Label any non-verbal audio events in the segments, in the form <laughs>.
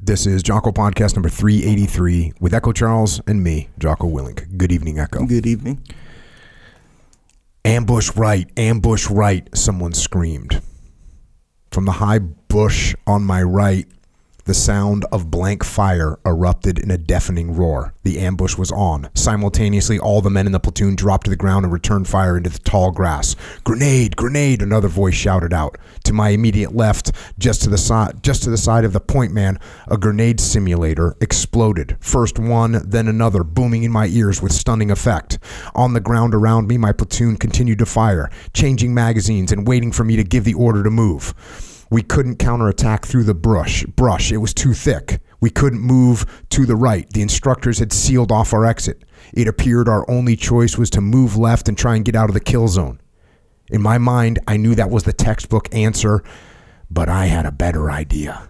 This is Jocko Podcast number 383 with Echo Charles and me, Jocko Willink. Good evening, Echo. Good evening. Ambush right, ambush right, someone screamed. From the high bush on my right, the sound of blank fire erupted in a deafening roar. The ambush was on. Simultaneously, all the men in the platoon dropped to the ground and returned fire into the tall grass. Grenade! Grenade! Another voice shouted out. To my immediate left, just to the side, just to the side of the point man, a grenade simulator exploded. First one, then another, booming in my ears with stunning effect. On the ground around me, my platoon continued to fire, changing magazines and waiting for me to give the order to move. We couldn't counterattack through the brush. Brush. It was too thick. We couldn't move to the right. The instructors had sealed off our exit. It appeared our only choice was to move left and try and get out of the kill zone. In my mind, I knew that was the textbook answer, but I had a better idea.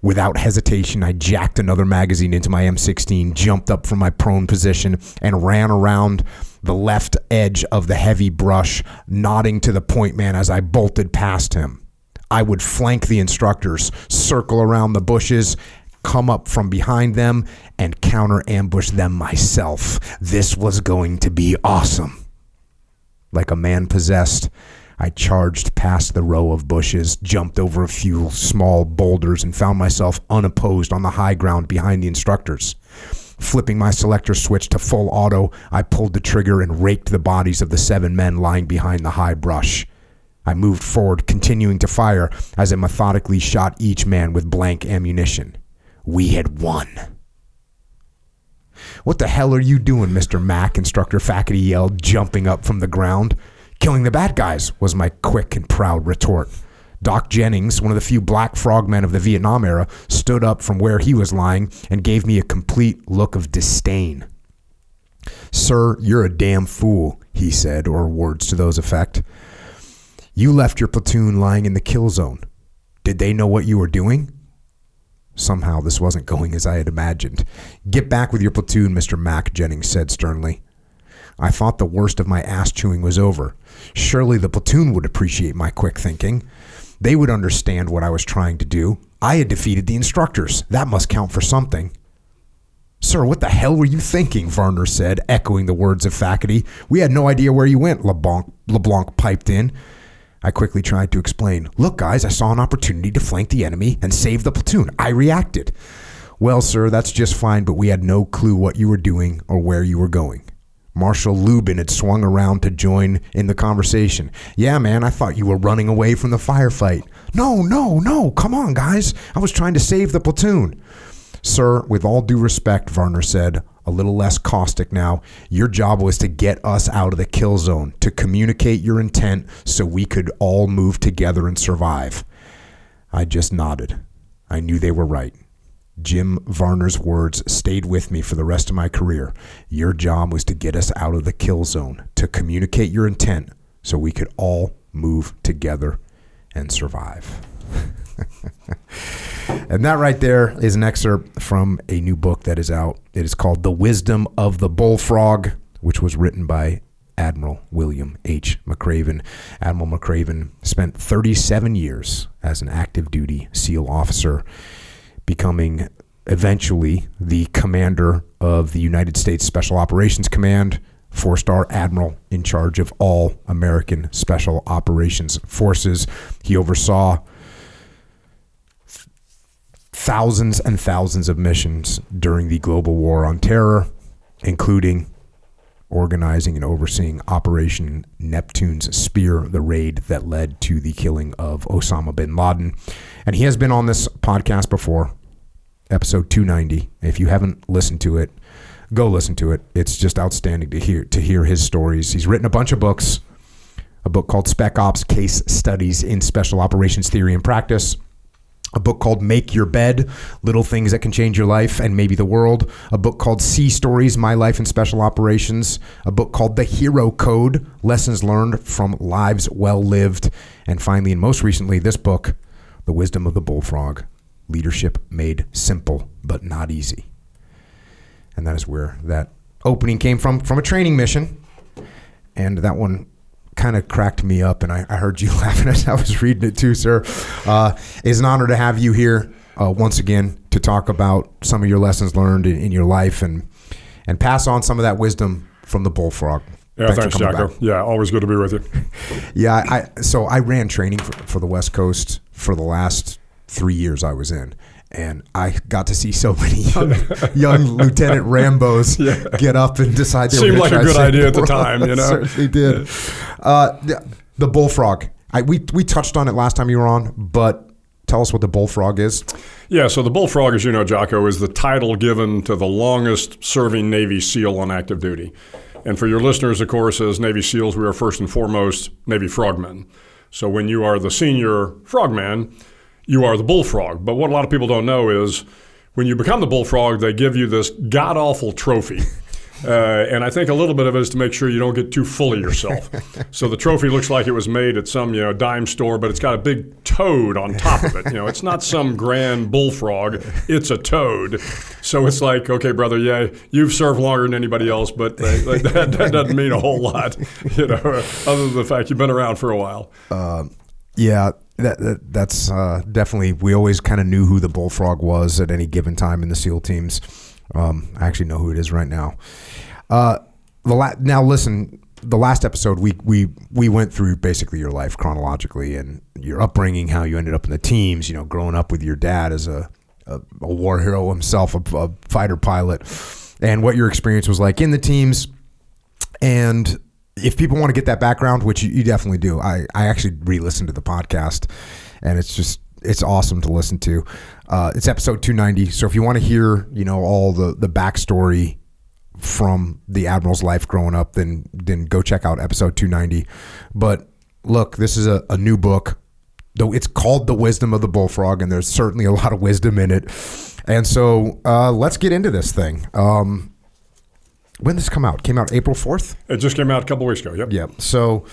Without hesitation, I jacked another magazine into my M16, jumped up from my prone position, and ran around the left edge of the heavy brush, nodding to the point man as I bolted past him. I would flank the instructors, circle around the bushes, come up from behind them, and counter ambush them myself. This was going to be awesome. Like a man possessed, I charged past the row of bushes, jumped over a few small boulders, and found myself unopposed on the high ground behind the instructors. Flipping my selector switch to full auto, I pulled the trigger and raked the bodies of the seven men lying behind the high brush. I moved forward, continuing to fire as I methodically shot each man with blank ammunition. We had won. What the hell are you doing, Mr. Mack? Instructor Faculty yelled, jumping up from the ground. Killing the bad guys, was my quick and proud retort. Doc Jennings, one of the few black frogmen of the Vietnam era, stood up from where he was lying and gave me a complete look of disdain. Sir, you're a damn fool, he said, or words to those effect. You left your platoon lying in the kill zone. Did they know what you were doing? Somehow this wasn't going as I had imagined. Get back with your platoon, Mr. Mack, Jennings said sternly. I thought the worst of my ass chewing was over. Surely the platoon would appreciate my quick thinking. They would understand what I was trying to do. I had defeated the instructors. That must count for something. Sir, what the hell were you thinking? Varner said, echoing the words of faculty. We had no idea where you went, LeBlanc, LeBlanc piped in. I quickly tried to explain. Look, guys, I saw an opportunity to flank the enemy and save the platoon. I reacted. Well, sir, that's just fine, but we had no clue what you were doing or where you were going. Marshal Lubin had swung around to join in the conversation. Yeah, man, I thought you were running away from the firefight. No, no, no, come on, guys. I was trying to save the platoon. Sir, with all due respect, Varner said, a little less caustic now, your job was to get us out of the kill zone, to communicate your intent so we could all move together and survive. I just nodded. I knew they were right. Jim Varner's words stayed with me for the rest of my career. Your job was to get us out of the kill zone, to communicate your intent so we could all move together and survive. <laughs> and that right there is an excerpt from a new book that is out. It is called The Wisdom of the Bullfrog, which was written by Admiral William H. McRaven. Admiral McRaven spent 37 years as an active duty SEAL officer, becoming eventually the commander of the United States Special Operations Command, four star admiral in charge of all American Special Operations Forces. He oversaw thousands and thousands of missions during the global war on terror, including organizing and overseeing Operation Neptune's Spear, the raid that led to the killing of Osama bin Laden. And he has been on this podcast before, episode 290. If you haven't listened to it, go listen to it. It's just outstanding to hear to hear his stories. He's written a bunch of books. A book called Spec Ops Case Studies in Special Operations Theory and Practice a book called Make Your Bed Little Things That Can Change Your Life and Maybe the World, a book called Sea Stories My Life in Special Operations, a book called The Hero Code Lessons Learned from Lives Well Lived, and finally, and most recently, this book, The Wisdom of the Bullfrog Leadership Made Simple But Not Easy. And that is where that opening came from, from a training mission. And that one kind of cracked me up, and I, I, heard you <laughs> laughing as I was reading it too, sir. Uh, it's an honor to have you here uh, once again to talk about some of your lessons learned in, in, your life and and pass on some of that wisdom from the bullfrog. Yeah, thanks, thanks Jocko. Yeah, always good to be with you. <laughs> yeah, I so I ran training for, for the West Coast for the last three years I was in and I got to see so <laughs> many young, <laughs> young Lieutenant Rambos yeah. get up and decide. They Seemed like a good idea at the time, you <laughs> know. Certainly did. Uh, the, the, bullfrog. I, we we touched on it last time you were on, but tell us what the bullfrog is. Yeah, so the bullfrog, as you know, Jocko, is the title given to the longest serving Navy SEAL on active duty. And for your listeners, of course, as Navy SEALs, we are first and foremost Navy frogmen. So when you are the senior frogman, you are the bullfrog. But what a lot of people don't know is when you become the bullfrog, they give you this god awful trophy. <laughs> Uh, and I think a little bit of it is to make sure you don't get too full of yourself. <laughs> so the trophy looks like it was made at some you know dime store, but it's got a big toad on top of it. You know, it's not some grand bullfrog; it's a toad. So it's like, okay, brother, yeah, you've served longer than anybody else, but like <laughs> that, that, doesn't mean a whole lot, you know, other than the fact you've been around for a while. Uh, yeah, that, that that's uh, definitely. We always kind of knew who the bullfrog was at any given time in the SEAL teams. Um, I actually know who it is right now. Uh, the la- now listen. The last episode we we we went through basically your life chronologically and your upbringing, how you ended up in the teams. You know, growing up with your dad as a a, a war hero himself, a, a fighter pilot, and what your experience was like in the teams. And if people want to get that background, which you, you definitely do, I, I actually re-listened to the podcast, and it's just it's awesome to listen to. Uh, it's episode 290. So if you want to hear, you know, all the the backstory from the admiral's life growing up, then then go check out episode 290. But look, this is a, a new book. Though it's called The Wisdom of the Bullfrog, and there's certainly a lot of wisdom in it. And so uh, let's get into this thing. Um, when this come out? Came out April 4th? It just came out a couple weeks ago. Yep. Yep. So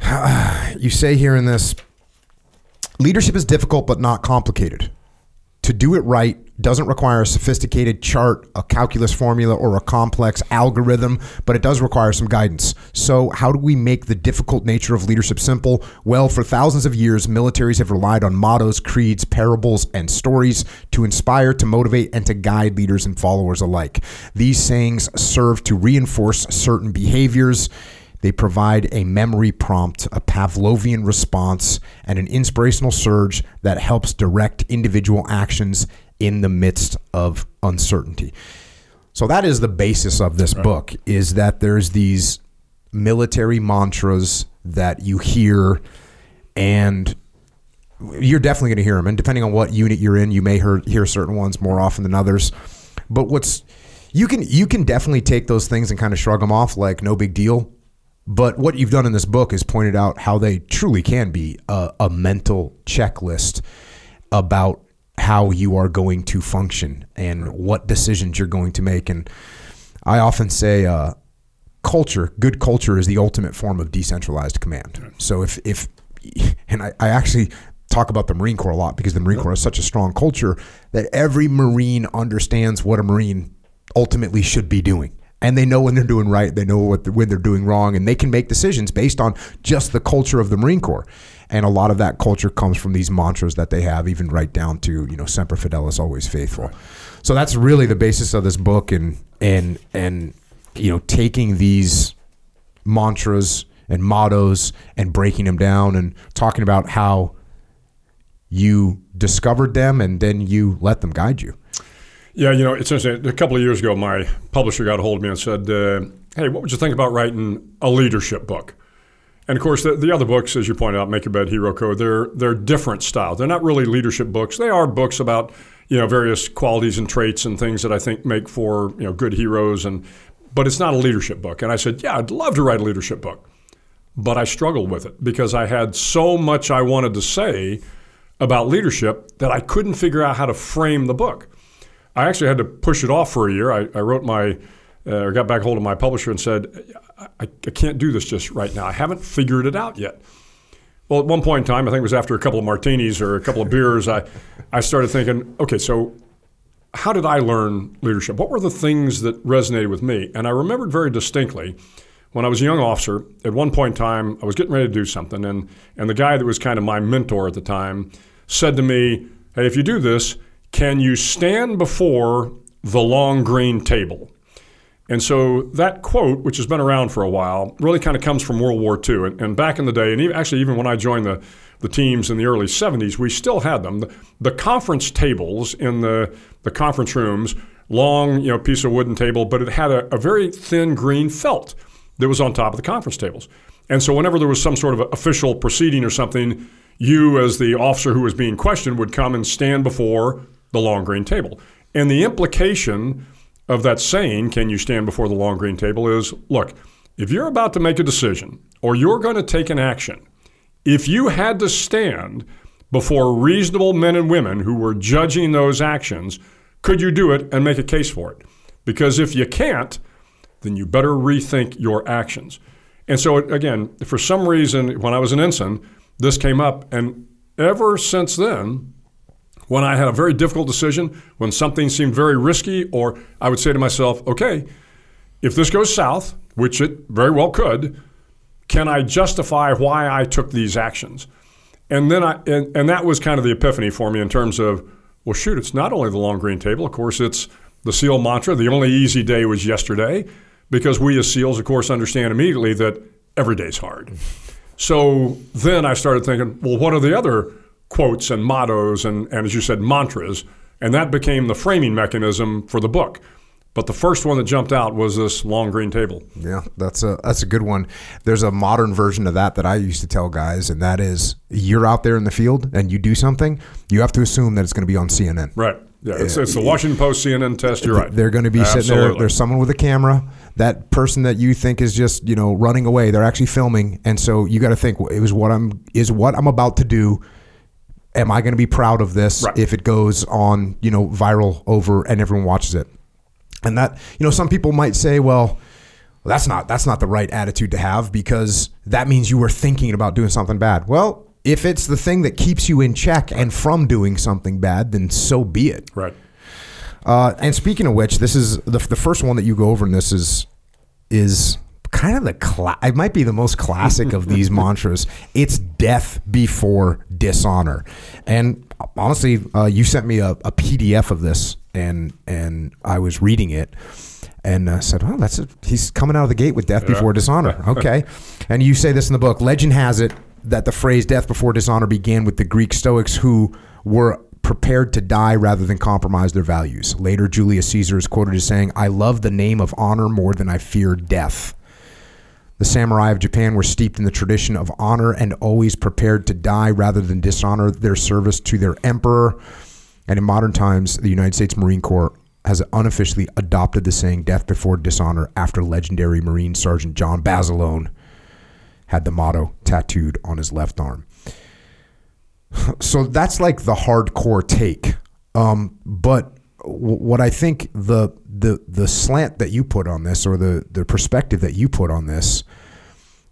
<sighs> you say here in this leadership is difficult but not complicated. To do it right doesn't require a sophisticated chart, a calculus formula, or a complex algorithm, but it does require some guidance. So, how do we make the difficult nature of leadership simple? Well, for thousands of years, militaries have relied on mottos, creeds, parables, and stories to inspire, to motivate, and to guide leaders and followers alike. These sayings serve to reinforce certain behaviors. They provide a memory prompt, a Pavlovian response, and an inspirational surge that helps direct individual actions in the midst of uncertainty. So that is the basis of this right. book is that there's these military mantras that you hear and you're definitely going to hear them and depending on what unit you're in you may hear, hear certain ones more often than others but what's you can you can definitely take those things and kind of shrug them off like no big deal but what you've done in this book is pointed out how they truly can be a, a mental checklist about how you are going to function and what decisions you're going to make. And I often say, uh, culture, good culture, is the ultimate form of decentralized command. So if if and I, I actually talk about the Marine Corps a lot because the Marine Corps is such a strong culture that every Marine understands what a Marine ultimately should be doing. And they know when they're doing right, they know what when they're doing wrong, and they can make decisions based on just the culture of the Marine Corps and a lot of that culture comes from these mantras that they have, even right down to you know "Semper Fidelis," always faithful. So that's really the basis of this book, and and and you know taking these mantras and mottos and breaking them down and talking about how you discovered them and then you let them guide you. Yeah, you know, it's interesting. A couple of years ago, my publisher got a hold of me and said, uh, "Hey, what would you think about writing a leadership book?" And of course, the, the, other books, as you pointed out, Make Your Bed, Hero Code, they're they're different styles. They're not really leadership books. They are books about you know various qualities and traits and things that I think make for you know good heroes. And but it's not a leadership book. And I said, yeah, I'd love to write a leadership book, but I struggled with it because I had so much I wanted to say about leadership that I couldn't figure out how to frame the book. I actually had to push it off for a year. I, I wrote my uh, or got back hold of my publisher and said, I, I, can't do this just right now. I haven't figured it out yet. Well, at one point in time, I think it was after a couple of martinis or a couple of beers, I, I started thinking, okay, so how did I learn leadership? What were the things that resonated with me? And I remembered very distinctly when I was a young officer, at one point in time, I was getting ready to do something, and, and the guy that was kind of my mentor at the time said to me, hey, if you do this, can you stand before the long green table? And so that quote, which has been around for a while, really kind of comes from World War II. And, and back in the day, and even, actually even when I joined the, the teams in the early 70s, we still had them. The, the conference tables in the, the conference rooms, long you know, piece of wooden table, but it had a, a very thin green felt that was on top of the conference tables. And so whenever there was some sort of official proceeding or something, you as the officer who was being questioned would come and stand before the long green table. And the implication of that saying, can you stand before the long green table, is look, if you're about to make a decision or you're going to take an action, if you had to stand before reasonable men and women who were judging those actions, could you do it and make a case for it? Because if you can't, then you better rethink your actions. And so, again, for some reason, when I was an ensign, this came up. And ever since then, when I had a very difficult decision, when something seemed very risky, or I would say to myself, okay, if this goes south, which it very well could, can I justify why I took these actions? And then I and, and that was kind of the epiphany for me in terms of, well, shoot, it's not only the long green table, of course, it's the SEAL mantra. The only easy day was yesterday, because we as SEALs, of course, understand immediately that every day's hard. So then I started thinking, well, what are the other quotes and mottos and, and as you said, mantras. And that became the framing mechanism for the book. But the first one that jumped out was this long green table. Yeah, that's a that's a good one. There's a modern version of that that I used to tell guys, and that is you're out there in the field and you do something, you have to assume that it's going to be on CNN. Right. Yeah, it's, it's the Washington Post CNN test. You're right. They're going to be Absolutely. sitting there. There's someone with a camera. That person that you think is just you know running away, they're actually filming, and so you got to think it was what I'm is what I'm about to do am I going to be proud of this right. if it goes on, you know, viral over and everyone watches it? And that, you know, some people might say, well, that's not that's not the right attitude to have because that means you were thinking about doing something bad. Well, if it's the thing that keeps you in check and from doing something bad, then so be it. Right. Uh, and speaking of which, this is the, the first one that you go over and this is is kind of the cla- it might be the most classic of these <laughs> mantras. It's death before dishonor. And honestly, uh, you sent me a, a, PDF of this, and and I was reading it, and uh, said, "Oh, that's a, he's coming out of the gate with death yeah. before dishonor." <laughs> Okay, and you say this in the book. Legend has it that the phrase "death before dishonor" began with the Greek Stoics who were prepared to die rather than compromise their values. Later, Julius Caesar is quoted as saying, I love the name of honor more than I fear death. The samurai of Japan were steeped in the tradition of honor and always prepared to die rather than dishonor their service to their emperor. And in modern times, the United States Marine Corps has unofficially adopted the saying death before dishonor after legendary Marine Sergeant John Basilone had the motto tattooed on his left arm. <laughs> So that's like the hardcore take. Um, but what I think the the the slant that you put on this or the the perspective that you put on this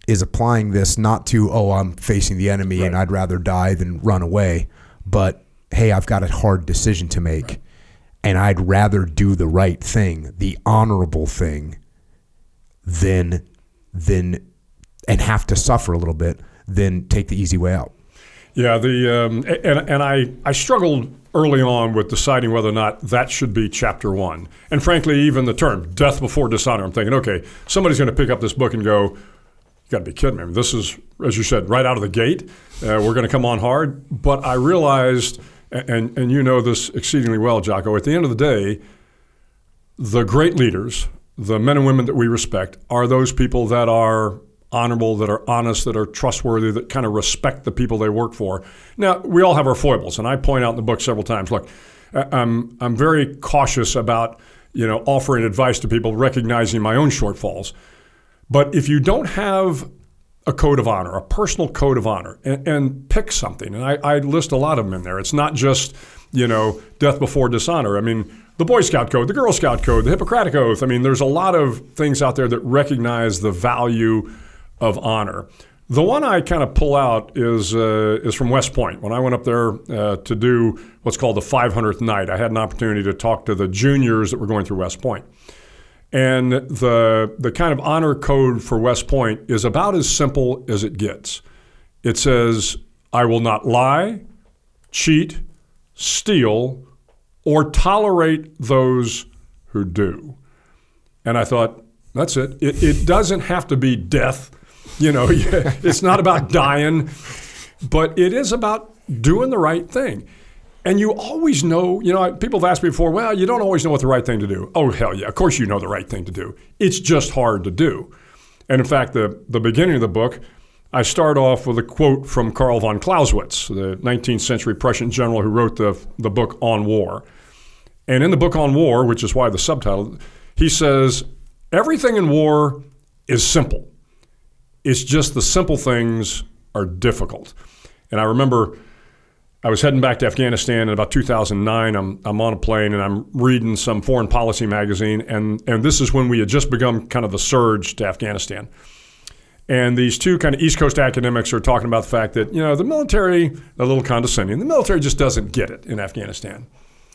is applying this not to oh I'm facing the enemy right. and I'd rather die than run away, but hey I've got a hard decision to make, right. and I'd rather do the right thing, the honorable thing, than than and have to suffer a little bit than take the easy way out. Yeah, the um, and and I I struggled early on with deciding whether or not that should be chapter one. And frankly, even the term death before dishonor, I'm thinking, okay, somebody's going to pick up this book and go, you got to be kidding me. I mean, this is, as you said, right out of the gate. Uh, we're going to come on hard. But I realized, and, and you know this exceedingly well, Jocko, at the end of the day, the great leaders, the men and women that we respect, are those people that are honorable, that are honest, that are trustworthy, that kind of respect the people they work for. Now, we all have our foibles, and I point out in the book several times. Look, I'm I'm very cautious about you know offering advice to people, recognizing my own shortfalls. But if you don't have a code of honor, a personal code of honor, and, and pick something, and I, I list a lot of them in there. It's not just you know death before dishonor. I mean the Boy Scout Code, the Girl Scout Code, the Hippocratic Oath. I mean, there's a lot of things out there that recognize the value of honor. The one I kind of pull out is uh, is from West Point. When I went up there uh, to do what's called the 500th night, I had an opportunity to talk to the juniors that were going through West Point. And the the kind of honor code for West Point is about as simple as it gets. It says, "I will not lie, cheat, steal, or tolerate those who do. And I thought, that's it. It, it doesn't have to be death. You know, <laughs> it's not about dying, but it is about doing the right thing. And you always know, you know, people have asked me before, well, you don't always know what the right thing to do. Oh, hell yeah. Of course you know the right thing to do. It's just hard to do. And in fact, the, the beginning of the book, I start off with a quote from Karl von Clausewitz, the 19th century Prussian general who wrote the, the book On War. And in the book On War, which is why the subtitle, he says, everything in war is simple. It's just the simple things are difficult. And I remember I was heading back to Afghanistan in about 2009. I'm, I'm on a plane and I'm reading some foreign policy magazine. And, and this is when we had just begun kind of the surge to Afghanistan. And these two kind of East Coast academics are talking about the fact that, you know, the military, a little condescending, the military just doesn't get it in Afghanistan.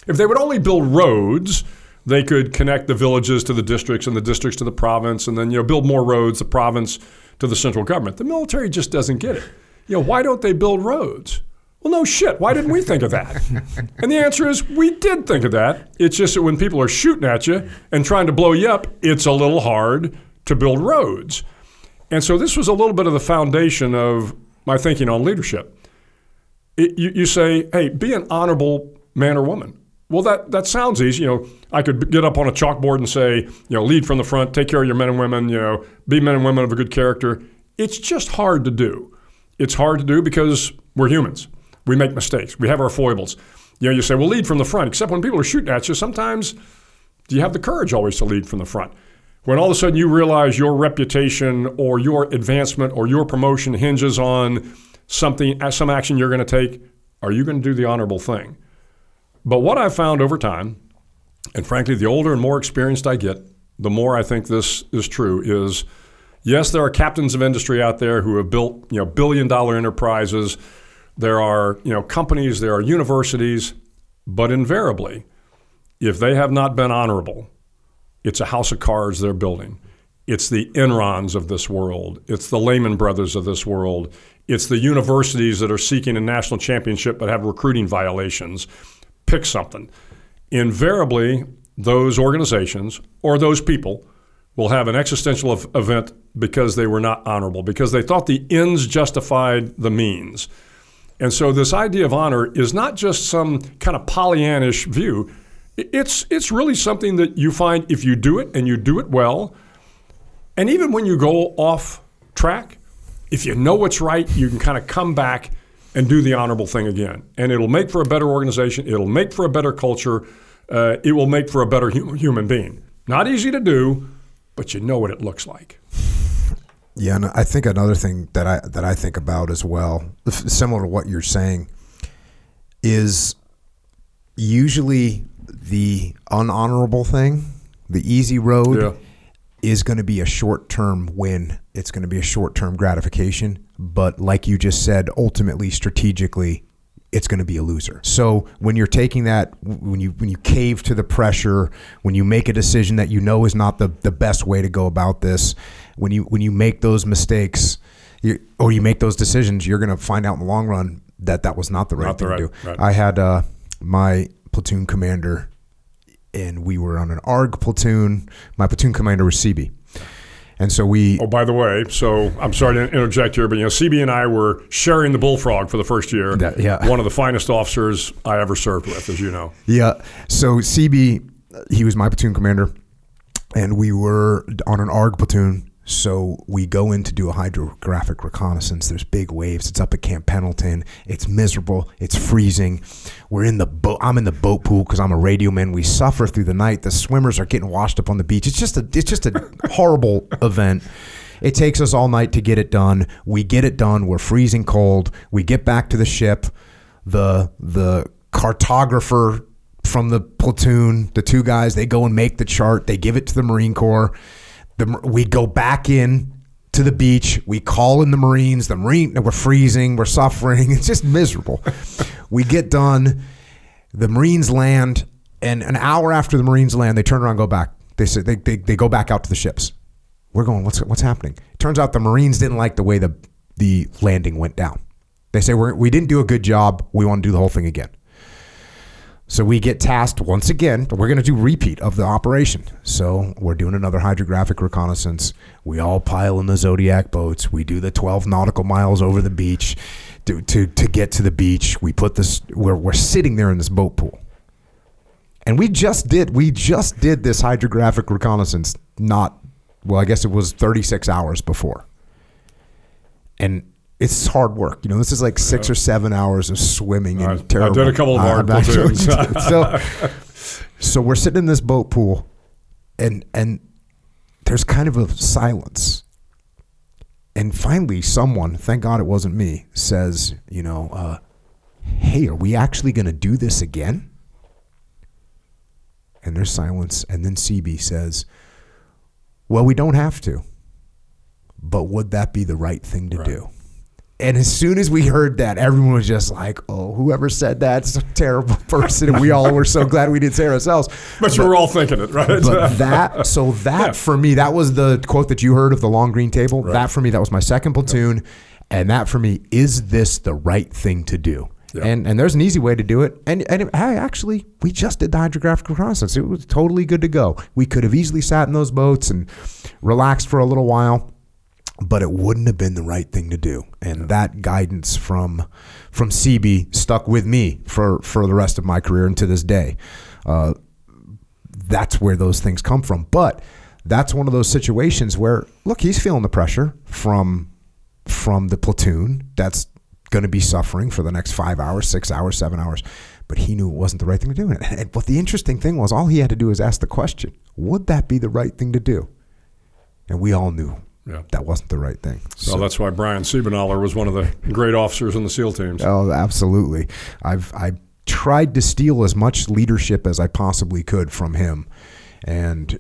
If they would only build roads, they could connect the villages to the districts and the districts to the province and then, you know, build more roads, the province to the central government. The military just doesn't get it. You know, why don't they build roads? Well, no shit. Why didn't we think of that? <laughs> and the answer is we did think of that. It's just that when people are shooting at you and trying to blow you up, it's a little hard to build roads. And so this was a little bit of the foundation of my thinking on leadership. It, you, you say, hey, be an honorable man or woman. Well, that, that sounds easy. You know, I could get up on a chalkboard and say, you know, lead from the front, take care of your men and women, you know, be men and women of a good character. It's just hard to do. It's hard to do because we're humans. We make mistakes. We have our foibles. You know, you say, well, lead from the front, except when people are shooting at you, sometimes do you have the courage always to lead from the front? When all of a sudden you realize your reputation or your advancement or your promotion hinges on something, uh, some action you're going to take, are you going to do the honorable thing? But what I've found over time, and frankly, the older and more experienced I get, the more I think this is true, is yes, there are captains of industry out there who have built you know billion dollar enterprises there are you know companies, there are universities, but invariably, if they have not been honorable, it's a house of cards they're building. It's the Enrons of this world. It's the Lehman Brothers of this world. It's the universities that are seeking a national championship but have recruiting violations. Pick something. Invariably, those organizations or those people will have an existential event because they were not honorable, because they thought the ends justified the means. And so this idea of honor is not just some kind of Pollyannish view. It's it's really something that you find if you do it and you do it well, and even when you go off track, if you know what's right, you can kind of come back and do the honorable thing again, and it'll make for a better organization. It'll make for a better culture. Uh, it will make for a better human being. Not easy to do, but you know what it looks like. Yeah, and I think another thing that I that I think about as well, similar to what you're saying, is usually the unhonorable thing, the easy road, yeah. Is going to be a short term win. It's going to be a short term gratification. But like you just said, ultimately, strategically, it's going to be a loser. So when you're taking that, when you when you cave to the pressure, when you make a decision that you know is not the the best way to go about this, when you when you make those mistakes, you, or you make those decisions, you're going to find out in the long run that that was not the right not thing the right, to do. Right. I had uh, my platoon commander, and we were on an ARG platoon. My platoon commander was CB. And so we. Oh, by the way, so I'm sorry to interject here, but you know, CB and I were sharing the bullfrog for the first year. That, yeah. One of the finest officers I ever served with, as you know. Yeah. So CB, he was my platoon commander, and we were on an ARG platoon so we go in to do a hydrographic reconnaissance. There's big waves. It's up at Camp Pendleton. It's miserable. It's freezing. We're in the boat. I'm in the boat pool because I'm a radio man. We suffer through the night. The swimmers are getting washed up on the beach. It's just a it's just a <laughs> horrible event. It takes us all night to get it done. We get it done. We're freezing cold. We get back to the ship. The the cartographer from the platoon, the two guys, they go and make the chart. They give it to the Marine Corps the, we go back in to the beach. We call in the Marines. The Marine, we're freezing. We're suffering. <laughs> It's just miserable. we get done. The Marines land, and an hour after the Marines land, they turn around go back. They say they, they, they go back out to the ships. We're going. What's what's happening? It turns out the Marines didn't like the way the the landing went down. They say we're, we didn't do a good job. We want to do the whole thing again. So we get tasked once again. We're going to do repeat of the operation. So we're doing another hydrographic reconnaissance. We all pile in the Zodiac boats. We do the 12 nautical miles over the beach to to, to get to the beach. We put this. We're we're sitting there in this boat pool, and we just did we just did this hydrographic reconnaissance. Not well, I guess it was 36 hours before, and it's hard work. You know, this is like six or seven hours of swimming I- I and terrible. did a couple of hard <laughs> I've platoons. <laughs> so, so we're sitting in this boat pool, and and there's kind of a silence. And finally, someone, thank God it wasn't me, says, you know, uh, hey, are we actually going to do this again? And there's silence. And then CB says, well, we don't have to. But would that be the right thing to Right. do? And as soon as we heard that, everyone was just like, oh, whoever said that's a terrible <laughs> person. And we all were so glad we didn't say it ourselves. But you were all thinking it, right? But that, so <laughs> that Yeah. for me, that was the quote that you heard of the long green table. That for me, that was my second platoon. And that for me, is this the right thing to do? Yeah. And and there's an easy way to do it. And and it, hey, actually, we just did the hydrographic reconnaissance. It was totally good to go. We could have easily sat in those boats and relaxed for a little while, but it wouldn't have been the right thing to do. And that guidance from from CB stuck with me for for the rest of my career and to this day. Uh, that's where those things come from. But that's one of those situations where look, he's feeling the pressure from from the platoon that's going to be suffering for the next five hours, six hours, seven hours. But he knew it wasn't the right thing to do. And but the interesting thing was, all he had to do was ask the question: Would that be the right thing to do? And we all knew Yeah. that wasn't the right thing. So that's why Brian Siebenaller was one of the great officers in the SEAL teams. Oh, absolutely. I've I tried to steal as much leadership as I possibly could from him, and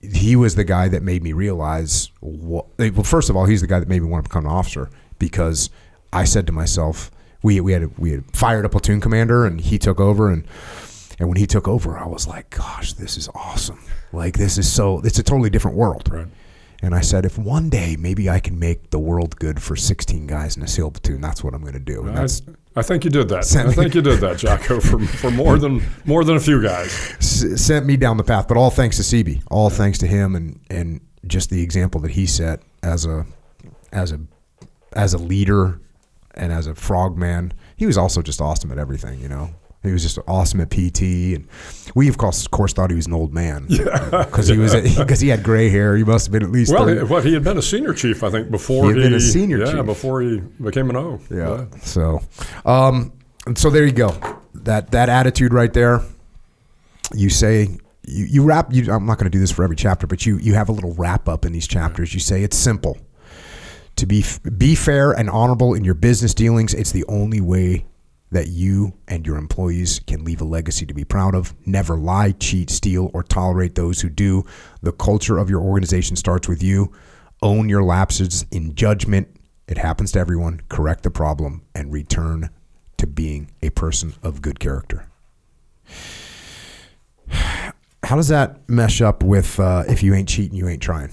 he was the guy that made me realize what. Eh, well, first of all, he's the guy that made me want to become an officer because I said to myself, we we had we had fired a platoon commander, and he took over, and and when he took over, I was like, gosh, this is awesome. Like this is so. It's a totally different world. Right. And I said, if one day maybe I can make the world good for 16 guys in a SEAL platoon, that's what I'm going to do. And I, that's I think you did that. I think you did that, Jocko, for, for more than more than a few guys. s- sent me down the path. But all thanks to CB, all thanks to him, and and just the example that he set as a as a as a leader and as a frogman. He was also just awesome at everything. You know, he was just awesome at PT, and we of course, of course thought he was an old man because <laughs> he was because <laughs> he had gray hair. He must have been at least Well, 30. he, what he had been a senior chief, I think, before He had been a senior yeah, chief. before he became an O. Yeah. So, um, so there you go. That that attitude right there. You say you you wrap. You, I'm not going to do this for every chapter, but you you have a little wrap up in these chapters. You say it's simple. To be be fair and honorable in your business dealings. It's the only way that you and your employees can leave a legacy to be proud of. Never lie, cheat, steal, or tolerate those who do. The culture of your organization starts with you. Own your lapses in judgment. It happens to everyone. Correct the problem and return to being a person of good character. <sighs> How does that mesh up with uh, if you ain't cheating, you ain't trying?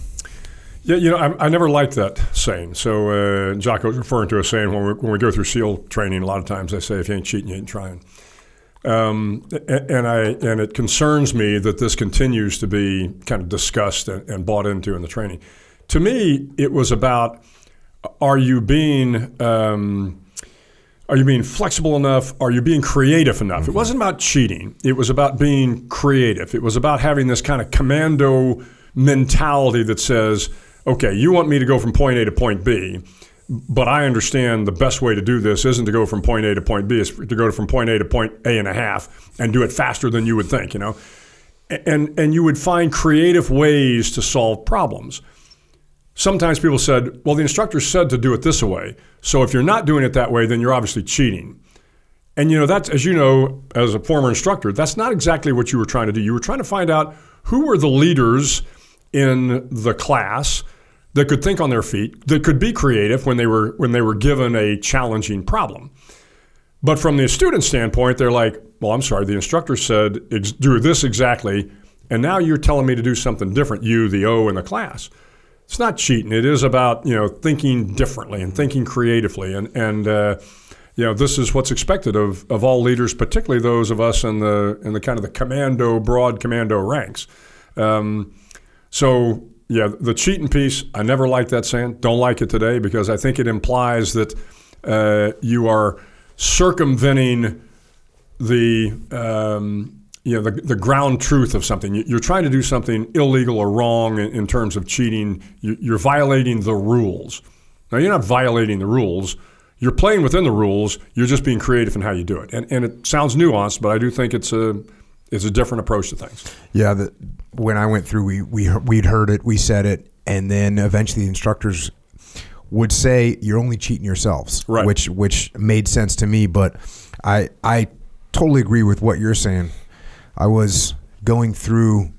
Yeah, you know, I, I never liked that saying. So uh, Jocko was referring to a saying when we, when we go through SEAL training. A lot of times they say, "If you ain't cheating, you ain't trying." Um, and I and it concerns me that this continues to be kind of discussed and, and bought into in the training. To me, it was about: Are you being um, are you being flexible enough? Are you being creative enough? It wasn't about cheating. It was about being creative. It was about having this kind of commando mentality that says, okay, you want me to go from point A to point B, but I understand the best way to do this isn't to go from point A to point B, it's to go from point A to point A and a half and do it faster than you would think, you know? And, and you would find creative ways to solve problems sometimes people said, well, the instructor said to do it this way. So if you're not doing it that way, then you're obviously cheating. And you know, that's as you know, as a former instructor, that's not exactly what you were trying to do. You were trying to find out who were the leaders in the class that could think on their feet, that could be creative when they were when they were given a challenging problem. But from the student standpoint, they're like, well, I'm sorry, the instructor said do this exactly, and now you're telling me to do something different, you, the O, in the class it's not cheating. It is about you know thinking differently and thinking creatively, and and uh, you know, this is what's expected of, of all leaders, particularly those of us in the in the kind of the commando, broad commando ranks. Um, so yeah, the cheating piece, I never liked that saying. Don't like it today because I think it implies that uh, you are circumventing the um, you know the, the ground truth of something. You're trying to do something illegal or wrong in, in terms of cheating. You're violating the rules. Now you're not violating the rules. You're playing within the rules. You're just being creative in how you do it. And and it sounds nuanced, but I do think it's a it's a different approach to things. Yeah, the, when I went through, we we we'd heard it, we said it, and then eventually the instructors would say you're only cheating yourselves, right. which which made sense to me. But I I totally agree with what you're saying. I was going through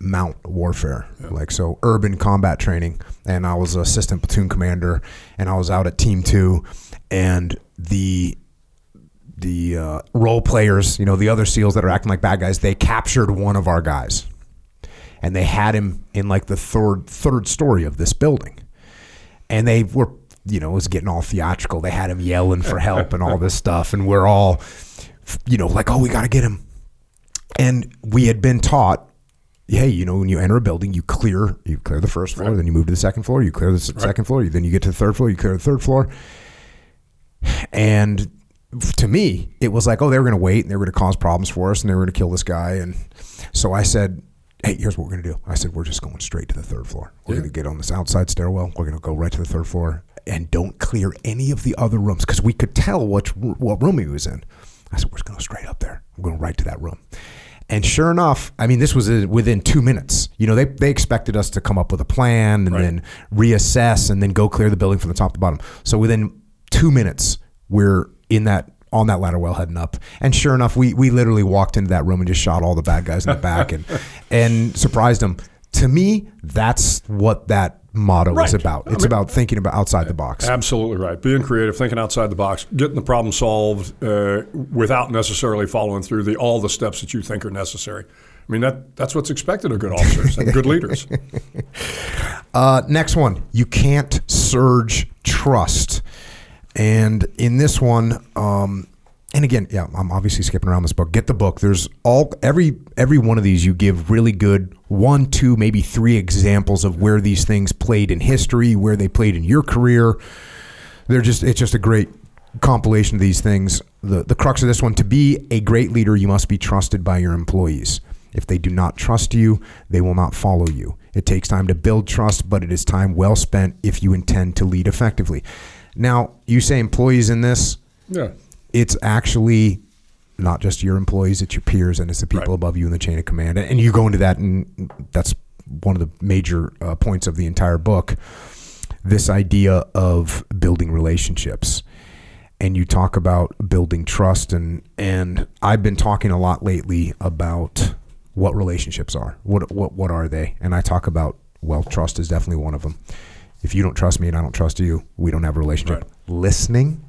MOUT warfare, yeah. like so urban combat training, and I was assistant platoon commander, and I was out at Team Two, and the the uh, role players, you know, the other SEALs that are acting like bad guys, they captured one of our guys, and they had him in like the third third story of this building, and they were, you know, it was getting all theatrical. They had him yelling for help and all this <laughs> stuff, and we're all, you know, like, oh, we got to get him, and we had been taught. Hey, you know, when you enter a building, you clear you clear the first floor, right. then you move to the second floor, you clear the right. second floor, then you get to the third floor, you clear the third floor, and to me, it was like, oh, they were going to wait and they were going to cause problems for us and they were going to kill this guy. And so I said, hey, here's what we're going to do. I said, we're just going straight to the third floor. We're yeah. going to get on this outside stairwell. We're going to go right to the third floor and don't clear any of the other rooms because we could tell what, what room he was in. I said, we're just going to go straight up there. We're going right to that room. And sure enough, I mean, this was uh, within two minutes. You know, they, they expected us to come up with a plan and right. then reassess and then go clear the building from the top to bottom. So within two minutes, we're in that on that ladder well heading up. And sure enough, we we literally walked into that room and just shot all the bad guys in the back and <laughs> and surprised them. To me, that's what that motto right. is about. It's I mean, about thinking about outside the box. Absolutely right. Being creative, thinking outside the box, getting the problem solved uh, without necessarily following through the all the steps that you think are necessary. I mean that that's what's expected of good officers and good leaders. <laughs> Uh, next one, you can't surge trust. And in this one, um, and again, yeah, I'm obviously skipping around this book. Get the book. There's all every every one of these you give really good one, two, maybe three examples of where these things played in history, where they played in your career. They're just it's just a great compilation of these things. The the crux of this one, to be a great leader, you must be trusted by your employees. If they do not trust you, they will not follow you. It takes time to build trust, but it is time well spent if you intend to lead effectively. Now, you say employees in this. Yeah. It's actually not just your employees, it's your peers and it's the people right. above you in the chain of command. And you go into that, and that's one of the major uh, points of the entire book this idea of building relationships. And you talk about building trust, and, and I've been talking a lot lately about what relationships are. What, what, what are they? And I talk about, well, trust is definitely one of them. If you don't trust me and I don't trust you, we don't have a relationship. Right. Listening,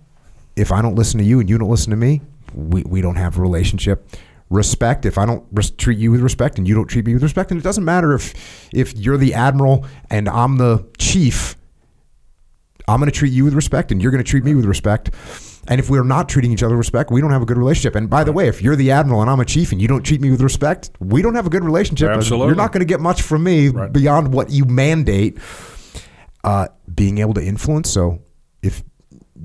if I don't listen to you and you don't listen to me, we, we don't have a relationship. Respect, if I don't res- treat you with respect and you don't treat me with respect, and it doesn't matter if if you're the admiral and I'm the chief, I'm going to treat you with respect and you're going to treat me with respect. And if we're not treating each other with respect, we don't have a good relationship. And by the way, if you're the admiral and I'm a chief and you don't treat me with respect, we don't have a good relationship. Absolutely. You're not going to get much from me right. beyond what you mandate uh, being able to influence. So if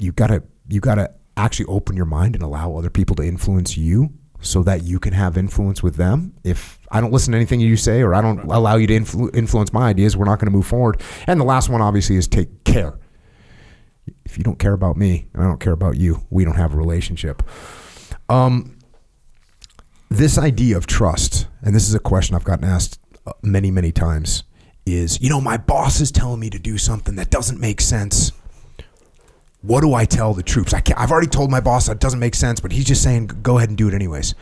you gotta you gotta actually open your mind and allow other people to influence you so that you can have influence with them. If I don't listen to anything you say or I don't allow you to influ- influence my ideas, we're not going to move forward. And the last one, obviously, is take care. If you don't care about me and I don't care about you, we don't have a relationship. Um, this idea of trust, and this is a question I've gotten asked uh, many, many times is, you know, my boss is telling me to do something that doesn't make sense. What do I tell the troops? I have already told my boss that doesn't make sense, but he's just saying, go ahead and do it anyways.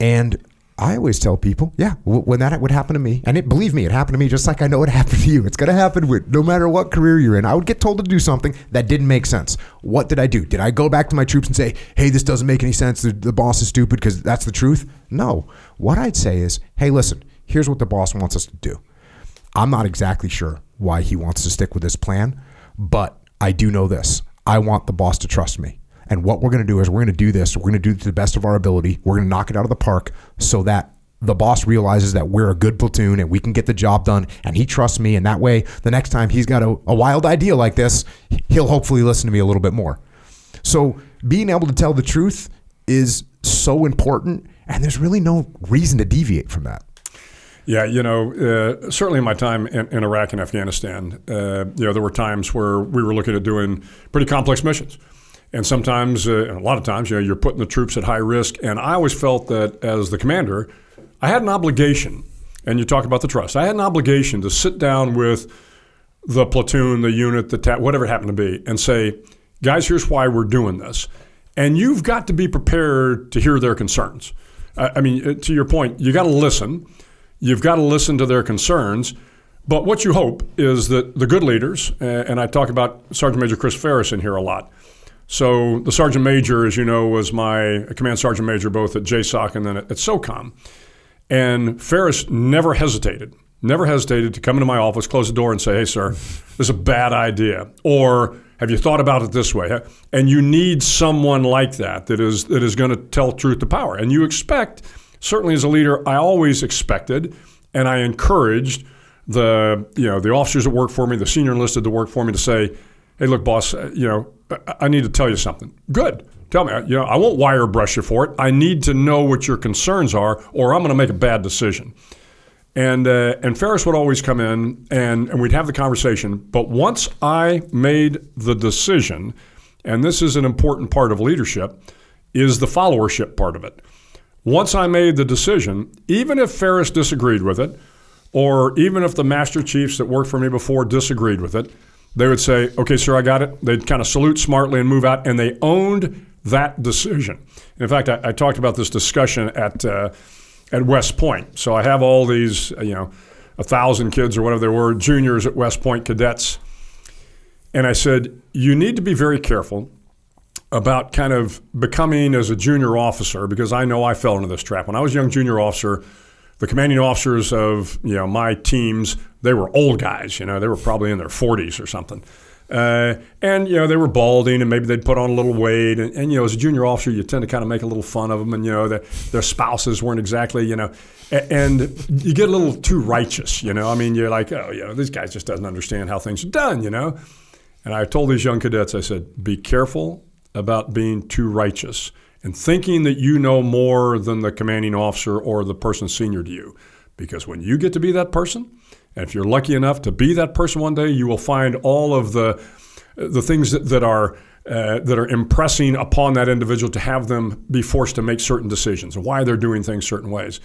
And I always tell people, yeah, when that would happen to me, and it, believe me, it happened to me just like I know it <laughs> happened to you. It's going to happen with no matter what career you're in. I would get told to do something that didn't make sense. What did I do? Did I go back to my troops and say, hey, this doesn't make any sense? The, the boss is stupid because that's the truth? No. What I'd say is, hey, listen, here's what the boss wants us to do. I'm not exactly sure why he wants to stick with this plan, but I do know this. I want the boss to trust me. And what we're going to do is we're going to do this. We're going to do it to the best of our ability. We're going to knock it out of the park so that the boss realizes that we're a good platoon and we can get the job done and he trusts me and that way the next time he's got a, a wild idea like this he'll hopefully listen to me a little bit more so being able to tell the truth is so important and there's really no reason to deviate from that yeah, you know, uh, certainly in my time in, in Iraq and Afghanistan, uh, you know, there were times where we were looking at doing pretty complex missions. And sometimes, uh, and a lot of times, you know, you're putting the troops at high risk. And I always felt that as the commander, I had an obligation, and you talk about the trust, I had an obligation to sit down with the platoon, the unit, the ta- whatever it happened to be, and say, guys, here's why we're doing this. And you've got to be prepared to hear their concerns. I mean, uh, to your point, you got to listen. You've got to listen to their concerns. But what you hope is that the good leaders, and I talk about Sergeant Major Chris Ferris in here a lot. So the Sergeant Major, as you know, was my command Sergeant Major both at JSOC and then at, at SOCOM. And Ferris never hesitated, never hesitated to come into my office, close the door, and say, hey, sir, this is a bad idea. Or have you thought about it this way? And you need someone like that that is, that is going to tell truth to power. And you expect, certainly as a leader, I always expected and I encouraged the, you know, the officers that work for me, the senior enlisted that work for me to say, hey, look, boss, you know, I need to tell you something. Good. Tell me, you know, I won't wire brush you for it. I need to know what your concerns are, or I'm going to make a bad decision. And uh, and Ferris would always come in, and, and we'd have the conversation. But once I made the decision, and this is an important part of leadership, is the followership part of it. Once I made the decision, even if Ferris disagreed with it, or even if the master chiefs that worked for me before disagreed with it, they would say, "Okay, sir, I got it." They'd kind of salute smartly and move out, and they owned that decision. In fact, I, I talked about this discussion at uh, at West Point. So I have all these, you know, a thousand kids or whatever they were, juniors at West Point cadets, and I said, you need to be very careful about kind of becoming as a junior officer because I know I fell into this trap when I was a young junior officer. The commanding officers of you know my teams, they were old guys. You know, they were probably in their 40s or something uh, and you know they were balding, and maybe they'd put on a little weight. And, and, you know, as a junior officer, you tend to kind of make a little fun of them. And you know, the, their spouses weren't exactly, you know, and you get a little too righteous. You know, I mean, you're like, oh, you know, this guy just doesn't understand how things are done. You know, and I told these young cadets, I said, be careful about being too righteous and thinking that you know more than the commanding officer or the person senior to you, because when you get to be that person and if you're lucky enough to be that person one day, you will find all of the the things that, that are uh, that are impressing upon that individual to have them be forced to make certain decisions why they're doing things certain ways.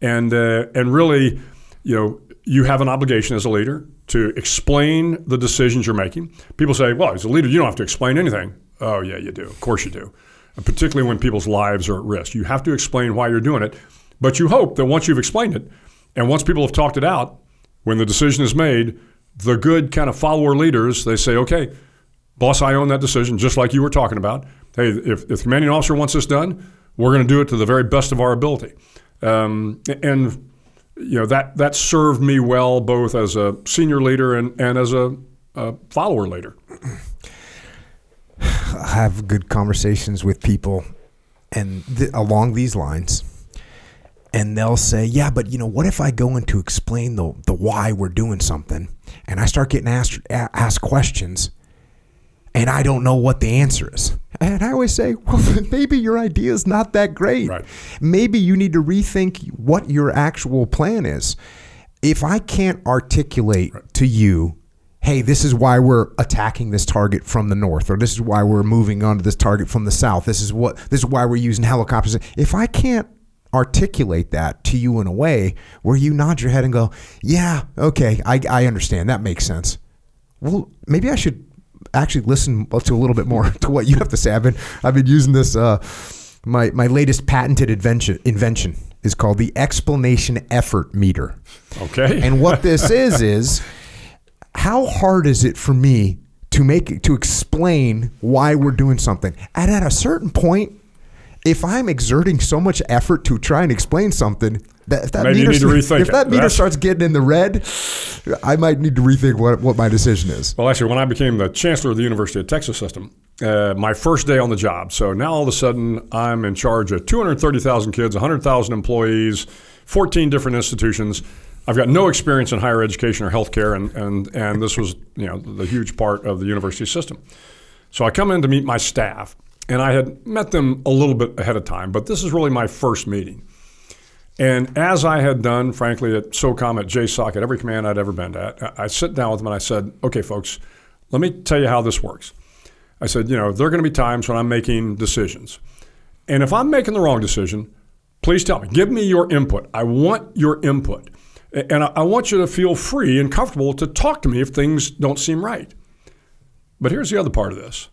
And uh, and really, you know, you have an obligation as a leader to explain the decisions you're making. People say, "Well, as a leader, you don't have to explain anything." Oh, yeah, you do. Of course you do. And particularly when people's lives are at risk, you have to explain why you're doing it. But you hope that once you've explained it, and once people have talked it out, when the decision is made, the good kind of follower leaders, they say, okay, boss, I own that decision, just like you were talking about. Hey, if, if the commanding officer wants this done, we're going to do it to the very best of our ability. Um, and you know that that served me well both as a senior leader and, and as a, a follower leader. Have good conversations with people, and th- along these lines, and they'll say, "Yeah, but you know, what if I go in to explain the the why we're doing something, and I start getting asked asked questions, and I don't know what the answer is?" And I always say, "Well, <laughs> maybe your idea is not that great. Right. Maybe you need to rethink what your actual plan is." If I can't articulate right. to you hey, this is why we're attacking this target from the north, or this is why we're moving on to this target from the south. This is what this is why we're using helicopters. If I can't articulate that to you in a way where you nod your head and go, "Yeah, okay, I, I understand. That makes sense." Well, maybe I should actually listen to a little bit more <laughs> to what you have to say. I've been I've been using this. Uh, my my latest patented invention invention is called the explanation effort meter. Okay. and what this is is how hard is it for me to make to explain why we're doing something? And at a certain point, if I'm exerting so much effort to try and explain something, that, if that Maybe meter, if that meter That's- starts getting in the red, I might need to rethink what, what my decision is. Well, actually, when I became the chancellor of the University of Texas system, uh, my first day on the job. So now all of a sudden, I'm in charge of 230,000 kids, 100,000 employees, 14 different institutions. I've got no experience in higher education or healthcare, and, and, and this was you know the huge part of the university system. So I come in to meet my staff, and I had met them a little bit ahead of time, but this is really my first meeting. And as I had done, frankly, at SOCOM, at JSOC, at every command I'd ever been at, I sit down with them and I said, okay, folks, let me tell you how this works. I said, you know, there are going to be times when I'm making decisions. And if I'm making the wrong decision, please tell me. Give me your input. I want your input. And I I want you to feel free and comfortable to talk to me if things don't seem right. But here's the other part of this.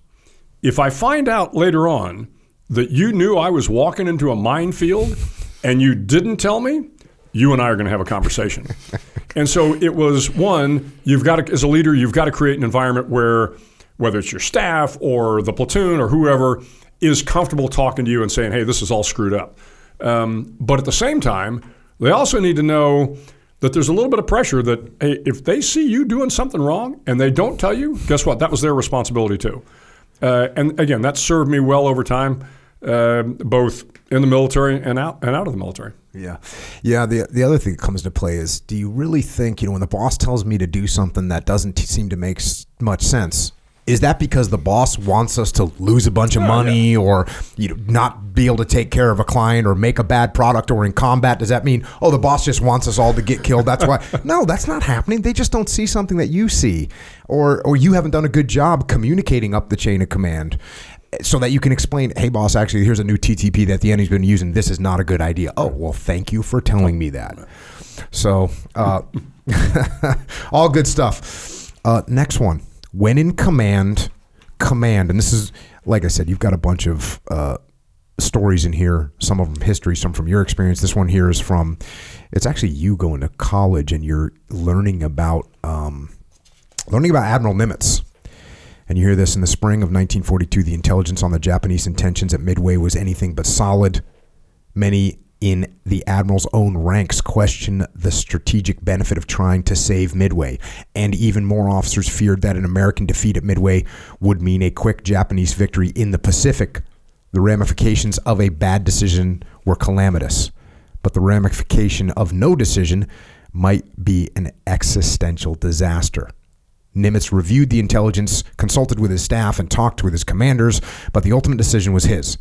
If I find out later on that you knew I was walking into a minefield and you didn't tell me, you and I are going to have a conversation. <laughs> and so it was one, you've got to, as a leader, you've got to create an environment where, whether it's your staff or the platoon or whoever, is comfortable talking to you and saying, hey, this is all screwed up. Um, but at the same time, they also need to know that there's a little bit of pressure that, hey, if they see you doing something wrong and they don't tell you, guess what? That was their responsibility too. Uh, and again, that served me well over time, uh, both in the military and out and out of the military. Yeah. Yeah. The, the other thing that comes into play is do you really think, you know, when the boss tells me to do something that doesn't t- seem to make s- much sense, is that because the boss wants us to lose a bunch of money or you know, not be able to take care of a client or make a bad product or in combat? Does that mean, oh, the boss just wants us all to get killed? That's why. <laughs> no, that's not happening. They just don't see something that you see or, or you haven't done a good job communicating up the chain of command so that you can explain, hey, boss, actually, here's a new TTP that the enemy's been using. This is not a good idea. Oh, well, thank you for telling me that. So, uh, <laughs> all good stuff. Uh, next one. When in command, command, and this is, like I said, you've got a bunch of uh, stories in here, some of them history, some from your experience. This one here is from, it's actually you going to college and you're learning about, um, learning about Admiral Nimitz. And you hear this in the spring of 1942, the intelligence on the Japanese intentions at Midway was anything but solid. Many in the admiral's own ranks question the strategic benefit of trying to save Midway, and even more officers feared that an American defeat at Midway would mean a quick Japanese victory in the Pacific. The ramifications of a bad decision were calamitous, but the ramification of no decision might be an existential disaster. Nimitz reviewed the intelligence, consulted with his staff, and talked with his commanders, but the ultimate decision was his.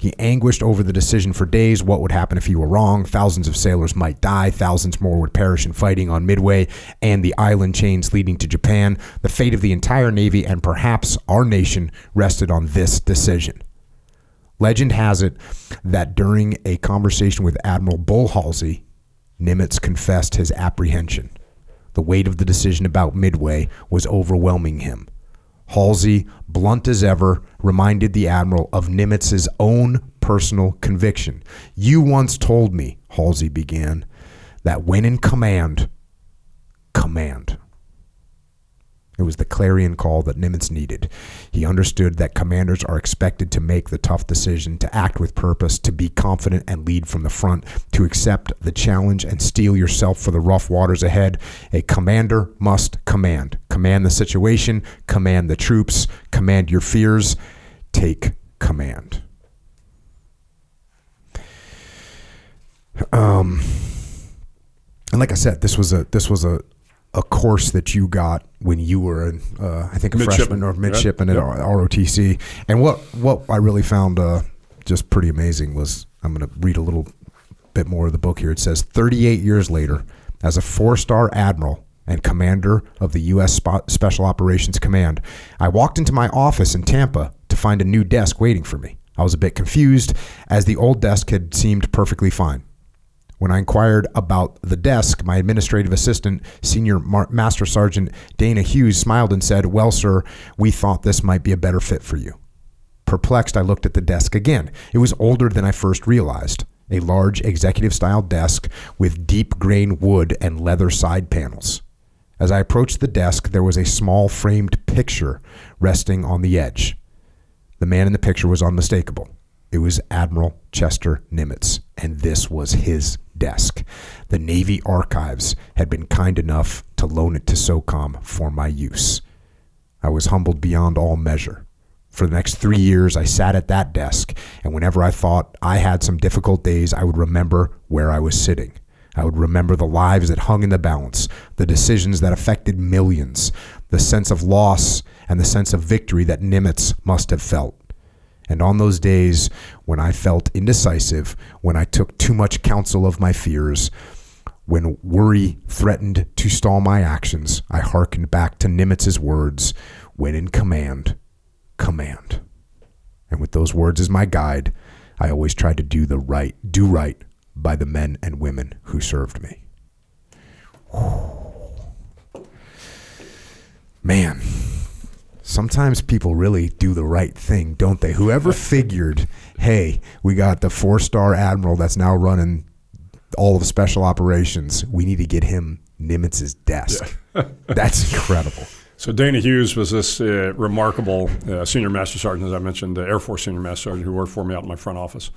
He anguished over the decision for days. What would happen if he were wrong? Thousands of sailors might die. Thousands more would perish in fighting on Midway and the island chains leading to Japan. The fate of the entire Navy and perhaps our nation rested on this decision. Legend has it that during a conversation with Admiral Bull Halsey, Nimitz confessed his apprehension. The weight of the decision about Midway was overwhelming him. Halsey, blunt as ever, reminded the admiral of Nimitz's own personal conviction. You once told me, Halsey began, that when in command, command. It was the clarion call that Nimitz needed. He understood that commanders are expected to make the tough decision, to act with purpose, to be confident and lead from the front, to accept the challenge and steel yourself for the rough waters ahead. A commander must command. Command the situation, command the troops, command your fears, take command. Um, and like I said, this was a this was a a course that you got when you were, uh, I think, a freshman or midshipman Yep. at ROTC. And what what I really found uh, just pretty amazing was I'm going to read a little bit more of the book here. It says 38 years later, as a four star admiral and commander of the U.S. Special Operations Command, I walked into my office in Tampa to find a new desk waiting for me. I was a bit confused, as the old desk had seemed perfectly fine. When I inquired about the desk, my administrative assistant, Senior Mar- Master Sergeant Dana Hughes, smiled and said, Well, sir, we thought this might be a better fit for you. Perplexed, I looked at the desk again. It was older than I first realized. A large executive style desk with deep grain wood and leather side panels. As I approached the desk, there was a small framed picture resting on the edge. The man in the picture was unmistakable. It was Admiral Chester Nimitz, and this was his desk. The Navy Archives had been kind enough to loan it to SOCOM for my use. I was humbled beyond all measure. For the next three years, I sat at that desk, and whenever I thought I had some difficult days, I would remember where I was sitting. I would remember the lives that hung in the balance, the decisions that affected millions, the sense of loss and the sense of victory that Nimitz must have felt. And on those days when I felt indecisive, when I took too much counsel of my fears, when worry threatened to stall my actions, I hearkened back to Nimitz's words when in command, command. And with those words as my guide, I always tried to do the right, do right by the men and women who served me. Man, sometimes people really do the right thing, don't they? Whoever <laughs> figured, hey, we got the four star admiral that's now running all of special operations. We need to get him Nimitz's desk. Yeah. <laughs> that's incredible. So Dana Hughes was this uh, remarkable uh, senior master sergeant, as I mentioned, the Air Force senior master sergeant who worked for me out in my front office.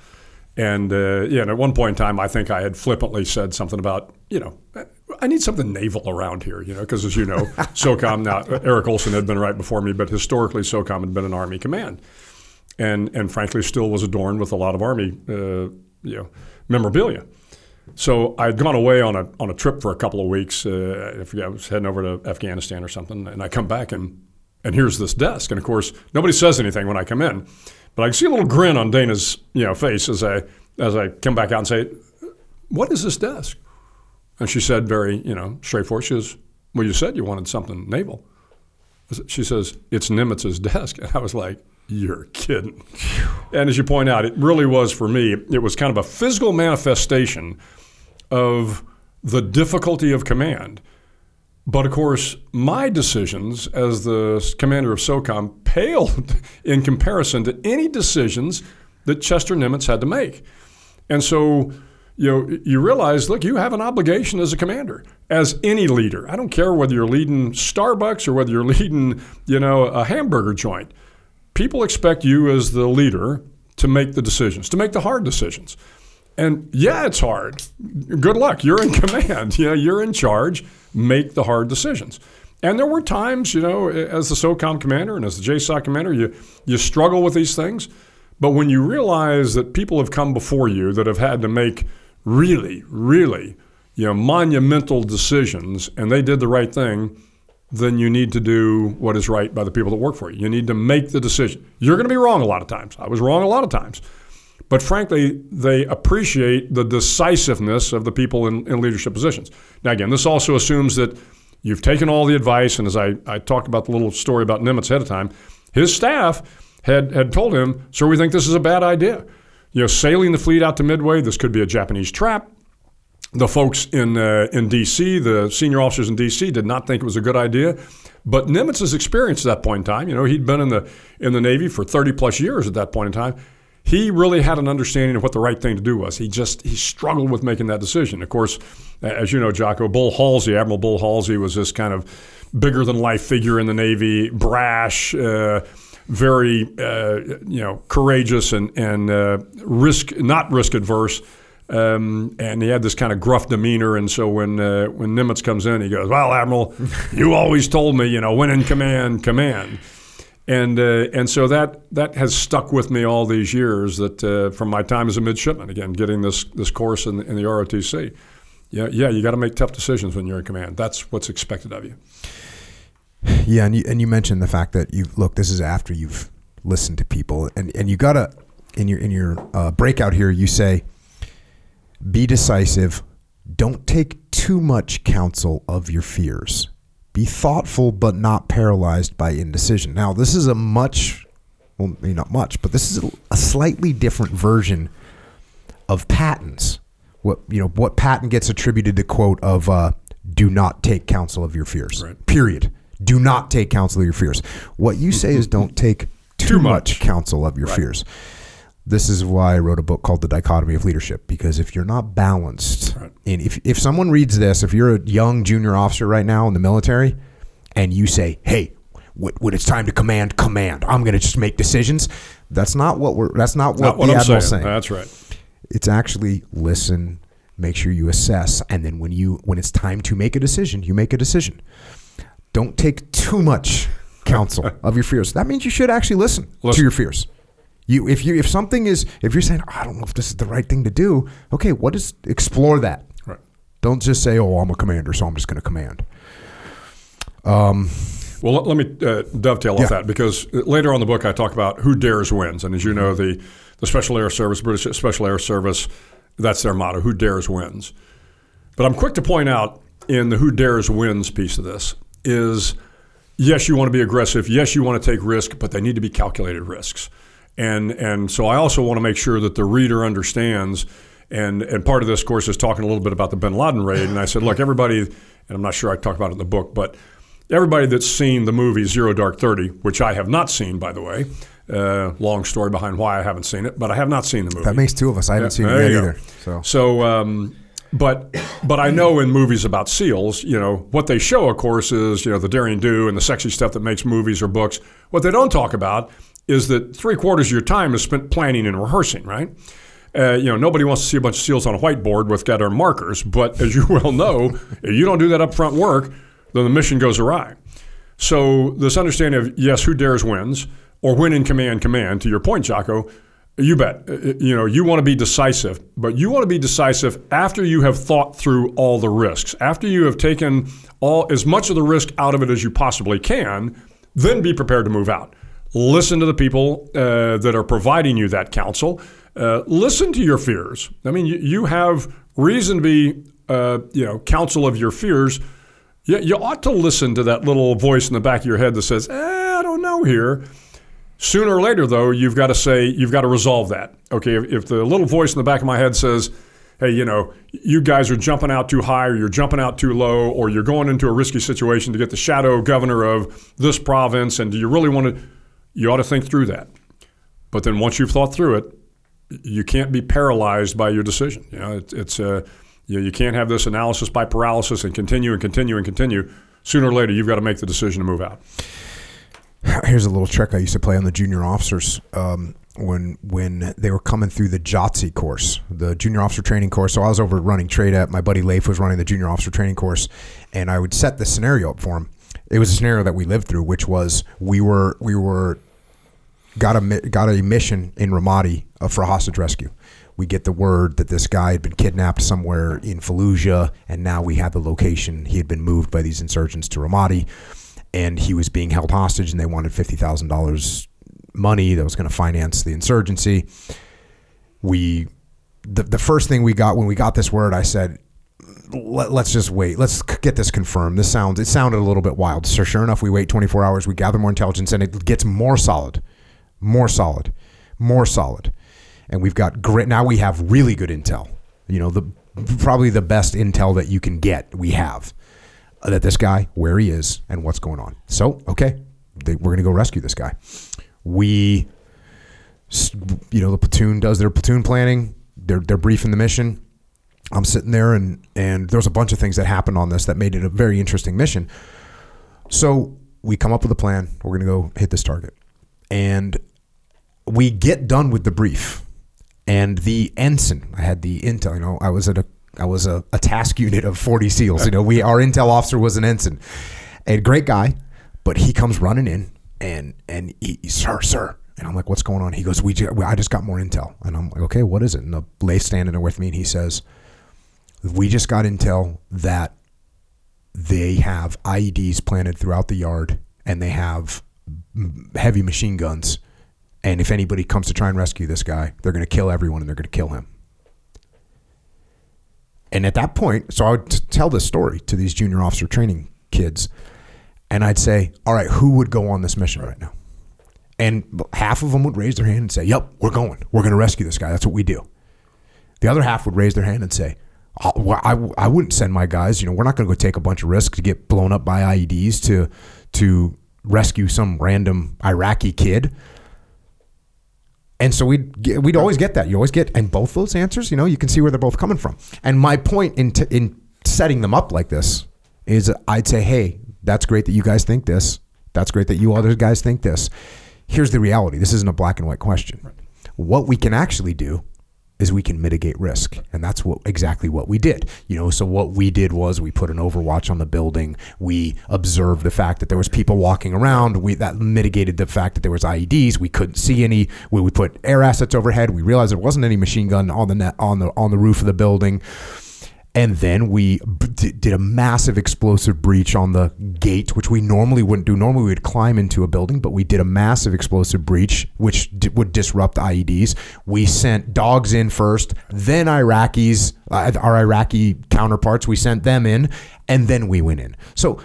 And uh, yeah, and at one point in time, I think I had flippantly said something about, you know, I need something naval around here, you know, because as you know, <laughs> SOCOM now Eric Olson had been right before me, but historically SOCOM had been an Army command, and and frankly still was adorned with a lot of Army, uh, you know, memorabilia. So I'd gone away on a on a trip for a couple of weeks. Uh, I forget, I was heading over to Afghanistan or something, and I come back and and here's this desk, and of course nobody says anything when I come in, but I can see a little grin on Dana's you know face as I as I come back out and say, "What is this desk?" And she said very you know straightforward. She says, "Well, you said you wanted something naval." She says, "It's Nimitz's desk," and I was like. You're kidding. And as you point out, it really was for me, it was kind of a physical manifestation of the difficulty of command. But of course, my decisions as the commander of SOCOM paled <laughs> in comparison to any decisions that Chester Nimitz had to make. And so, you know, you realize, look, you have an obligation as a commander, as any leader. I don't care whether you're leading Starbucks or whether you're <laughs> leading, you know, a hamburger joint. People expect you as the leader to make the decisions, to make the hard decisions. And yeah, it's hard. Good luck. You're in <laughs> command. You know, you're in charge. Make the hard decisions. And there were times, you know, as the SOCOM commander and as the JSOC commander, you you struggle with these things. But when you realize that people have come before you that have had to make really, really, you know, monumental decisions, and they did the right thing, then you need to do what is right by the people that work for you. You need to make the decision. You're going to be wrong a lot of times. I was wrong a lot of times. But frankly, they appreciate the decisiveness of the people in, in leadership positions. Now, again, this also assumes that you've taken all the advice, and as I, I talked about the little story about Nimitz ahead of time, his staff had, had told him, Sir, we think this is a bad idea. You know, sailing the fleet out to Midway, this could be a Japanese trap. The folks in, uh, in D.C., the senior officers in D.C., did not think it was a good idea. But Nimitz's experience at that point in time, you know, he'd been in the in the Navy for 30 plus years at that point in time he really had an understanding of what the right thing to do was. He just he struggled with making that decision. Of course, as you know, Jocko Bull Halsey, Admiral Bull Halsey, was this kind of bigger than life figure in the Navy, brash. Uh, very, uh, you know, courageous and and uh, risk not risk adverse, um, and he had this kind of gruff demeanor. And so when uh, when Nimitz comes in, he goes, "Well, Admiral, <laughs> you always told me, you know, when in command, command." and uh, and so that that has stuck with me all these years. That uh, from my time as a midshipman, again, getting this this course in, in the ROTC, yeah, yeah, you got to make tough decisions when you're in command. That's what's expected of you. Yeah, and you and you mentioned the fact that you look. This is after you've listened to people, and and you gotta in your in your uh, breakout here. You say, be decisive. Don't take too much counsel of your fears be thoughtful, but not paralyzed by indecision. Now, this is a much, well, maybe not much, but this is a slightly different version of Patton's. What you know, what Patton gets attributed the quote of uh, "Do not take counsel of your fears." Right. Period. Do not take counsel of your fears. What you say is don't take too, too much. much. counsel of your right. fears. This is why I wrote a book called The Dichotomy of Leadership because if you're not balanced, right. and if, if someone reads this, if you're a young junior officer right now in the military and you say, hey, when it's time to command, command, I'm going to just make decisions. That's not what we're, that's not what, not what the I'm admiral's saying. saying. That's right. It's actually listen Make sure you assess, and then when you when it's time to make a decision, you make a decision. Don't take too much counsel <laughs> of your fears. That means you should actually listen, to your fears. You if you if something is if you're saying I don't know if this is the right thing to do, okay, what is explore that. Right. Don't just say, "Oh, I'm a commander, so I'm just going to command." Well, let, let me uh, dovetail Yeah. off that because later on in the book I talk about who dares wins, and as you know, the the Special Air Service, British Special Air Service, that's their motto: who dares wins. But I'm quick to point out in the who dares wins piece of this is yes, you want to be aggressive, yes, you want to take risk, but they need to be calculated risks. And and so I also want to make sure that the reader understands. And and part of this, course, is talking a little bit about the Bin Laden raid. And I said, look, everybody, and I'm not sure I talk about it in the book, but everybody that's seen the movie Zero Dark Thirty, which I have not seen, by the way. Uh, long story behind why I haven't seen it, but I have not seen the movie. That makes two of us. I haven't seen it yet either. So So, um, but but I know in movies about seals, you know, what they show, of course, is you know the daring do and the sexy stuff that makes movies or books. What they don't talk about is that three quarters of your time is spent planning and rehearsing, right? Uh, you know, nobody wants to see a bunch of seals on a whiteboard with got markers, but as you <laughs> well know, if you don't do that upfront work, then the mission goes awry. So this understanding of yes, who dares wins, or when in command, command. To your point, Jocko, you bet. Uh, You know, you want to be decisive, but you want to be decisive after you have thought through all the risks, after you have taken all as much of the risk out of it as you possibly can. Then be prepared to move out. Listen to the people uh, that are providing you that counsel. Uh, listen to your fears. I mean, you, you have reason to be, uh, you know, counsel of your fears. You, you ought to listen to that little voice in the back of your head that says, eh, I don't know here. Sooner or later, though, you've got to say, you've got to resolve that. Okay, if, if the little voice in the back of my head says, hey, you know, you guys are jumping out too high or you're jumping out too low or you're going into a risky situation to get the shadow governor of this province and do you really want to, you ought to think through that. But then once you've thought through it, you can't be paralyzed by your decision. You know, it, it's uh, you, know, you can't have this analysis by paralysis and continue and continue and continue. Sooner or later, you've got to make the decision to move out. <clears throat> here's a little trick I used to play on the junior officers um, when when they were coming through the JOTC course, the junior officer training course. So I was over running TRADET my buddy Leif was running the junior officer training course, and I would set the scenario up for him. It was a scenario that we lived through, which was we were we were got a got a mission in Ramadi uh, for hostage rescue. We get the word that this guy had been kidnapped somewhere in Fallujah, and now we had the location. He had been moved by these insurgents to Ramadi, and he was being held hostage, and they wanted fifty thousand dollars money that was going to finance the insurgency. We, the the first thing we got when we got this word, I said, Let, let's just wait. Let's get this confirmed. This sounds it sounded a little bit wild. So sure enough, we wait 24 hours. We gather more intelligence, and it gets more solid, more solid, more solid. And we've got great. Now we have really good intel. You know, the probably the best intel that you can get. We have that this guy, where he is, and what's going on. So okay, they, we're gonna go rescue this guy. We, you know, the platoon does their platoon planning. They're they're briefing the mission. I'm sitting there and and there's a bunch of things that happened on this that made it a very interesting mission. So we come up with a plan. We're gonna go hit this target, and we get done with the brief. And the ensign, I had the intel. You know, I was at a I was a, a task unit of 40 SEALs. You know, we our intel officer was an ensign, a great guy, but he comes running in and and he, sir, sir, and I'm like, what's going on? He goes, we, I just got more intel, and I'm like, okay, what is it? And the lay standing there with me, and he says, we just got intel that they have IEDs planted throughout the yard, and they have heavy machine guns. And if anybody comes to try and rescue this guy, they're going to kill everyone, and they're going to kill him. And at that point, so I would t- tell this story to these junior officer training kids, and I'd say, "All right, who would go on this mission right now?" And half of them would raise their hand and say, "Yep, we're going. We're going to rescue this guy. That's what we do." The other half would raise their hand and say, uh, "Oh, well, I, I wouldn't send my guys. You know, we're not going to go take a bunch of risks to get blown up by IEDs to to rescue some random Iraqi kid." And so we'd get- we'd always get that. You always get, and both those answers, you know, you can see where they're both coming from. And my point in t- in setting them up like this is, I'd say, hey, that's great that you guys think this. That's great that you other guys think this. Here's the reality. This isn't a black and white question. What we can actually do is we can mitigate risk. And that's what exactly what we did. You know so what we did was we put an overwatch on the building. We observed the fact that there was people walking around. We that mitigated the fact that there was IEDs we couldn't see any. We, we put air assets overhead. We realized there wasn't any machine gun on the net on the on the roof of the building and then we b- did a massive explosive breach on the gate, which we normally wouldn't do. Normally, we'd climb into a building, but we did a massive explosive breach, which d- would disrupt IEDs. We sent dogs in first, then Iraqis, uh, our Iraqi counterparts, we sent them in, and then we went in. So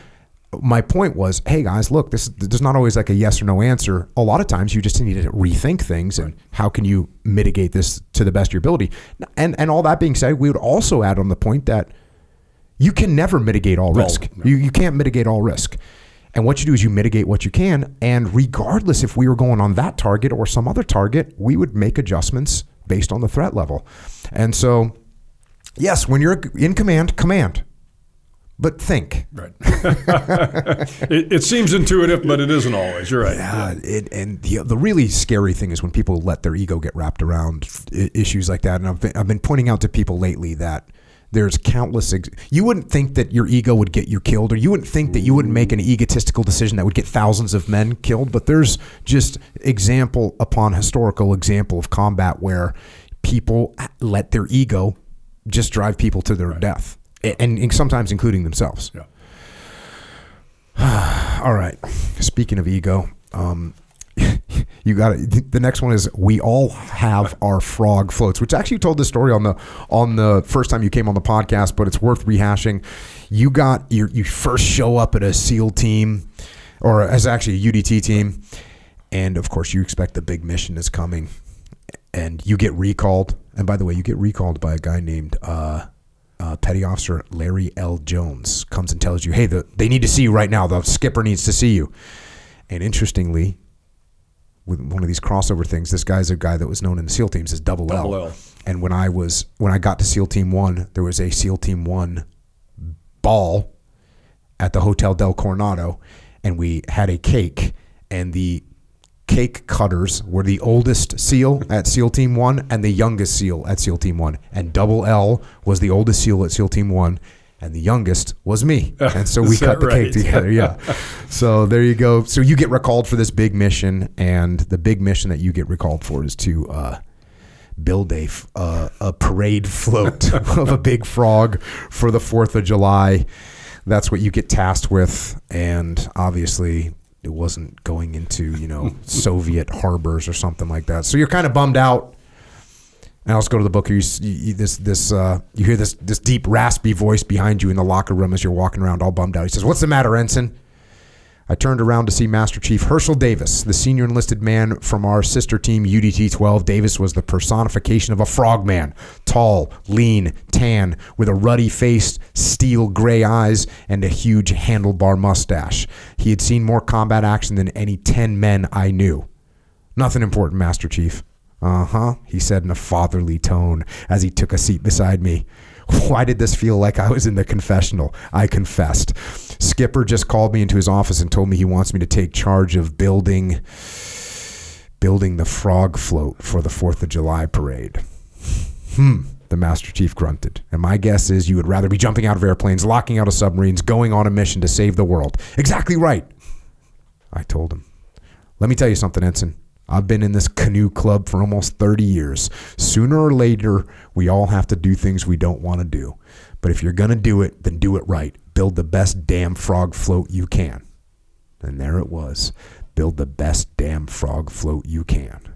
my point was, hey guys, look, this there's not always like a yes or no answer. A lot of times you just need to rethink things and how can you mitigate this to the best of your ability. And and all that being said, we would also add on the point that you can never mitigate all risk. no. You you can't mitigate all risk. And what you do is you mitigate what you can. And regardless if we were going on that target or some other target, we would make adjustments based on the threat level. And so, yes, when you're in command, command. But think. Right. <laughs> it, it seems intuitive, but it isn't always. You're right. Yeah, it, and the the really scary thing is when people let their ego get wrapped around issues like that. And I've been, I've been pointing out to people lately that there's countless. Ex- you wouldn't think that your ego would get you killed, or you wouldn't think that you wouldn't make an egotistical decision that would get thousands of men killed. But there's just example upon historical example of combat where people let their ego just drive people to their death, A- and, and sometimes including themselves. Yeah. <sighs> All right. Speaking of ego, um, <laughs> you got it. The next one is we all have <laughs> our frog floats, which actually told this story on the on the first time you came on the podcast, but it's worth rehashing. You got your you first show up at a SEAL team, or as actually a UDT team, and of course you expect the big mission is coming, and you get recalled. And by the way, you get recalled by a guy named. Uh, uh, Petty Officer Larry L. Jones comes and tells you, "Hey, the, they need to see you right now. The skipper needs to see you." And interestingly, with one of these crossover things, this guy's a guy that was known in the SEAL teams as Double, Double L. L. And when I was when I got to SEAL Team One, there was a SEAL Team One ball at the Hotel Del Coronado, and we had a cake, and the cake cutters were the oldest SEAL at SEAL Team One and the youngest SEAL at SEAL Team One, and Double L was the oldest SEAL at SEAL Team One. And the youngest was me, <laughs> and so we cut the cake together. Yeah, <laughs> so there you go. So you get recalled for this big mission, and the big mission that you get recalled for is to uh, build a uh, a parade float <laughs> of a big frog for the Fourth of July. That's what you get tasked with, and obviously it wasn't going into you know <laughs> Soviet harbors or something like that. So you're kind of bummed out. And let's go to the book. You, you, you- this this uh, you hear this this deep raspy voice behind you in the locker room as you're walking around all bummed out. He says, "What's the matter, ensign?" I turned around to see Master Chief Herschel Davis, the senior enlisted man from our sister team UDT 12. Davis was the personification of a frogman, tall, lean, tan, with a ruddy face, steel gray eyes, and a huge handlebar mustache. He had seen more combat action than any 10 men I knew. Nothing important, Master Chief. Uh huh, he said in a fatherly tone as he took a seat beside me. <laughs> Why did this feel like I was in the confessional? I confessed. Skipper just called me into his office and told me he wants me to take charge of building building the frog float for the 4th of July parade. Hmm, the Master Chief grunted. And my guess is you would rather be jumping out of airplanes, locking out of submarines, going on a mission to save the world. Exactly right. I told him. Let me tell you something, Ensign. I've been in this canoe club for almost 30 years. Sooner or later, we all have to do things we don't want to do. But if you're going to do it, then do it right. Build the best damn frog float you can. And there it was. Build the best damn frog float you can.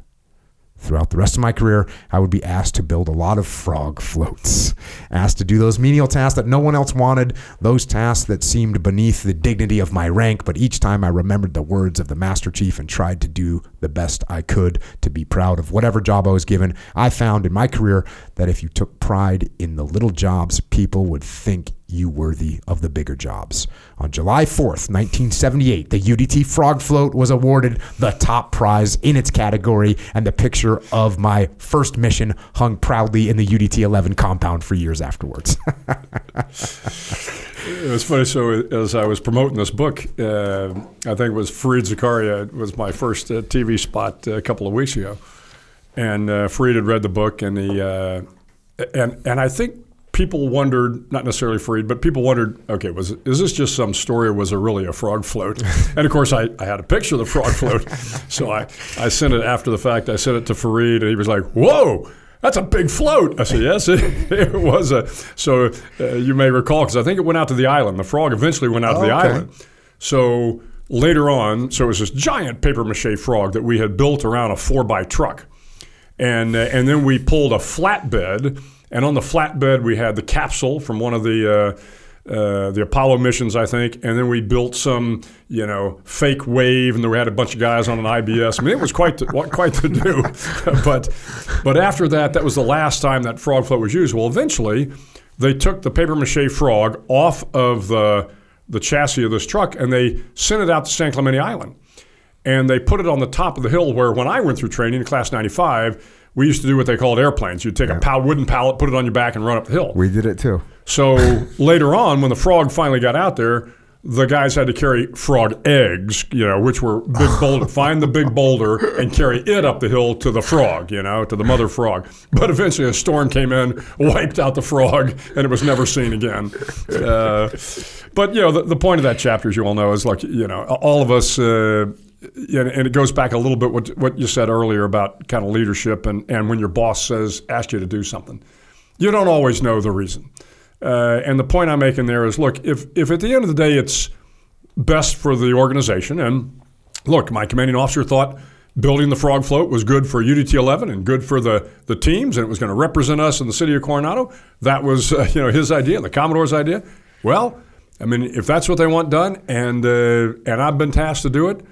Throughout the rest of my career, I would be asked to build a lot of frog floats, asked to do those menial tasks that no one else wanted, those tasks that seemed beneath the dignity of my rank. But each time I remembered the words of the Master Chief and tried to do the best I could to be proud of whatever job I was given. I found in my career that if you took pride in the little jobs, people would think you worthy of the bigger jobs. On July 4th, 1978, the UDT Frog Float was awarded the top prize in its category, and the picture of my first mission hung proudly in the UDT 11 compound for years afterwards. <laughs> It was funny. So as I was promoting this book, uh, I think it was Fareed Zakaria. It was my first uh, TV spot uh, a couple of weeks ago, and uh, Fareed had read the book, and he uh, and and I think people wondered, not necessarily Fareed, but people wondered, okay, was is this just some story, or was it really a frog float? <laughs> and of course, I, I had a picture of the frog float, <laughs> so I I sent it after the fact. I sent it to Fareed, and he was like, whoa. That's a big float. I said, yes, <laughs> it, it was a. So uh, you may recall, because I think it went out to the island. The frog eventually went out to the Okay. island. So later on, so it was this giant paper mache frog that we had built around a four by truck, and uh, and then we pulled a flatbed, and on the flatbed we had the capsule from one of the. Uh, uh, the Apollo missions, I think, and then we built some, you know, fake wave, and then we had a bunch of guys on an IBS. I mean, it was quite the, quite to do, <laughs> but but after that, that was the last time that frog float was used. Well, eventually, they took the paper mache frog off of the the chassis of this truck, and they sent it out to San Clemente Island and they put it on the top of the hill where when I went through training in class 95, we used to do what they called airplanes. You'd take a pal- wooden pallet, put it on your back, and run up the hill. We did it too. So <laughs> later on, when the frog finally got out there, the guys had to carry frog eggs, you know, which were big <laughs> boulder. Find the big boulder and carry it up the hill to the frog, you know, to the mother frog. But eventually, a storm came in, wiped out the frog, and it was never seen again. Uh, but you know, the, the point of that chapter, as you all know, is like you know, all of us. Uh, and it goes back a little bit what what you said earlier about kind of leadership and, and when your boss says asks you to do something, you don't always know the reason. Uh, and the point I'm making there is, look, if if at the end of the day it's best for the organization, and look, my commanding officer thought building the frog float was good for UDT 11 and good for the the teams, and it was going to represent us in the city of Coronado. That was <laughs> uh, you know his idea, the Commodore's idea. Well, I mean, if that's what they want done, and uh, and I've been tasked to do it,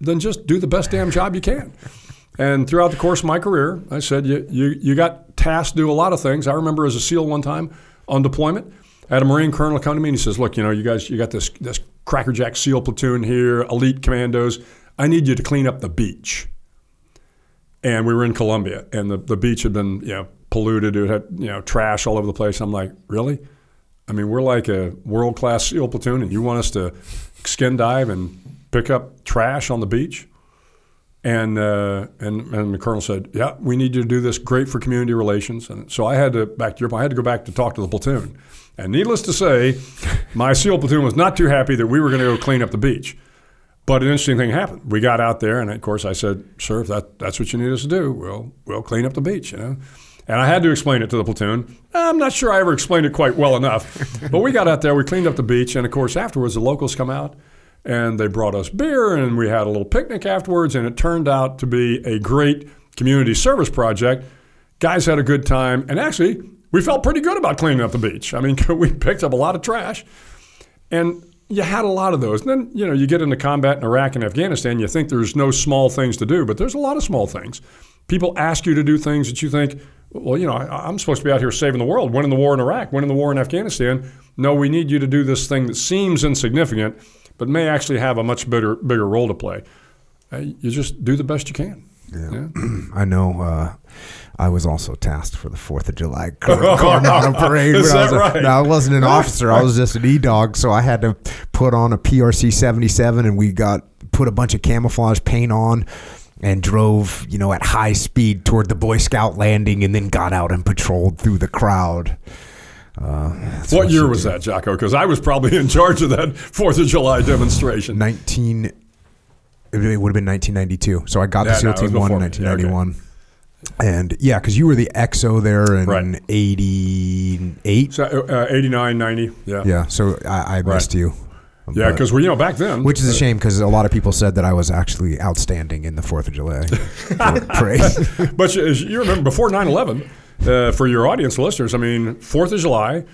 then just do the best damn job you can. And throughout the course of my career, I said, you, you, you got tasked to do a lot of things. I remember as a SEAL one time on deployment, I had a Marine colonel come to me and he says, Look, you know, you guys, you got this, this Crackerjack SEAL platoon here, elite commandos. I need you to clean up the beach. And we were in Colombia, and the, the beach had been, you know, polluted. It had, you know, trash all over the place. I'm like, Really? I mean, we're like a world class SEAL platoon, and you want us to skin dive and pick up trash on the beach? And, uh, and and the colonel said, "Yeah, we need you to do this. Great for community relations." And so I had to back to your point. I had to go back to talk to the platoon. And needless to say, my SEAL platoon was not too happy that we were going to go clean up the beach. But an interesting thing happened. We got out there, and of course, I said, "Sir, if that, that's what you need us to do, we'll we'll clean up the beach." You know. And I had to explain it to the platoon. I'm not sure I ever explained it quite well enough. but we got out there, we cleaned up the beach, and of course, afterwards, the locals come out and they brought us beer, and we had a little picnic afterwards, and it turned out to be a great community service project. Guys had a good time, and actually, we felt pretty good about cleaning up the beach. I mean, <laughs> we picked up a lot of trash, and you had a lot of those. And then, you know, you get into combat in Iraq and Afghanistan, you think there's no small things to do, but there's a lot of small things. People ask you to do things that you think, well, you know, I, I'm supposed to be out here saving the world, winning the war in Iraq, winning the war in Afghanistan. No, we need you to do this thing that seems insignificant, but may actually have a much bigger, bigger role to play. Uh, you just do the best you can. Yeah. <clears throat> I know. Uh, I was also tasked for the Fourth of July <laughs> Cor- Coronado <laughs> Parade. Is but I, that was a- right? no, I wasn't an officer. I was just an e dog, so I had to put on a PRC seventy seven, and we got put a bunch of camouflage paint on. And drove, you know, at high speed toward the Boy Scout landing, and then got out and patrolled through the crowd. Uh, What year was that, Jocko? Because I was probably in charge of that <laughs> Fourth of July demonstration. Nineteen. It would have been 1992. So I got Yeah, to SEAL no, Team One in before me. Yeah, okay. 1991. And yeah, because you were the XO there in Right. 88. So, uh, 89, 90. Yeah. Yeah, so I, I missed you. Yeah, because we, you know, back then, which is a shame because a lot of people said that I was actually outstanding in the Fourth of July <laughs> <laughs> parade. But you, as you remember before 9 11, uh, for your audience listeners, I mean, 4th of July,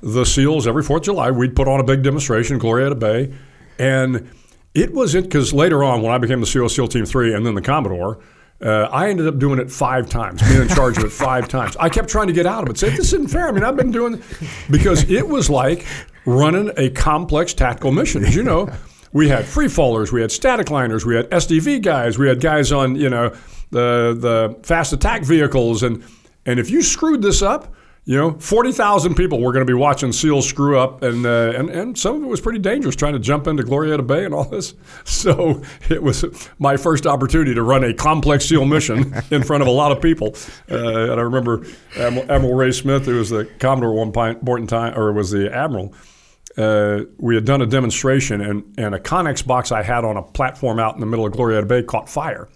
the SEALs, every 4th of July, we'd put on a big demonstration, Gloria Glorieta Bay. And it was it, because later on, when I became the SEAL, SEAL Team 3, and then the Commodore, uh, I ended up doing it five times, being in charge of it five times. I kept trying to get out of it, say, this isn't fair. I mean, I've been doing because it was like running a complex tactical mission. As you know, we had free fallers, we had static liners, we had SDV guys, we had guys on, you know, the the fast attack vehicles, and and if you screwed this up, You know, forty thousand people were going to be watching seals screw up, and uh, and and some of it was pretty dangerous, trying to jump into Glorieta Bay and all this. <laughs> So it was my first opportunity to run a complex SEAL mission in front of a lot of people. Uh, and I remember Admiral, Admiral Ray Smith, who was the Commodore one point in time, or was the Admiral. Uh, we had done a demonstration, and, and a Connex box I had on a platform out in the middle of Glorieta Bay caught fire.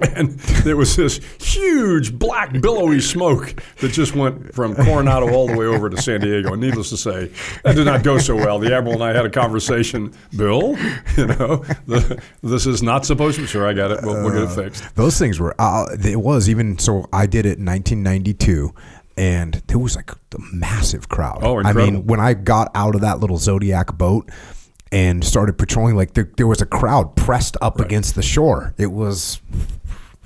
And there was this huge black billowy smoke that just went from Coronado all the way over to San Diego. And needless to say, that did not go so well. The admiral and I had a conversation. Bill, you know, the, this is not supposed to. be. Sure, I got it. We'll, we'll get it fixed. Those things were. Uh, it was even so. I did it in 1992, and there was like a massive crowd. Oh, incredible. I mean, when I got out of that little Zodiac boat and started patrolling, like there, there was a crowd pressed up against the shore. It was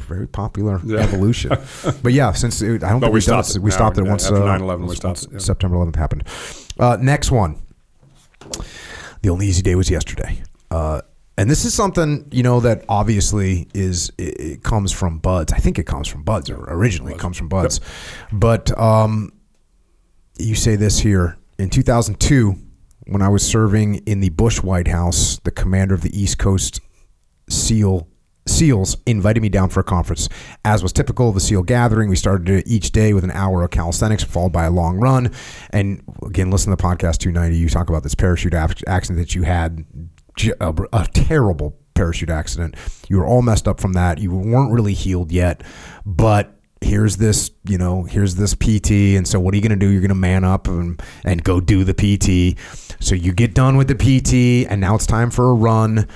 very popular Yeah. evolution. <laughs> but yeah, since it, I don't But think we stopped it. We now. stopped it once after uh, 9/11 we once- stopped it, yeah. September 11th happened. Uh, next one. The only easy day was yesterday. Uh, and this is something you know that obviously is it, it comes from BUD/S. I think it comes from BUD/S, or originally it comes from BUD/S. But um, you say this here in 2002 when I was serving in the Bush White House, the commander of the East Coast SEAL SEALs invited me down for a conference. As was typical of the SEAL gathering, we started each day with an hour of calisthenics, followed by a long run. And again, listen to the podcast 290. You talk about this parachute accident that you had, a terrible parachute accident. You were all messed up from that. You weren't really healed yet, but here's this, you know, here's this PT. And so what are you going to do? You're going to man up and, and go do the PT. So you get done with the PT, and now it's time for a run.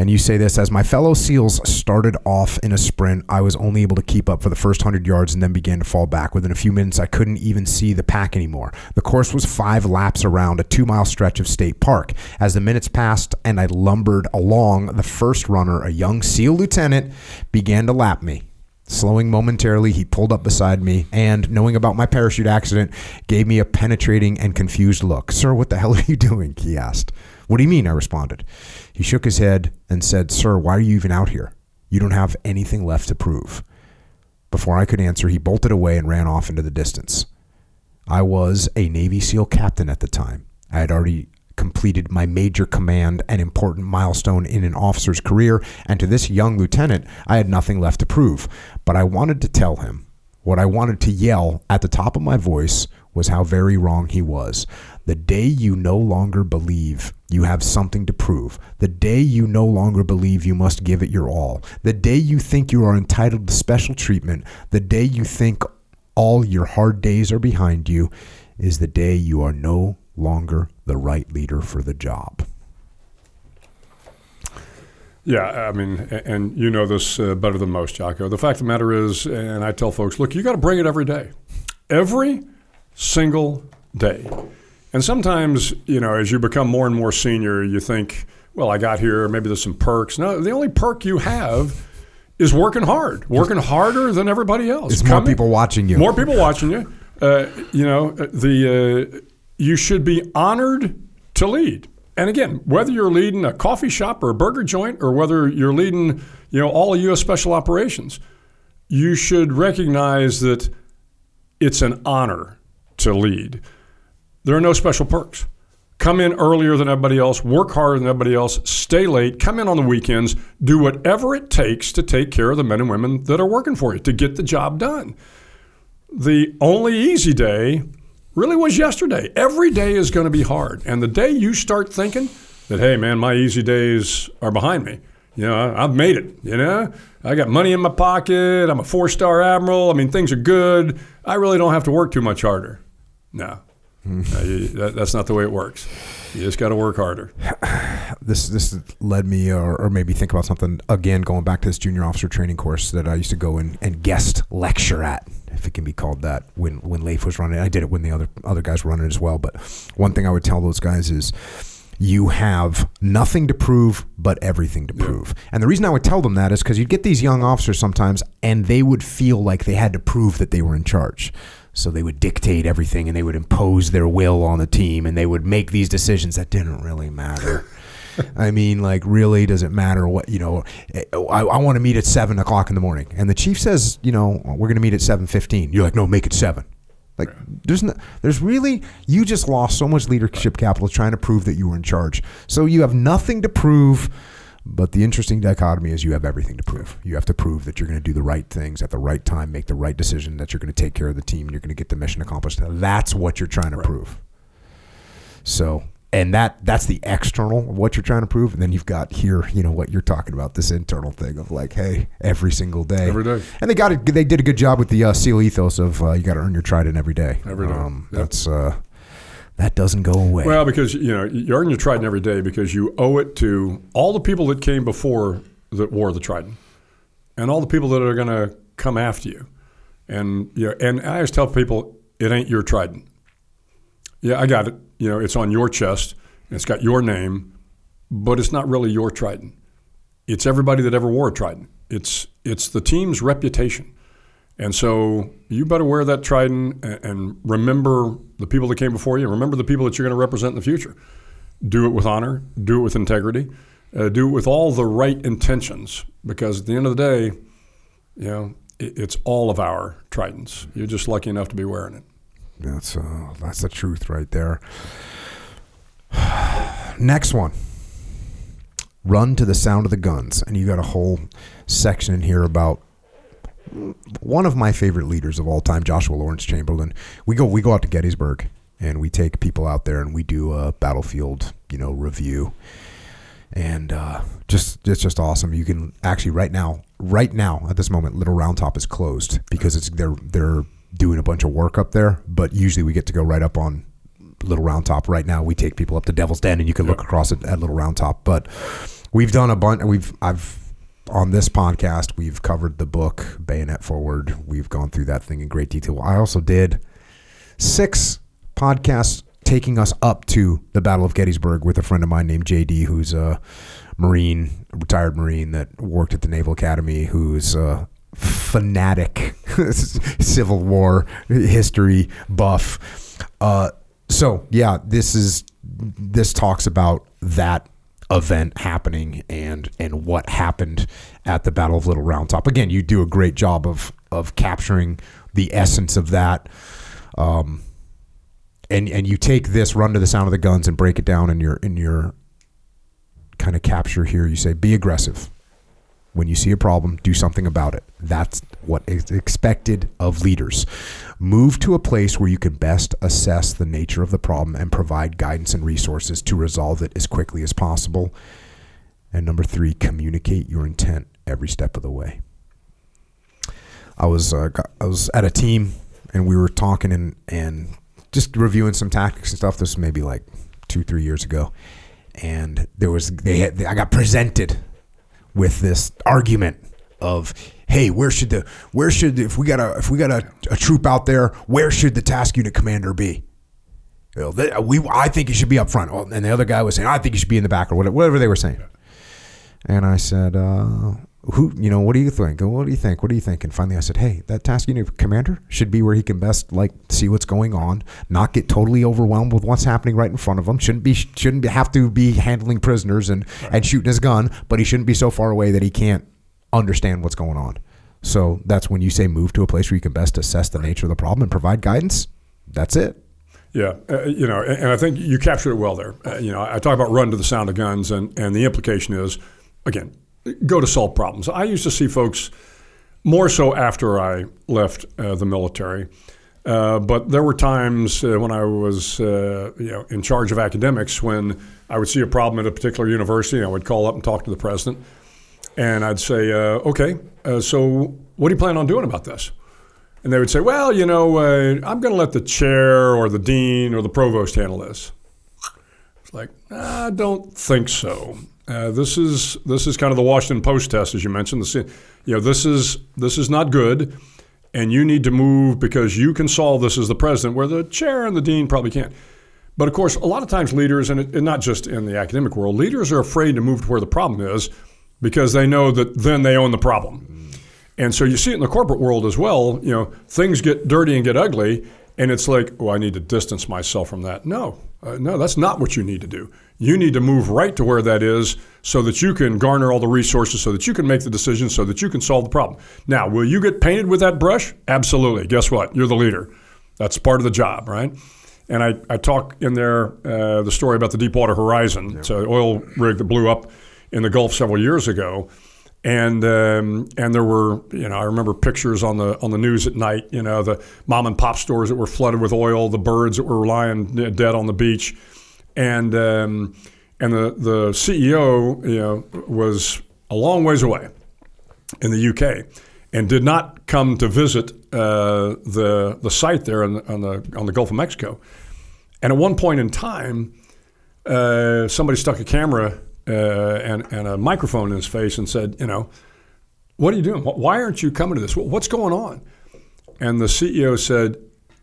And you say this as my fellow SEALs started off in a sprint, I was only able to keep up for the first 100 yards and then began to fall back. Within a few minutes, I couldn't even see the pack anymore. The course was five laps around a two mile stretch of State Park. As the minutes passed and I lumbered along, the first runner, a young SEAL lieutenant, began to lap me. Slowing momentarily, he pulled up beside me and, knowing about my parachute accident, gave me a penetrating and confused look. Sir, what the hell are you doing? He asked. What do you mean? I responded. He shook his head and said, Sir, why are you even out here? You don't have anything left to prove. Before I could answer, he bolted away and ran off into the distance. I was a Navy SEAL captain at the time. I had already completed my major command, an important milestone in an officer's career, and to this young lieutenant, I had nothing left to prove. But I wanted to tell him what I wanted to yell at the top of my voice was how very wrong he was. The day you no longer believe you have something to prove, the day you no longer believe you must give it your all, the day you think you are entitled to special treatment, the day you think all your hard days are behind you, is the day you are no longer the right leader for the job. Yeah, I mean, and you know this uh, better than most, Jocko. The fact of the matter is, and I tell folks, look, you got to bring it every day, every single day. And sometimes, you know, as you become more and more senior, you think, well, I got here, maybe there's some perks. No, the only perk you have is working hard, working harder than everybody else. There's more people watching you. More people watching you. Uh, you know, uh, the uh, you should be honored to lead. And again, whether you're leading a coffee shop or a burger joint, or whether you're leading, you know, all of U.S. Special Operations, you should recognize that it's an honor to lead. There are no special perks. Come in earlier than everybody else, work harder than everybody else, stay late, come in on the weekends, do whatever it takes to take care of the men and women that are working for you to get the job done. The only easy day really was yesterday. Every day is going to be hard. And the day you start thinking that, hey, man, my easy days are behind me, you know, I've made it, you know, I got money in my pocket, I'm a four star admiral, I mean, things are good, I really don't have to work too much harder. No, No, you- that, that's not the way it works. You just got to work harder. <sighs> this this led me uh, or, or maybe think about something again going back to this junior officer training course that I used to go in and guest lecture at if it can be called that when when Leif was running I did it when the other other guys were running as well but one thing I would tell those guys is you have nothing to prove but everything to prove and the reason I would tell them that is because you'd get these young officers sometimes and they would feel like they had to prove that they were in charge so they would dictate everything and they would impose their will on the team and they would make these decisions that didn't really matter. <laughs> I mean, like, really, does it matter what, you know, eh, I, I want to meet at 7 o'clock in the morning. And the chief says, you know, we're going to meet at 7.15. You're like, no, make it 7. Like there's no, there's really you just lost so much leadership capital trying to prove that you were in charge. So you have nothing to prove. But the interesting dichotomy is you have everything to prove. You have to prove that you're going to do the right things at the right time, make the right decision, that you're going to take care of the team, and you're going to get the mission accomplished. That's what you're trying to prove. So, and that that's the external of what you're trying to prove, and then you've got here, you know, what you're talking about, this internal thing of like, hey, every single day, Every day. and they got it. They did a good job with the uh, seal ethos of uh, you got to earn your trident every day. Every day. Um, Yep. That's uh, that doesn't go away. Well, because you know you earn your trident every day because you owe it to all the people that came before that wore the trident, and all the people that are going to come after you. And you know, and I always tell people it ain't your trident. Yeah, I got it. You know, it's on your chest. It's got your name, but it's not really your trident. It's everybody that ever wore a trident. It's it's the team's reputation. And so you better wear that trident and, remember the people that came before you. Remember the people that you're going to represent in the future. Do it with honor. Do it with integrity. Uh, do it with all the right intentions. Because at the end of the day, you know, it, it's all of our tridents. You're just lucky enough to be wearing it. That's uh, that's the truth right there. <sighs> Next one. Run to the sound of the guns, and you got a whole section in here about one of my favorite leaders of all time, Joshua Lawrence Chamberlain. We go we go out to Gettysburg, and we take people out there, and we do a battlefield, you know, review, and uh, just it's just awesome. You can actually right now, right now at this moment, Little Round Top is closed because it's they're they're doing a bunch of work up there. But usually we get to go right up on Little Round Top. Right now we take people up to Devil's Den, and you can look across it at Little Round Top. But we've done a bunch. We've I've on this podcast we've covered the book Bayonet Forward. We've gone through that thing in great detail. I also did six podcasts taking us up to the Battle of Gettysburg with a friend of mine named JD, who's a Marine, a retired Marine that worked at the Naval Academy, who's a fanatic <laughs> Civil War history buff. Uh, so yeah, this is this talks about that event happening and and what happened at the Battle of Little Round Top. Again, you do a great job of of capturing the essence of that. Um, and and you take this run to the sound of the guns and break it down in your in your kind of capture here. You say be aggressive. When you see a problem, do something about it. That's what is expected of leaders. Move to a place where you can best assess the nature of the problem and provide guidance and resources to resolve it as quickly as possible. And number three, communicate your intent every step of the way. I was uh, I was at a team and we were talking and and just reviewing some tactics and stuff. This was maybe like two three years ago, and there was they had, I got presented with this argument of hey where should the where should if we got a if we got a, a troop out there where should the task unit commander be? You know, they, we I think he should be up front. Oh, and the other guy was saying I think he should be in the back or whatever, whatever they were saying. And I said uh, who you know what do you think? What do you think? What do you think and finally I said hey that task unit commander should be where he can best like see what's going on not get totally overwhelmed with what's happening right in front of him shouldn't be shouldn't be, have to be handling prisoners and and shooting his gun but he shouldn't be so far away that he can't understand what's going on so that's when you say move to a place where you can best assess the nature of the problem and provide guidance that's it Yeah, uh, you know, and, and I think you captured it well there. Uh, you know, I talk about run to the sound of guns, and, and the implication is, again, go to solve problems. I used to see folks more so after I left uh, the military, uh, but there were times uh, when I was, uh, you know, in charge of academics when I would see a problem at a particular university, and I would call up and talk to the president, and I'd say, uh, "Okay, uh, so what do you plan on doing about this?" And they would say, well, you know, uh, I'm going to let the chair or the dean or the provost handle this. It's like, I don't think so. Uh, this is this is kind of the Washington Post test, as you mentioned. This, you know, this is this is not good, and you need to move because you can solve this as the president, where the chair and the dean probably can't. But of course, a lot of times leaders, and, it, and not just in the academic world, leaders are afraid to move to where the problem is because they know that then they own the problem. And so you see it in the corporate world as well. You know, things get dirty and get ugly, and it's like, oh, I need to distance myself from that. No, uh, no, that's not what you need to do. You need to move right to where that is so that you can garner all the resources, so that you can make the decisions, so that you can solve the problem. Now, will you get painted with that brush? Absolutely. Guess what? You're the leader. That's part of the job, right? And I, I talk in there uh, the story about the Deepwater Horizon. It's an oil rig that blew up in the Gulf several years ago. And um, and there were you know I remember pictures on the on the news at night you know the mom and pop stores that were flooded with oil the birds that were lying dead on the beach and um, and the the CEO you know was a long ways away in the UK and did not come to visit uh, the the site there on the, on the on the Gulf of Mexico. And at one point in time, uh, somebody stuck a camera uh, and and a microphone in his face and said, you know, what are you doing? Why aren't you coming to this? What's going on? And the CEO said,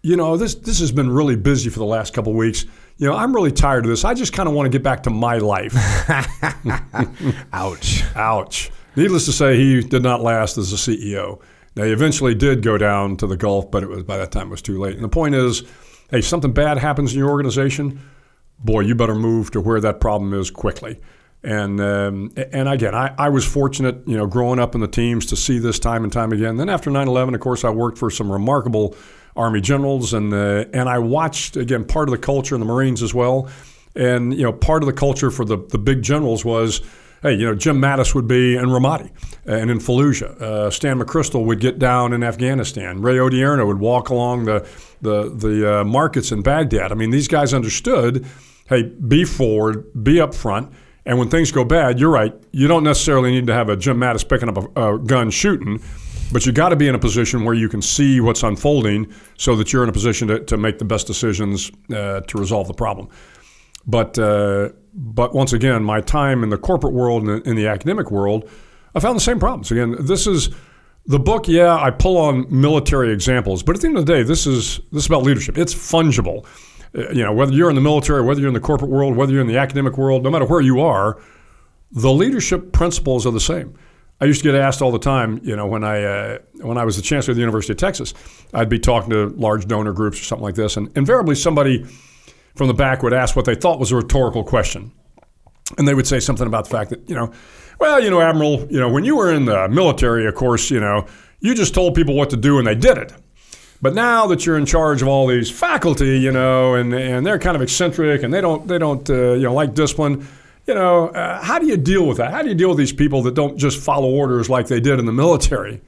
you know, this this has been really busy for the last couple of weeks. You know, I'm really tired of this. I just kind of want to get back to my life. <laughs> Ouch. Ouch. Needless to say, he did not last as a CEO. Now, he eventually did go down to the Gulf, but it was by that time it was too late. And the point is, hey, something bad happens in your organization, boy, you better move to where that problem is quickly. And um, and again, I, I was fortunate, you know, growing up in the teams to see this time and time again. Then after 9/11, of course, I worked for some remarkable Army generals, and uh, and I watched again part of the culture in the Marines as well. And you know, part of the culture for the the big generals was hey, you know, Jim Mattis would be in Ramadi and in Fallujah. Uh, Stan McChrystal would get down in Afghanistan. Ray Odierno would walk along the the the uh, markets in Baghdad. I mean, these guys understood, hey, be forward, be up front. And when things go bad, you're right. You don't necessarily need to have a Jim Mattis picking up a, a gun shooting, but you got to be in a position where you can see what's unfolding so that you're in a position to, to make the best decisions uh, to resolve the problem. But uh, but once again, my time in the corporate world and in the academic world, I found the same problems. Again, this is the book. Yeah, I pull on military examples, but at the end of the day, this is this is about leadership. It's fungible. Uh, you know, whether you're in the military, whether you're in the corporate world, whether you're in the academic world, no matter where you are, the leadership principles are the same. I used to get asked all the time, you know, when I uh, when I was the chancellor of the University of Texas, I'd be talking to large donor groups or something like this, and invariably somebody from the back would ask what they thought was a rhetorical question. And they would say something about the fact that, you know, well, you know, Admiral, you know, when you were in the military, of course, you know, you just told people what to do and they did it. But now that you're in charge of all these faculty, you know, and, and they're kind of eccentric and they don't they don't uh, you know like discipline, you know, uh, how do you deal with that? How do you deal with these people that don't just follow orders like they did in the military?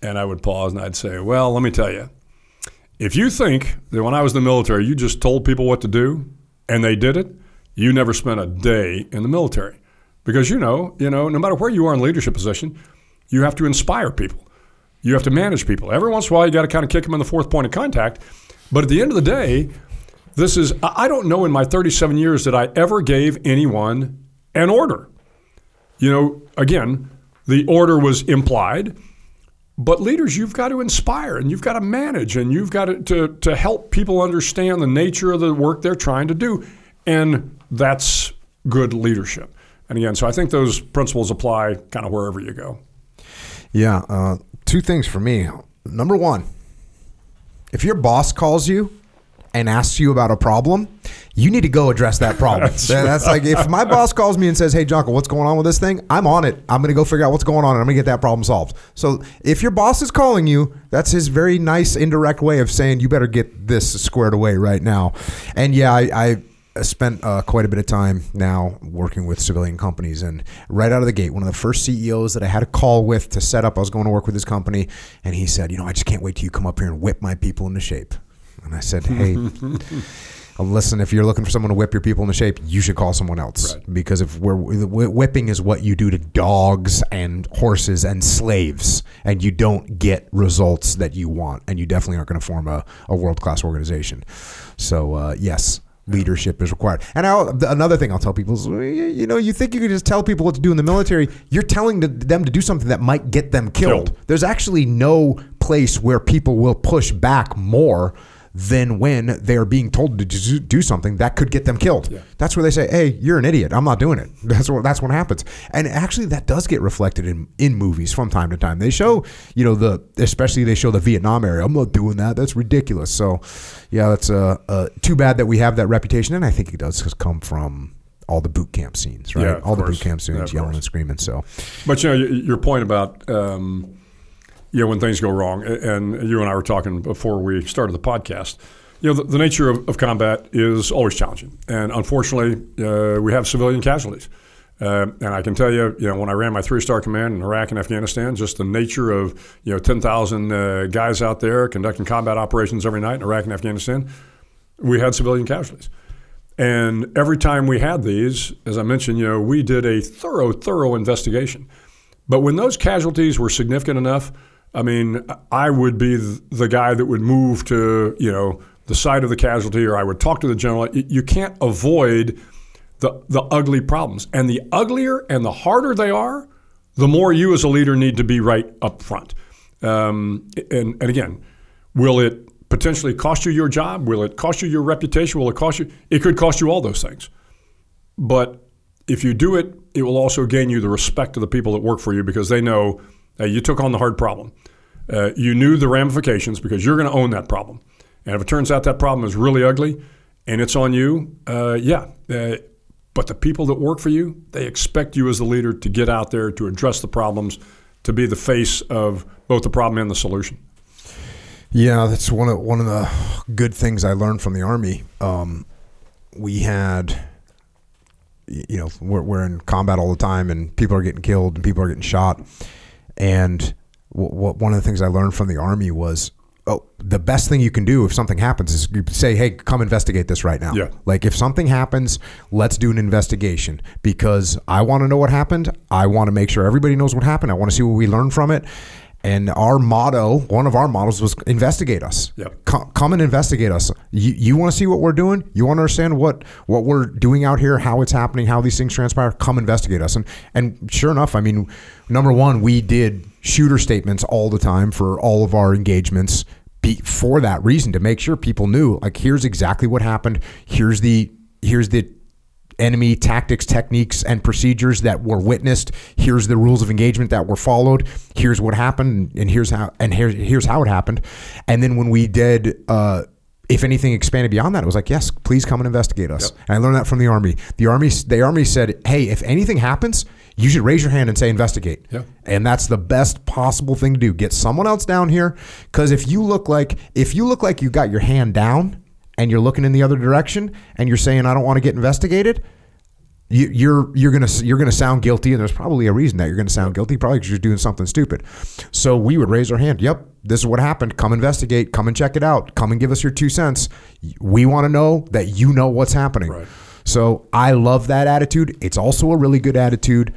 And I would pause and I'd say, well, let me tell you, if you think that when I was in the military, you just told people what to do and they did it, you never spent a day in the military. Because you know, you know, no matter where you are in leadership position, you have to inspire people. You have to manage people. Every once in a while, you got to kind of kick them in the fourth point of contact. But at the end of the day, this is, I don't know in my 37 years that I ever gave anyone an order. You know, again, the order was implied. But leaders, you've got to inspire and you've got to manage and you've got to, to, to help people understand the nature of the work they're trying to do. And that's good leadership. And again, so I think those principles apply kind of wherever you go. Yeah. Uh, two things for me. Number one, if your boss calls you and asks you about a problem, you need to go address that problem. <laughs> that's, that's like if my boss <laughs> calls me and says, "Hey, Jocko, what's going on with this thing?" I'm on it. I'm going to go figure out what's going on and I'm going to get that problem solved. So if your boss is calling you, that's his very nice indirect way of saying you better get this squared away right now. And yeah, I. I spent uh, quite a bit of time now working with civilian companies, and right out of the gate, one of the first CEOs that I had a call with to set up, I was going to work with his company, and he said, "You know, I just can't wait till you come up here and whip my people into shape." And I said, "Hey." <laughs> listen, if you're looking for someone to whip your people into shape, you should call someone else right. because if we're whipping is what you do to dogs and horses and slaves, and you don't get results that you want, and you definitely aren't going to form a, a world class organization. So uh, yes. Leadership is required, and I'll, another thing I'll tell people is, you know, you think you can just tell people what to do in the military. You're telling them to do something that might get them killed. killed. There's actually no place where people will push back more than when they're being told to do something that could get them killed. Yeah. That's where they say, "Hey, you're an idiot. I'm not doing it." <laughs> That's what that's what happens. And actually, that does get reflected in in movies from time to time. They show, you know, the especially they show the Vietnam area. I'm not doing that. That's ridiculous. So, yeah, that's uh, uh too bad that we have that reputation, and I think it does come from all the boot camp scenes, right? Yeah, all course. the boot camp scenes, yeah, yelling course. and screaming. So, but you know, your point about. Um, you know, when things go wrong. And you and I were talking before we started the podcast. You know, the, the nature of, of, combat is always challenging, and unfortunately, uh, we have civilian casualties. Uh, and I can tell you, you know, when I ran my three-star command in Iraq and Afghanistan, just the nature of you know 10,000 uh, guys out there conducting combat operations every night in Iraq and Afghanistan, we had civilian casualties. And every time we had these, as I mentioned, you know, we did a thorough, thorough investigation. But when those casualties were significant enough, I mean, I would be the guy that would move to, you know, the side of the casualty, or I would talk to the general. You can't avoid the the ugly problems, and the uglier and the harder they are, the more you as a leader need to be right up front. Um, and, and again, will it potentially cost you your job? Will it cost you your reputation? Will it cost you? It could cost you all those things. But if you do it, it will also gain you the respect of the people that work for you because they know uh, you took on the hard problem. Uh, you knew the ramifications because you're going to own that problem. And if it turns out that problem is really ugly and it's on you, uh, yeah. Uh, but the people that work for you, they expect you as the leader to get out there to address the problems, to be the face of both the problem and the solution. Yeah, that's one of one of the good things I learned from the army. Um, we had, you know, we're, we're in combat all the time, and people are getting killed, and people are getting shot. And what one of the things I learned from the army was, oh, the best thing you can do if something happens is you say, hey, come investigate this right now. Yeah. Like if something happens, let's do an investigation because I want to know what happened. I want to make sure everybody knows what happened. I want to see what we learned from it. And our motto, one of our models was investigate us. Yep. Come, come and investigate us. You, you want to see what we're doing? You want to understand what, what we're doing out here, how it's happening, how these things transpire? Come investigate us. And, and sure enough, I mean, number one, we did shooter statements all the time for all of our engagements be, for that reason to make sure people knew like here's exactly what happened. Here's the here's the enemy tactics, techniques, and procedures that were witnessed. Here's the rules of engagement that were followed. Here's what happened, and here's how and here, here's how it happened. And then when we did. Uh, if anything expanded beyond that, it was like, yes, please come and investigate us. Yep. And I learned that from the army. The army, the army said, hey, if anything happens, you should raise your hand and say investigate. Yeah. And that's the best possible thing to do. Get someone else down here, because if you look like if you look like you got your hand down, and you're looking in the other direction and you're saying I don't want to get investigated, you, you're you're gonna you're gonna sound guilty, and there's probably a reason that you're gonna sound guilty, probably because you're doing something stupid. So we would raise our hand. Yep, this is what happened. Come investigate. Come and check it out. Come and give us your two cents. We want to know that you know what's happening. Right. So I love that attitude. It's also a really good attitude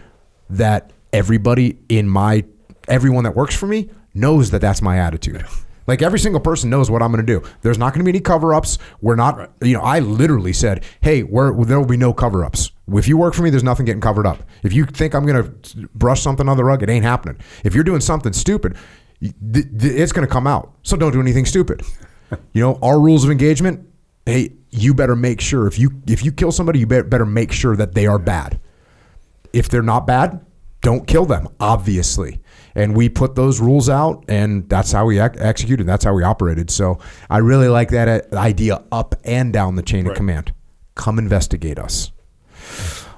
that everybody in my everyone that works for me knows that that's my attitude. <laughs> Like every single person knows what I'm going to do. There's not going to be any cover ups. We're not, right. you know, I literally said, hey, there will be no cover ups. If you work for me, there's nothing getting covered up. If you think I'm going to brush something on the rug, it ain't happening. If you're doing something stupid, it's going to come out. So don't do anything stupid. <laughs> you know, our rules of engagement, hey, you better make sure if you if you kill somebody, you better make sure that they are bad. If they're not bad, don't kill them, obviously and we put those rules out, and that's how we ex- executed. That's how we operated. So I really like that uh, idea up and down the chain right. of command. Come investigate us.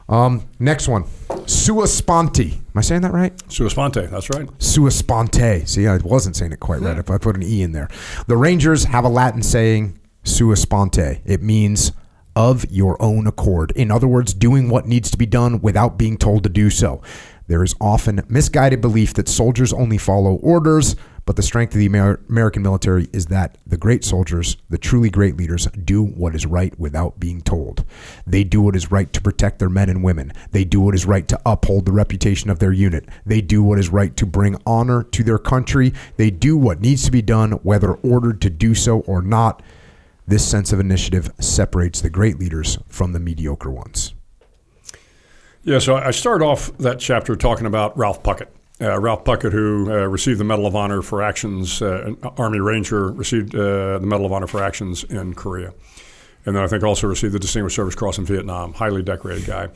Um, next one, sua sponte. Am I saying that right? Sua sponte. That's right. Sua sponte. See, I wasn't saying it quite yeah. right if I put an e in there. The Rangers have a Latin saying, sua sponte. It means of your own accord. In other words, doing what needs to be done without being told to do so. There is often misguided belief that soldiers only follow orders, but the strength of the Amer- American military is that the great soldiers, the truly great leaders, do what is right without being told. They do what is right to protect their men and women. They do what is right to uphold the reputation of their unit. They do what is right to bring honor to their country. They do what needs to be done, whether ordered to do so or not. This sense of initiative separates the great leaders from the mediocre ones. Yeah, so I start off that chapter talking about Ralph Puckett. Uh, Ralph Puckett, who uh, received the Medal of Honor for actions, uh, Army Ranger, received uh, the Medal of Honor for actions in Korea. And then I think also received the Distinguished Service Cross in Vietnam. Highly decorated guy.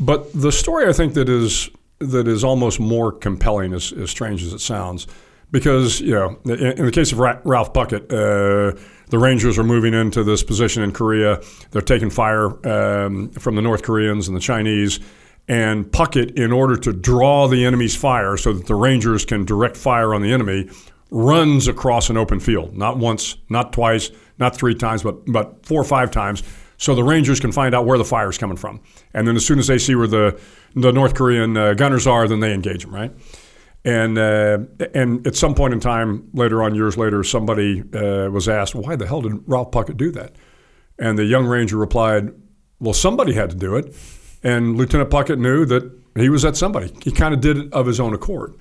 But the story I think that is that is almost more compelling, as, as strange as it sounds, because you know, in, in the case of Ra- Ralph Puckett, uh, the Rangers are moving into this position in Korea. They're taking fire um, from the North Koreans and the Chinese. And Puckett, in order to draw the enemy's fire so that the Rangers can direct fire on the enemy, runs across an open field. Not once, not twice, not three times, but, but four or five times. So the Rangers can find out where the fire is coming from. And then as soon as they see where the, the North Korean uh, gunners are, then they engage them, right? And uh, and at some point in time, later on, years later, somebody uh, was asked, "Why the hell did Ralph Puckett do that?" And the young ranger replied, "Well, somebody had to do it." And Lieutenant Puckett knew that he was that somebody. He kind of did it of his own accord.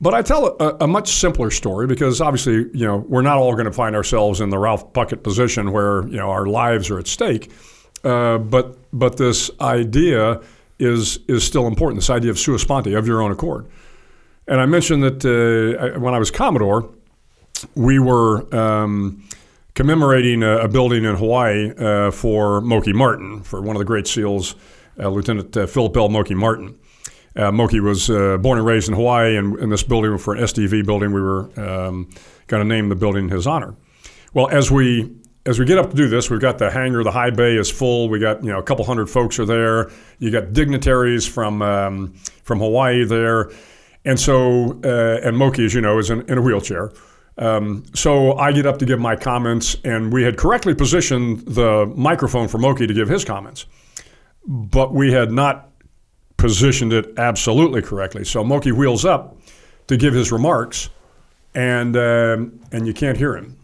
But I tell a, a, much simpler story because obviously, you know, we're not all going to find ourselves in the Ralph Puckett position where you know our lives are at stake. Uh, but but this idea is is still important. This idea of sua sponte, of your own accord. And I mentioned that uh, when I was Commodore, we were um, commemorating a, a, building in Hawaii uh, for Moki Martin, for one of the great SEALs, uh, Lieutenant uh, Philip L. Moki Martin. Uh, Moki was uh, born and raised in Hawaii, and in this building, for an SDV building, we were um, going to name the building in his honor. Well, as we as we get up to do this, we've got the hangar, the high bay is full. We got you know a couple hundred folks are there. You got dignitaries from um, from Hawaii there. And so, uh, and Moki, as you know, is in, in a wheelchair. Um, so I get up to give my comments, and we had correctly positioned the microphone for Moki to give his comments, but we had not positioned it absolutely correctly. So Moki wheels up to give his remarks, and um, and you can't hear him.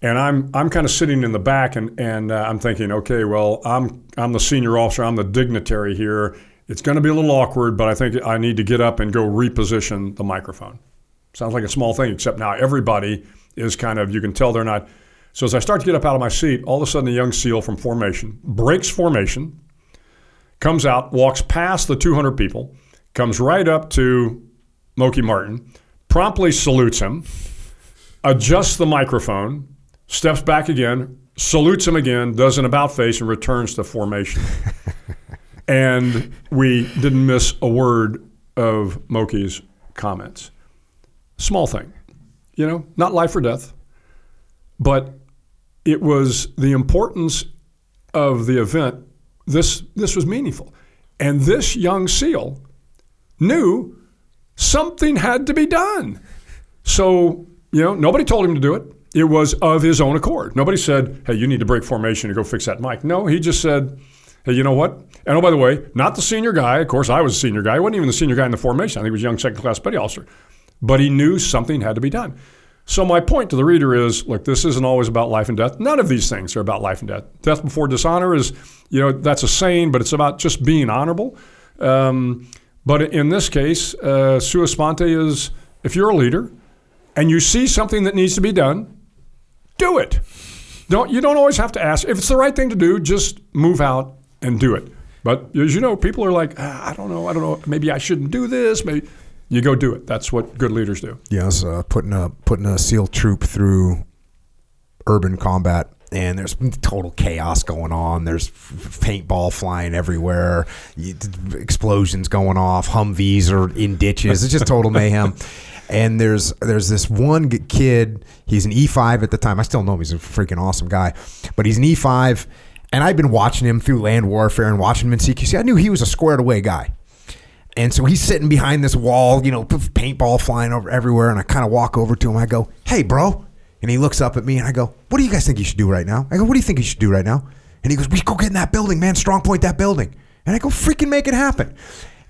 And I'm I'm kind of sitting in the back, and and uh, I'm thinking, okay, well, I'm I'm the senior officer, I'm the dignitary here it's going to be a little awkward, but I think I need to get up and go reposition the microphone. Sounds like a small thing, except now everybody is kind of, you can tell they're not. So as I start to get up out of my seat, all of a sudden the young SEAL from formation breaks formation, comes out, walks past the 200 people, comes right up to Moki Martin, promptly salutes him, adjusts the microphone, steps back again, salutes him again, does an about face, and returns to formation. <laughs> and we didn't miss a word of Moki's comments. Small thing, you know, not life or death, but it was the importance of the event. This this was meaningful, and this young SEAL knew something had to be done. So you know, nobody told him to do it. It was of his own accord. Nobody said, "Hey, you need to break formation and go fix that mic." No, he just said, "Hey, you know what? And oh, by the way, not the senior guy. Of course, I was a senior guy. He wasn't even the senior guy in the formation. I think he was a young second class petty officer. But he knew something had to be done. So my point to the reader is, look, this isn't always about life and death. None of these things are about life and death. Death before dishonor is, you know, that's a saying, but it's about just being honorable. Um, but in this case, uh, sua sponte is if you're a leader and you see something that needs to be done, do it. Don't you don't always have to ask. If it's the right thing to do, just move out and do it. But as you know, people are like, ah, I don't know, I don't know, maybe I shouldn't do this. Maybe you go do it. That's what good leaders do. Yes, uh, putting a putting a SEAL troop through urban combat and there's total chaos going on. There's paintball flying everywhere, explosions going off, Humvees are in ditches. It's just total mayhem. <laughs> And there's there's this one kid. He's an E5 at the time. I still know him. He's a freaking awesome guy, but he's an E5 and I've been watching him through land warfare and watching him in CQC. I knew he was a squared away guy. And so he's sitting behind this wall, you know, paintball flying over everywhere. And I kind of walk over to him. I go, hey, bro. And he looks up at me and I go, what do you guys think you should do right now? I go, what do you think you should do right now? And he goes, we go get in that building, man. Strong point that building. And I go, freaking make it happen.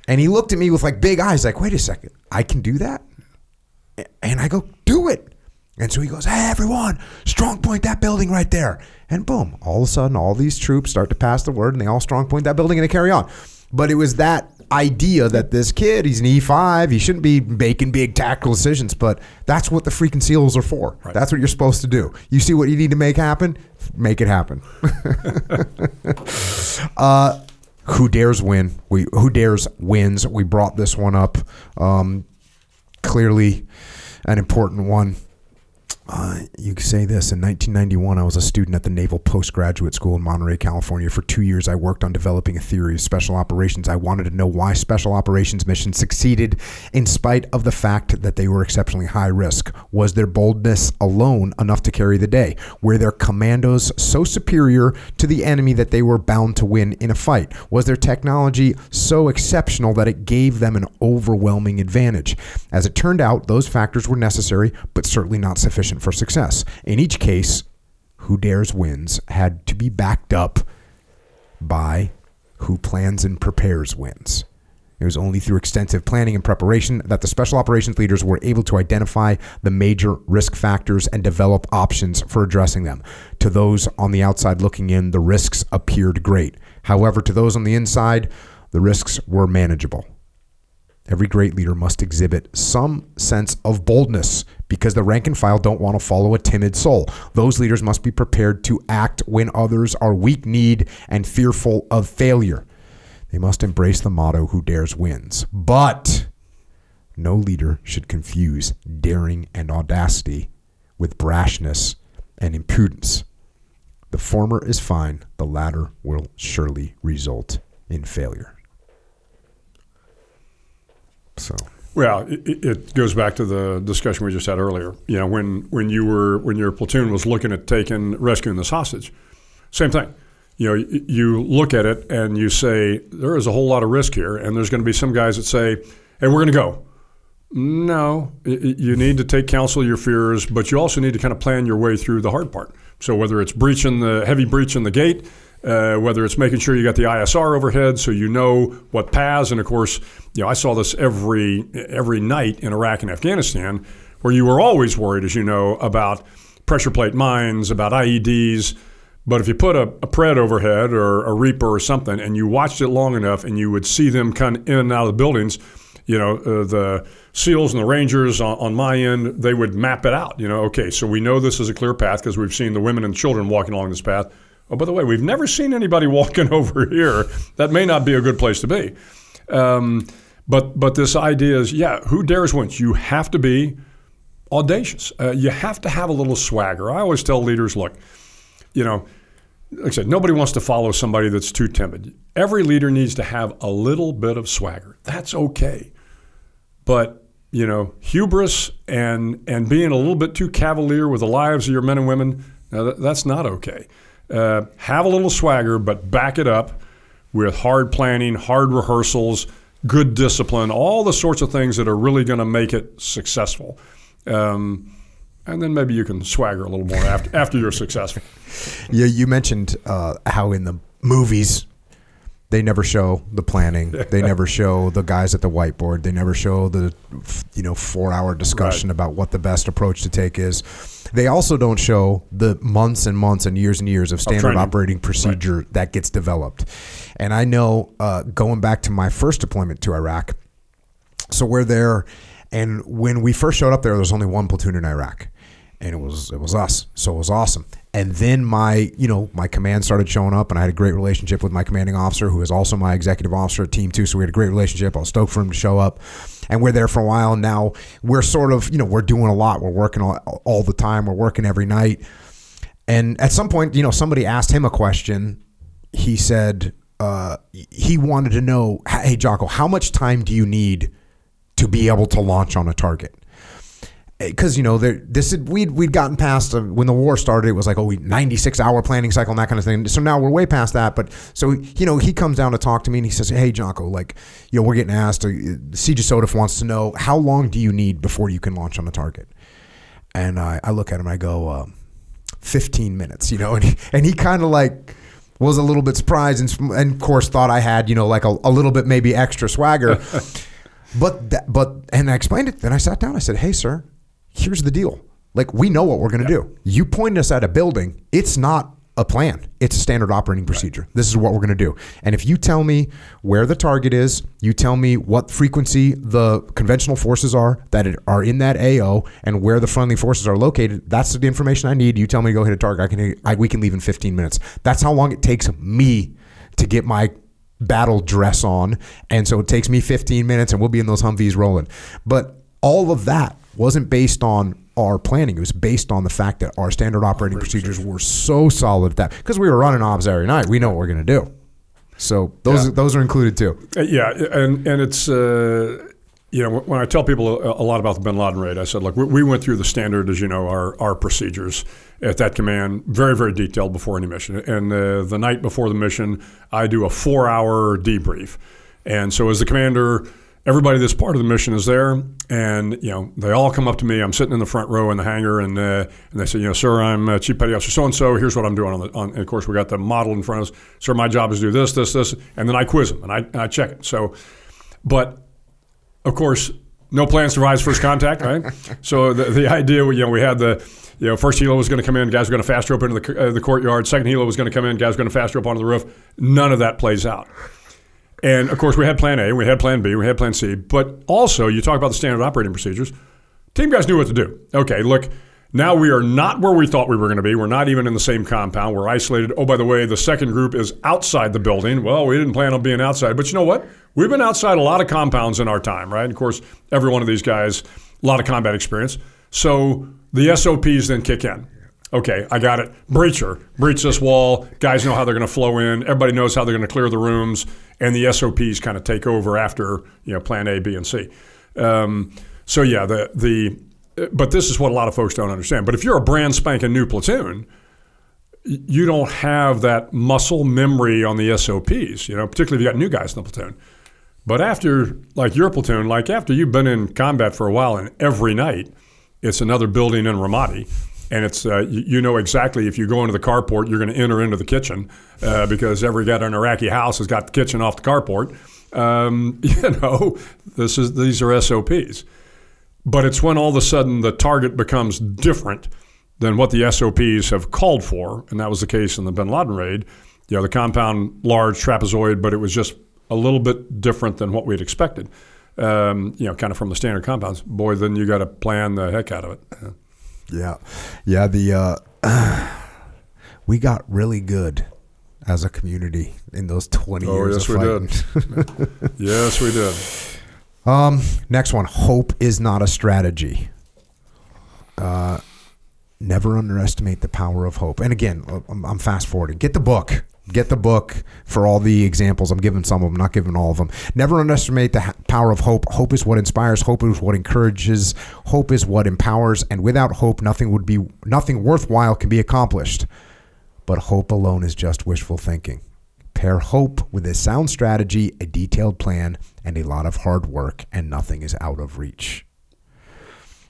And he looked at me with like big eyes, like, wait a second, I can do that? And I go, do it. And so he goes, Hey, everyone, strong point that building right there. And boom, all of a sudden, all these troops start to pass the word and they all strong point that building and they carry on. But it was that idea that this kid, he's an E5, he shouldn't be making big tactical decisions, but that's what the freaking SEALs are for. Right. That's what you're supposed to do. You see what you need to make happen? Make it happen. <laughs> uh, who dares win? We who dares wins. We brought this one up. Um, clearly, an important one Uh, you say this in 1991, I was a student at the Naval Postgraduate School in Monterey, California. For two years, I worked on developing a theory of special operations. I wanted to know why special operations missions succeeded in spite of the fact that they were exceptionally high risk. Was their boldness alone enough to carry the day? Were their commandos so superior to the enemy that they were bound to win in a fight? Was their technology so exceptional that it gave them an overwhelming advantage? As it turned out, those factors were necessary, but certainly not sufficient for success. In each case, who dares wins had to be backed up by who plans and prepares wins. It was only through extensive planning and preparation that the special operations leaders were able to identify the major risk factors and develop options for addressing them. To those on the outside looking in, the risks appeared great. However, to those on the inside, the risks were manageable. Every great leader must exhibit some sense of boldness because the rank and file don't want to follow a timid soul. Those leaders must be prepared to act when others are weak kneed and fearful of failure. They must embrace the motto who dares wins. But no leader should confuse daring and audacity with brashness and impudence. The former is fine, the latter will surely result in failure. So Well, it, it goes back to the discussion we just had earlier. You know, when when you were when your platoon was looking at taking rescuing this hostage, same thing. You know, you look at it and you say there is a whole lot of risk here, and there's going to be some guys that say, "Hey, we're going to go." No, you need to take counsel your fears, but you also need to kind of plan your way through the hard part. So whether it's breaching the heavy breach in the gate, uh, whether it's making sure you got the ISR overhead so you know what paths, and of course, you know I saw this every every night in Iraq and Afghanistan, where you were always worried, as you know, about pressure plate mines, about IEDs. But if you put a, a Pred overhead or a Reaper or something, and you watched it long enough, and you would see them come in and out of the buildings, you know, uh, the SEALs and the Rangers on, on my end, they would map it out. You know, okay, so we know this is a clear path because we've seen the women and children walking along this path. Oh, by the way, we've never seen anybody <laughs> walking over here. That may not be a good place to be. Um, but but this idea is, yeah, who dares wins? You have to be audacious. Uh, you have to have a little swagger. I always tell leaders, look, you know, like I said, nobody wants to follow somebody that's too timid. Every leader needs to have a little bit of swagger. That's okay. But, you know, hubris and and being a little bit too cavalier with the lives of your men and women, now that, that's not okay. Uh, have a little swagger, but back it up with hard planning, hard rehearsals, good discipline, all the sorts of things that are really going to make it successful. Um, and then maybe you can swagger a little more after after you're successful. <laughs> Yeah, you mentioned uh, how in the movies they never show the planning. They <laughs> never show the guys at the whiteboard. They never show the you know four hour discussion Right. about what the best approach to take is. They also don't show the months and months and years and years of standard operating procedure that gets developed. And I know uh, going back to my first deployment to Iraq, so we're there, and when we first showed up there, there was only one platoon in Iraq, and it was it was us. So it was awesome. And then my you know my command started showing up, and I had a great relationship with my commanding officer, who is also my executive officer at Team Two. So we had a great relationship. I was stoked for him to show up, and we're there for a while. And now we're sort of you know we're doing a lot. We're working all, all the time. We're working every night. And at some point, you know, somebody asked him a question. He said uh, he wanted to know, "Hey, Jocko, how much time do you need to be able to launch on a target?" Because you know, this we'd we'd gotten past uh, when the war started. It was like oh, we 96 hour planning cycle and that kind of thing. So now we're way past that. But so you know, he comes down to talk to me and he says, "Hey, Jocko, like you know, we're getting asked. Uh, CJSOTF wants to know how long do you need before you can launch on a target?" And I, I look at him and I go, um, 15 minutes, you know, and he, and he kind of like was a little bit surprised and, and of course thought I had, you know, like a, a little bit maybe extra swagger. <laughs> but that, but and I explained it. Then I sat down. I said, "Hey, sir, here's the deal. Like we know what we're going to do. You point us at a building. It's not a plan. It's a standard operating procedure. This is what we're going to do. And if you tell me where the target is, you tell me what frequency the conventional forces are that are in that AO, and where the friendly forces are located. That's the information I need. You tell me to go hit a target. I can. I, we can leave in 15 minutes. That's how long it takes me to get my battle dress on, and so it takes me 15 minutes, and we'll be in those Humvees rolling. But all of that wasn't based on our planning. It was based on the fact that our standard operating procedures were so solid at that because we were running ops every night. We know what we're going to do. So those Yeah. those are included too. Uh, Yeah, and and it's uh, you know when I tell people a, lot about the Bin Laden raid, I said, look, we, we went through the standard, as you know, our our procedures at that command, very very detailed before any mission. And uh, the night before the mission, I do a four hour debrief, and so as the commander. Everybody that's part of the mission is there, and you know they all come up to me. I'm sitting in the front row in the hangar, and uh, and they say, you know, sir, I'm uh, Chief Petty Officer so and so. Here's what I'm doing on the. On, and of course, we got the model in front of us. Sir, my job is to do this, this, this, and then I quiz them and I, and I check it. So, but of course, no plan survives first contact, right? <laughs> so the, the idea, you know, we had the, you know, first helo was going to come in, guys were going to fast rope into the, uh, the courtyard. Second helo was going to come in, guys were going to fast rope onto the roof. None of that plays out. And of course, we had plan A, we had plan B, we had plan C. But also, you talk about the standard operating procedures. Team guys knew what to do. Okay, look, now we are not where we thought we were going to be. We're not even in the same compound. We're isolated. Oh, by the way, the second group is outside the building. Well, we didn't plan on being outside. But you know what? We've been outside a lot of compounds in our time, right? And of course, every one of these guys, a lot of combat experience. So the SOPs then kick in. Okay, I got it. Breacher, breach this wall. Guys know how they're going to flow in. Everybody knows how they're going to clear the rooms, and the SOPs kind of take over after you know Plan A, B, and C. Um, so yeah, the the but this is what a lot of folks don't understand. But if you're a brand spanking new platoon, you don't have that muscle memory on the SOPs. You know, particularly if you got new guys in the platoon. But after like your platoon, like after you've been in combat for a while, and every night it's another building in Ramadi, and it's uh, you, know exactly if you go into the carport, you're going to enter into the kitchen uh, because every guy in an Iraqi house has got the kitchen off the carport. Um, <laughs> you know, this is these are SOPs. But it's when all of a sudden the target becomes different than what the SOPs have called for, and that was the case in the Bin Laden raid. You know, the compound large trapezoid, but it was just a little bit different than what we had expected. Um, you know, kind of from the standard compounds. Boy, then you got to plan the heck out of it. Yeah, yeah. The uh, <clears throat> we got really good as a community in those twenty Oh, years yes, we did. <laughs> <laughs> yes, we did. Um, next one. Hope is not a strategy. Uh, never underestimate the power of hope. And again, I'm, I'm fast forwarding. Get the book. Get the book for all the examples. I'm giving some of them, not giving all of them. Never underestimate the power of hope. Hope is what inspires. Hope is what encourages. Hope is what empowers. And without hope, nothing would be nothing worthwhile can be accomplished. But hope alone is just wishful thinking. Pair hope with a sound strategy, a detailed plan, and a lot of hard work, and nothing is out of reach.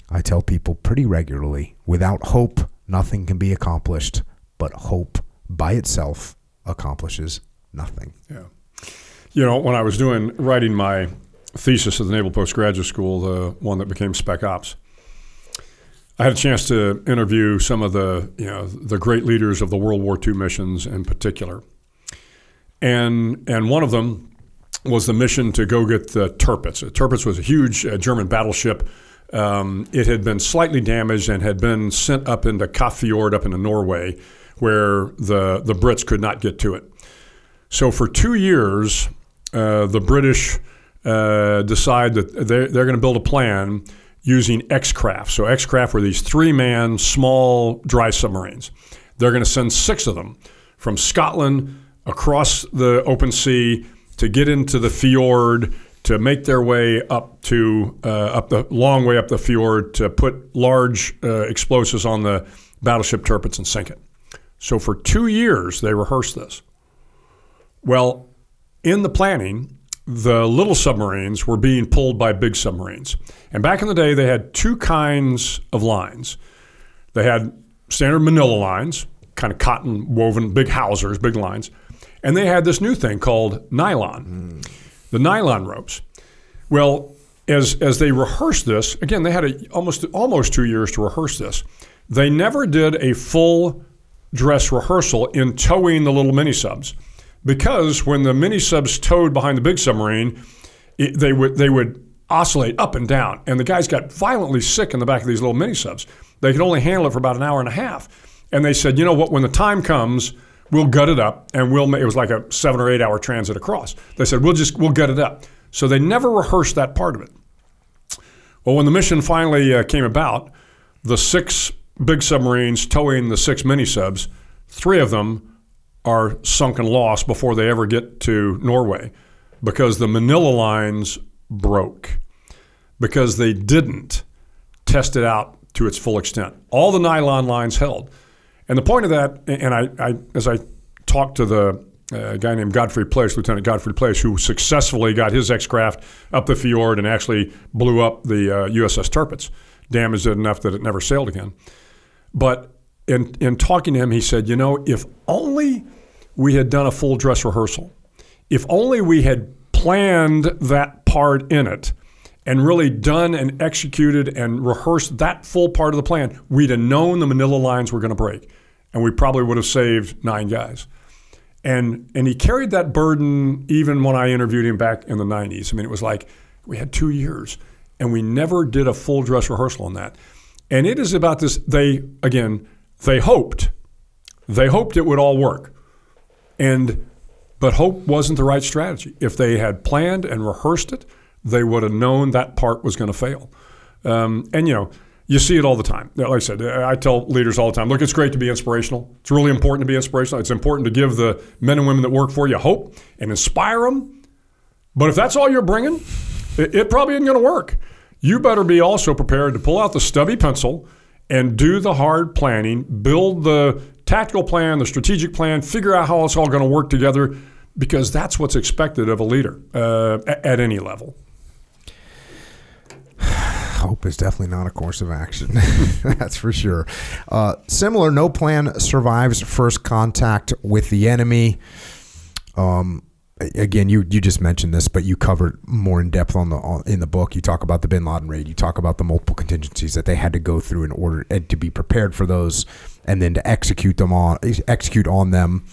I tell people pretty regularly without hope, nothing can be accomplished, but hope by itself accomplishes nothing. Yeah. You know, when I was doing writing my thesis at the Naval Postgraduate School, the one that became Spec Ops, I had a chance to interview some of the you know the great leaders of the World War II missions in particular, and and one of them was the mission to go get the Tirpitz. The Tirpitz was a huge uh, German battleship. Um, it had been slightly damaged and had been sent up into Kafjord up into Norway, where the the Brits could not get to it. So for two years, uh, the British uh, decide that they're, they're going to build a plan using X-craft. So X-craft were these three-man small dry submarines. They're going to send six of them from Scotland across the open sea to get into the fjord to make their way up to uh, up the long way up the fjord to put large uh, explosives on the battleship Tirpitz and sink it. So for two years they rehearsed this. Well, in the planning, the little submarines were being pulled by big submarines. And back in the day, they had two kinds of lines. They had standard manila lines, kind of cotton woven, big hawsers, big lines. And they had this new thing called nylon, the nylon ropes. Well, as, as they rehearsed this, again, they had a, almost, almost two years to rehearse this. They never did a full dress rehearsal in towing the little mini subs because when the mini subs towed behind the big submarine, it, they would they would oscillate up and down, and the guys got violently sick in the back of these little mini subs. They could only handle it for about an hour and a half, and they said, you know what? When the time comes, we'll gut it up, and we'll. ma-" It was like a seven or eight hour transit across. They said we'll just we'll gut it up. So they never rehearsed that part of it. Well, when the mission finally uh, came about, the six big submarines towing the six mini subs, three of them are sunk and lost before they ever get to Norway because the Manila lines broke because they didn't test it out to its full extent. All the nylon lines held. And the point of that, and I, I as I talked to the uh, guy named Godfrey Place, Lieutenant Godfrey Place, who successfully got his X craft up the fjord and actually blew up the uh, USS Tirpitz, damaged it enough that it never sailed again. But in, in talking to him, he said, you know, if only we had done a full dress rehearsal, if only we had planned that part in it and really done and executed and rehearsed that full part of the plan, we'd have known the manila lines were going to break. And we probably would have saved nine guys. And, and he carried that burden even when I interviewed him back in the 90s. I mean, it was like we had two years and we never did a full dress rehearsal on that. And it is about this. They, again, they hoped, they hoped it would all work. And, but hope wasn't the right strategy. If they had planned and rehearsed it, they would have known that part was going to fail. Um, and, you know, you see it all the time. Like I said, I tell leaders all the time look, it's great to be inspirational. It's really important to be inspirational. It's important to give the men and women that work for you hope and inspire them. But if that's all you're bringing, it, it probably isn't going to work. You better be also prepared to pull out the stubby pencil and do the hard planning, build the tactical plan, the strategic plan, figure out how it's all going to work together, because that's what's expected of a leader uh, at any level <sighs> hope is definitely not a course of action. <laughs> That's for sure. Uh, similar, no plan survives first contact with the enemy. Um, again, you you just mentioned this, but you covered more in depth on the on, in the book. You talk about the Bin Laden raid. You talk about the multiple contingencies that they had to go through in order and to be prepared for those, and then to execute them on execute on them.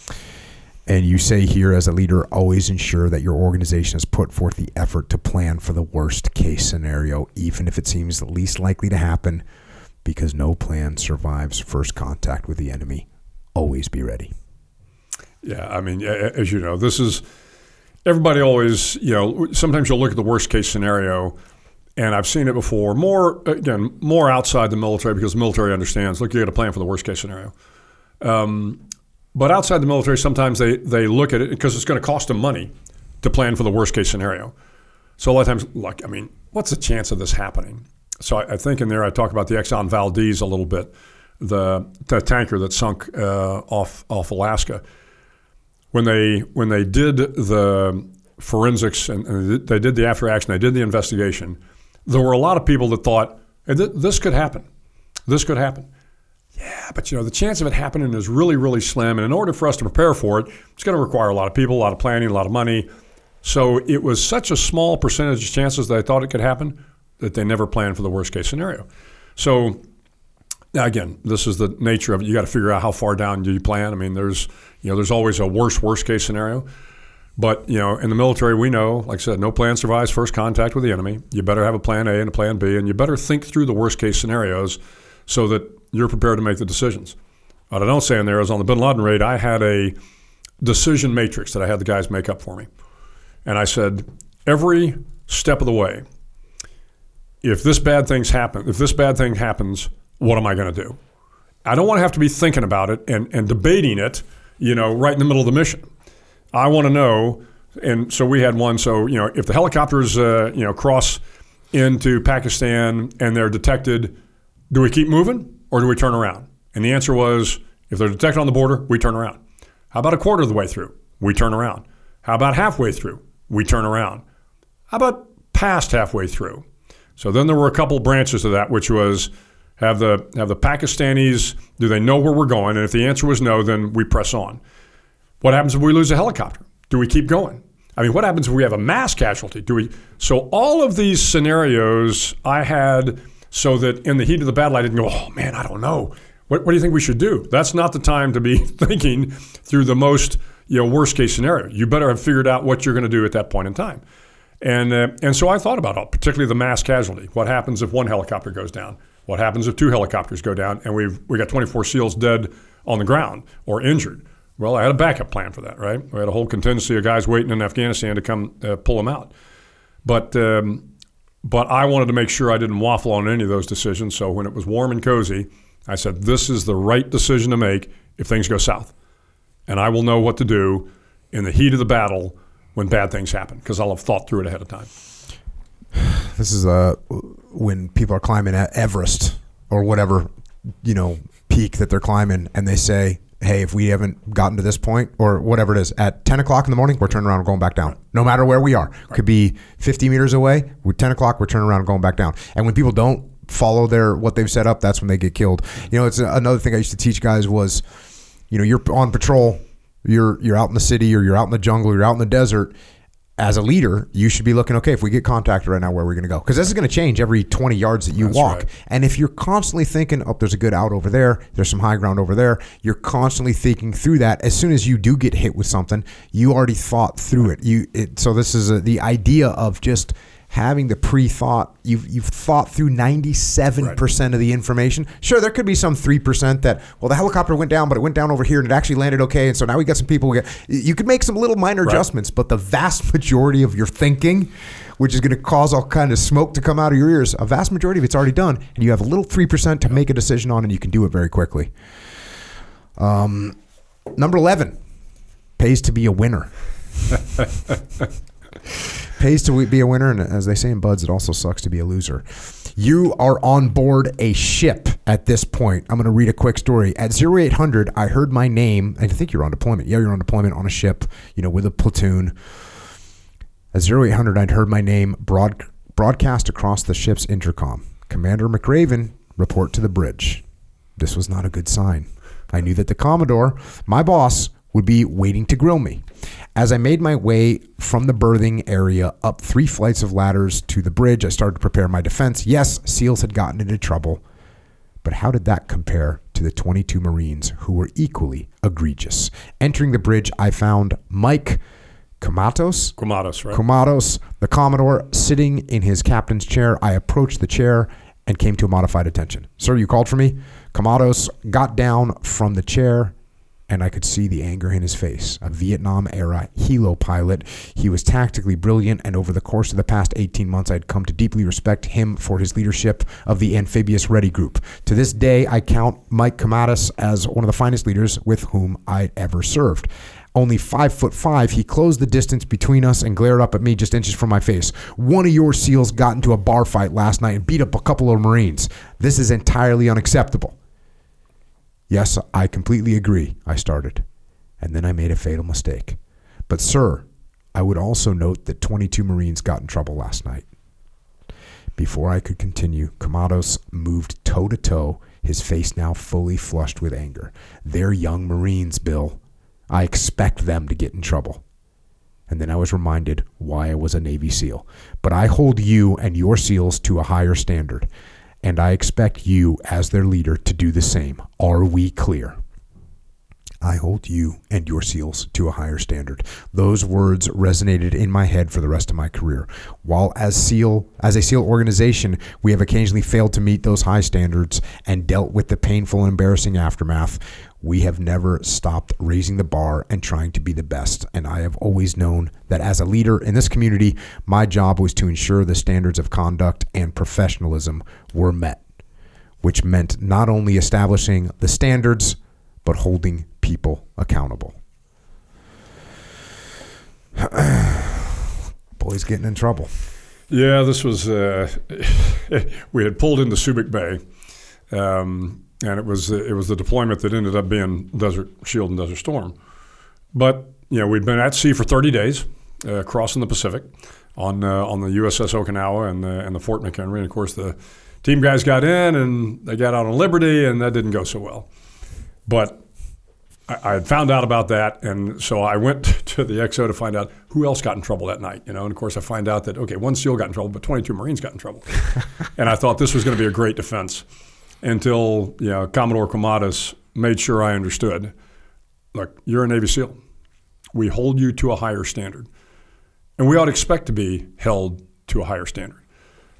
And you say here, as a leader, always ensure that your organization has put forth the effort to plan for the worst case scenario, even if it seems the least likely to happen, because no plan survives first contact with the enemy. Always be ready. Yeah, I mean, as you know, this is everybody always, you know, sometimes you'll look at the worst case scenario, and I've seen it before. More again, more outside the military because the military understands. Look, you got to plan for the worst case scenario. Um, but outside the military, sometimes they, they look at it because it's going to cost them money to plan for the worst case scenario. So a lot of times, like, I mean, what's the chance of this happening? So I, I think in there I talk about the Exxon Valdez a little bit, the, the tanker that sunk uh, off off Alaska. When they when they did the forensics and, and, they did the after action, they did the investigation. There were a lot of people that thought "Hey, this could happen. This could happen. Yeah, but you know, the chance of it happening is really, really slim. And in order for us to prepare for it, it's going to require a lot of people, a lot of planning, a lot of money. So it was such a small percentage of chances that I thought it could happen that they never planned for the worst case scenario. So now again, this is the nature of it. You got to figure out how far down do you plan. I mean, there's you know, there's always a worst worst case scenario. But you know, in the military, we know, like I said, no plan survives first contact with the enemy. You better have a plan A and a plan B, and you better think through the worst case scenarios so that you're prepared to make the decisions. What I don't say in there is on the bin Laden raid, I had a decision matrix that I had the guys make up for me. And I said, every step of the way, if this bad thing's happen, if this bad thing happens, what am I going to do? I don't want to have to be thinking about it and, and debating it, you know, right in the middle of the mission. I want to know, and so we had one. So you know, if the helicopters, uh, you know, cross into Pakistan and they're detected, do we keep moving? or do we turn around? And the answer was if they're detected on the border, we turn around. How about a quarter of the way through? We turn around. How about halfway through? We turn around. How about past halfway through? So then there were a couple branches of that, which was have the have the Pakistanis do they know where we're going? And if the answer was no, then we press on. What happens if we lose a helicopter? Do we keep going? I mean, what happens if we have a mass casualty? Do we? So all of these scenarios I had so that in the heat of the battle, I didn't go, oh man, I don't know. What, what do you think we should do? That's not the time to be <laughs> thinking through the most you know, worst case scenario. You better have figured out what you're going to do at that point in time. And, uh, and so I thought about it, particularly the mass casualty. What happens if one helicopter goes down? What happens if two helicopters go down and we've we got 24 SEALs dead on the ground or injured? Well, I had a backup plan for that, right? We had a whole contingency of guys waiting in Afghanistan to come uh, pull them out. But um, but I wanted to make sure I didn't waffle on any of those decisions. So when it was warm and cozy, I said, this is the right decision to make if things go south. And I will know what to do in the heat of the battle when bad things happen because I'll have thought through it ahead of time. This is uh, when people are climbing at Everest or whatever, you know, peak that they're climbing, and they say, "Hey, if we haven't gotten to this point or whatever it is, at 10 o'clock in the morning, we're turning around and going back down. No matter where we are, could be 50 meters away. We're 10 o'clock, we're turning around and going back down. And when people don't follow their what they've set up, that's when they get killed. You know, it's another thing I used to teach guys was, you know, you're on patrol, you're you're out in the city or you're out in the jungle, you're out in the desert. As a leader, you should be looking, okay, if we get contacted right now, where are we going to go? Because this is going to change every 20 yards that you That's walk. right. And if you're constantly thinking, oh, there's a good out over there, there's some high ground over there, you're constantly thinking through that. As soon as you do get hit with something, you already thought through it. You it, so this is a, the idea of just having the pre-thought. You've you've thought through 97 percent of the information. Sure, there could be some three percent that well, the helicopter went down, but it went down over here and it actually landed okay, and so now we got some people. We got, you could make some little minor adjustments, but the vast majority of your thinking which is going to cause all kind of smoke to come out of your ears. A vast majority of it's already done, and you have a little three percent to make a decision on, and you can do it very quickly. Um, number eleven pays to be a winner. <laughs> pays to be a winner, and as they say in BUD/S, it also sucks to be a loser. You are on board a ship at this point. I'm going to read a quick story. At 0800, I heard my name. I think you're on deployment. Yeah, you're on deployment on a ship, you know, with a platoon. At 0800, I'd heard my name broad, broadcast across the ship's intercom. Commander McRaven, report to the bridge. This was not a good sign. I knew that the Commodore, my boss, would be waiting to grill me. As I made my way from the berthing area up three flights of ladders to the bridge, I started to prepare my defense. Yes, SEALs had gotten into trouble, but how did that compare to the 22 Marines who were equally egregious? Entering the bridge, I found Mike Kamatos, Quamados, right? Comados, the Commodore, sitting in his captain's chair. I approached the chair and came to a modified attention. Sir, you called for me? Comados got down from the chair and I could see the anger in his face. A Vietnam era helo pilot, he was tactically brilliant, and over the course of the past 18 months, I'd come to deeply respect him for his leadership of the Amphibious Ready Group. To this day, I count Mike Kamatis as one of the finest leaders with whom I'd ever served. Only five foot five, he closed the distance between us and glared up at me just inches from my face. One of your SEALs got into a bar fight last night and beat up a couple of Marines. This is entirely unacceptable. Yes, I completely agree, I started. And then I made a fatal mistake. But, sir, I would also note that 22 Marines got in trouble last night. Before I could continue, Kamados moved toe to toe, his face now fully flushed with anger. They're young Marines, Bill. I expect them to get in trouble. And then I was reminded why I was a Navy SEAL. But I hold you and your SEALs to a higher standard, and I expect you, as their leader, to do the same. Are we clear? I hold you and your SEALs to a higher standard. Those words resonated in my head for the rest of my career. While as SEAL, as a SEAL organization, we have occasionally failed to meet those high standards and dealt with the painful and embarrassing aftermath, we have never stopped raising the bar and trying to be the best. And I have always known that as a leader in this community, my job was to ensure the standards of conduct and professionalism were met, which meant not only establishing the standards, but holding people accountable. <sighs> Boy's getting in trouble. Yeah, this was. Uh, <laughs> we had pulled into Subic Bay, um, and it was it was the deployment that ended up being Desert Shield and Desert Storm. But you know, we'd been at sea for 30 days, uh, crossing the Pacific on uh, on the USS Okinawa and the and the Fort McHenry. And of course, the team guys got in and they got out on Liberty, and that didn't go so well. But I, I had found out about that, and so I went <laughs> to the XO to find out who else got in trouble that night. You know, and of course, I find out that okay, one SEAL got in trouble, but 22 Marines got in trouble, <laughs> and I thought this was going to be a great defense until you know Commodore Comadas made sure I understood. Look, you're a Navy SEAL. We hold you to a higher standard, and we ought to expect to be held to a higher standard.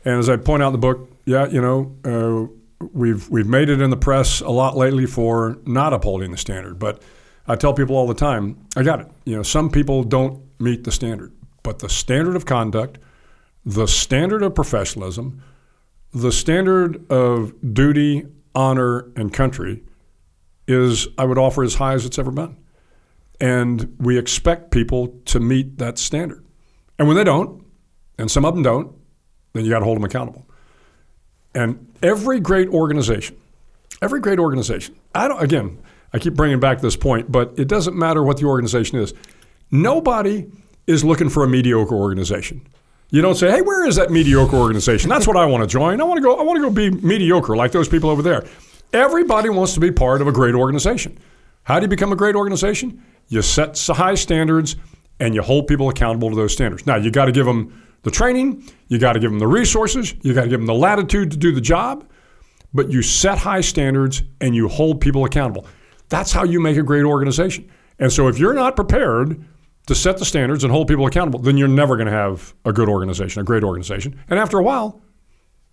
And as I point out in the book, yeah, you know, uh, we've we've made it in the press a lot lately for not upholding the standard. But I tell people all the time, I got it. You know, some people don't meet the standard, but the standard of conduct, the standard of professionalism, the standard of duty, honor, and country is, I would offer, as high as it's ever been. And we expect people to meet that standard. And when they don't, and some of them don't, then you got to hold them accountable. And every great organization, every great organization, I don't, again, I keep bringing back this point, but it doesn't matter what the organization is. Nobody is looking for a mediocre organization. You don't say, "Hey, where is that mediocre organization? That's what I want to join. I want to go. I want to go be mediocre like those people over there." Everybody wants to be part of a great organization. How do you become a great organization? You set high standards and you hold people accountable to those standards. Now, you got to give them the training, you got to give them the resources, you got to give them the latitude to do the job, but you set high standards and you hold people accountable. That's how you make a great organization. And so if you're not prepared to set the standards and hold people accountable, then you're never going to have a good organization, a great organization. And after a while,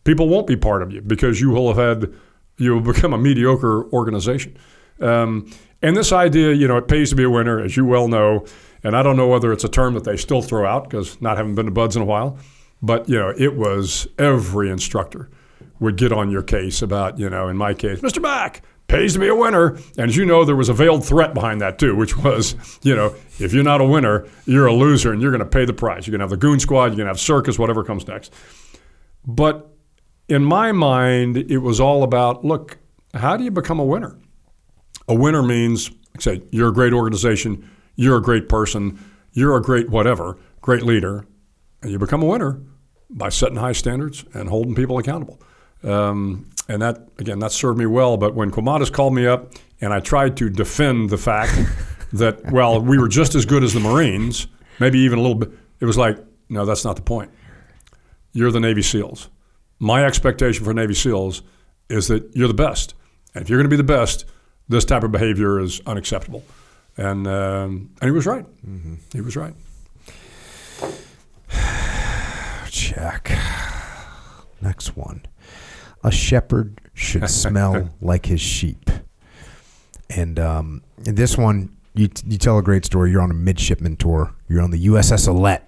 people won't be part of you because you will have had, you will <laughs> become a mediocre organization. Um, and this idea, you know, it pays to be a winner, as you well know. And I don't know whether it's a term that they still throw out because not having been to BUD/S in a while. But, you know, it was every instructor would get on your case about, you know, in my case, Mr. Mack, pays to be a winner. And as you know, there was a veiled threat behind that too, which was, you know, if you're not a winner, you're a loser and you're going to pay the price. You're going to have the goon squad, you're going to have circus, whatever comes next. But in my mind, it was all about look, how do you become a winner? A winner means, say, you're a great organization, you're a great person, you're a great whatever, great leader, and you become a winner by setting high standards and holding people accountable. Um, and that again, that served me well. But when Quamadas called me up and I tried to defend the fact <laughs> that well, we were just as good as the Marines, maybe even a little bit, it was like, no, that's not the point. You're the Navy SEALs. My expectation for Navy SEALs is that you're the best, and if you're going to be the best, this type of behavior is unacceptable. And um, and he was right. Mm-hmm. He was right. <sighs> Check. Next one. A shepherd should <laughs> smell like his sheep. And um, in this one, you, you tell a great story. You're on a midshipman tour. You're on the USS Ouellet,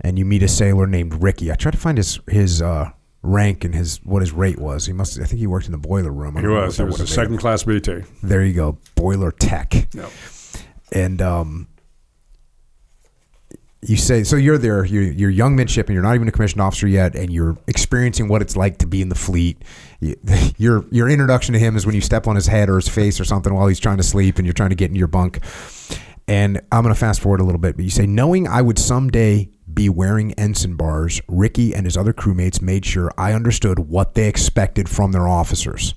and you meet a sailor named Ricky. I tried to find his his uh, rank and his what his rate was. He must. I think he worked in the boiler room. He was. He was a second class BT. There you go, boiler tech. Yep. And um, you say so you're there you're, you're young midshipman you're not even a commissioned officer yet and you're experiencing what it's like to be in the fleet. You, <laughs> your your introduction to him is when you step on his head or his face or something while he's trying to sleep and you're trying to get in your bunk. And i'm going to fast forward a little bit but you say knowing i would someday be wearing ensign bars ricky and his other crewmates made sure i understood what they expected from their officers.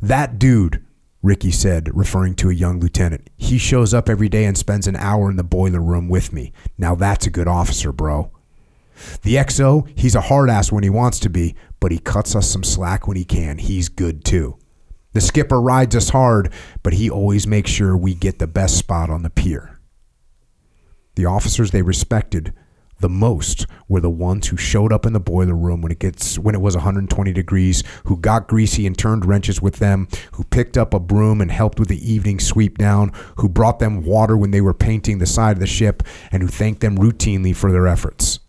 That dude Ricky said, referring to a young lieutenant. He shows up every day and spends an hour in the boiler room with me. Now that's a good officer, bro. The XO, he's a hard ass when he wants to be, but he cuts us some slack when he can. He's good too. The skipper rides us hard, but he always makes sure we get the best spot on the pier. The officers they respected the most were the ones who showed up in the boiler room when it gets when it was 120 degrees, who got greasy and turned wrenches with them, who picked up a broom and helped with the evening sweep down, who brought them water when they were painting the side of the ship, and who thanked them routinely for their efforts.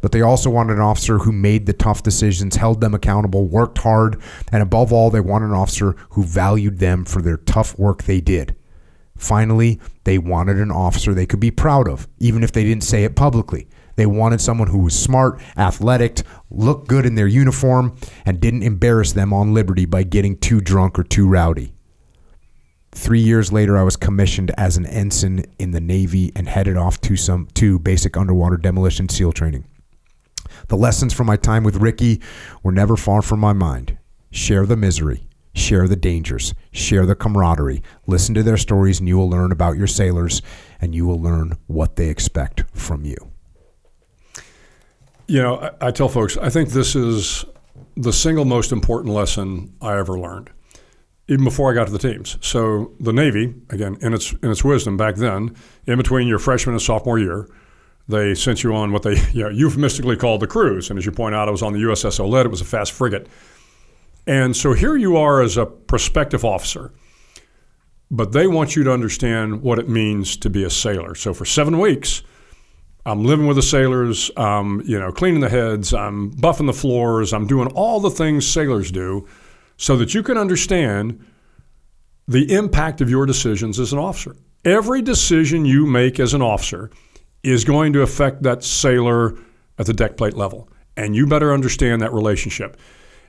But they also wanted an officer who made the tough decisions, held them accountable, worked hard, and above all, they wanted an officer who valued them for their tough work they did. Finally, they wanted an officer they could be proud of, even if they didn't say it publicly. They wanted someone who was smart, athletic, looked good in their uniform, and didn't embarrass them on liberty by getting too drunk or too rowdy. Three years later, I was commissioned as an ensign in the Navy and headed off to some to basic underwater demolition SEAL training. The lessons from my time with Ricky were never far from my mind. Share the misery, share the dangers, share the camaraderie. Listen to their stories, and you will learn about your sailors, and you will learn what they expect from you. You know, I, I tell folks, I think this is the single most important lesson I ever learned, even before I got to the teams. So the Navy, again, in its in its wisdom back then, in between your freshman and sophomore year, they sent you on what they <laughs> you know, euphemistically called the cruise. And as you point out, I was on the USS Ouellet. It was a fast frigate. And so here you are as a prospective officer, but they want you to understand what it means to be a sailor. So for seven weeks, I'm living with the sailors. I'm, you know, cleaning the heads. I'm buffing the floors. I'm doing all the things sailors do, so that you can understand the impact of your decisions as an officer. Every decision you make as an officer is going to affect that sailor at the deck plate level, and you better understand that relationship.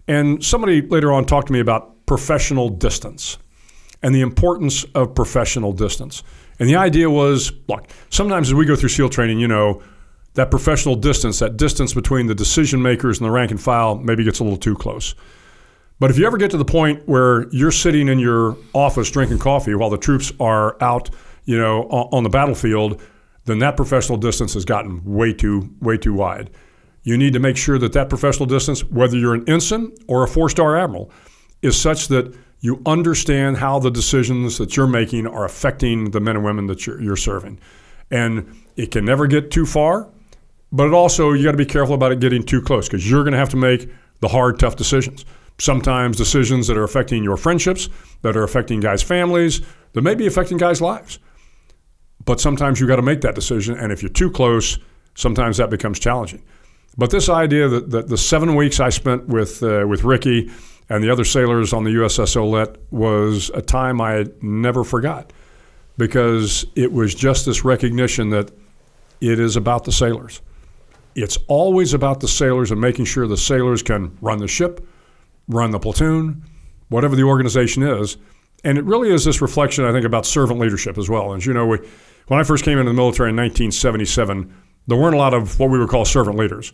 And somebody later on talked to me about professional distance and the importance of professional distance. And the idea was look, sometimes as we go through SEAL training, you know, that professional distance, that distance between the decision makers and the rank and file, maybe gets a little too close. But if you ever get to the point where you're sitting in your office drinking coffee while the troops are out, you know, on the battlefield, then that professional distance has gotten way too way too wide. You need to make sure that that professional distance, whether you're an ensign or a four-star admiral, is such that you understand how the decisions that you're making are affecting the men and women that you're, you're serving. And it can never get too far, but it also, you got to be careful about it getting too close because you're going to have to make the hard, tough decisions. Sometimes decisions that are affecting your friendships, that are affecting guys' families, that may be affecting guys' lives. But sometimes you got to make that decision. And if you're too close, sometimes that becomes challenging. But this idea that, that the seven weeks I spent with, uh, with Ricky, and the other sailors on the USS Ouellet was a time I never forgot because it was just this recognition that it is about the sailors. It's always about the sailors and making sure the sailors can run the ship, run the platoon, whatever the organization is. And it really is this reflection, I think, about servant leadership as well. As you know, we, when I first came into the military in 1977, there weren't a lot of what we would call servant leaders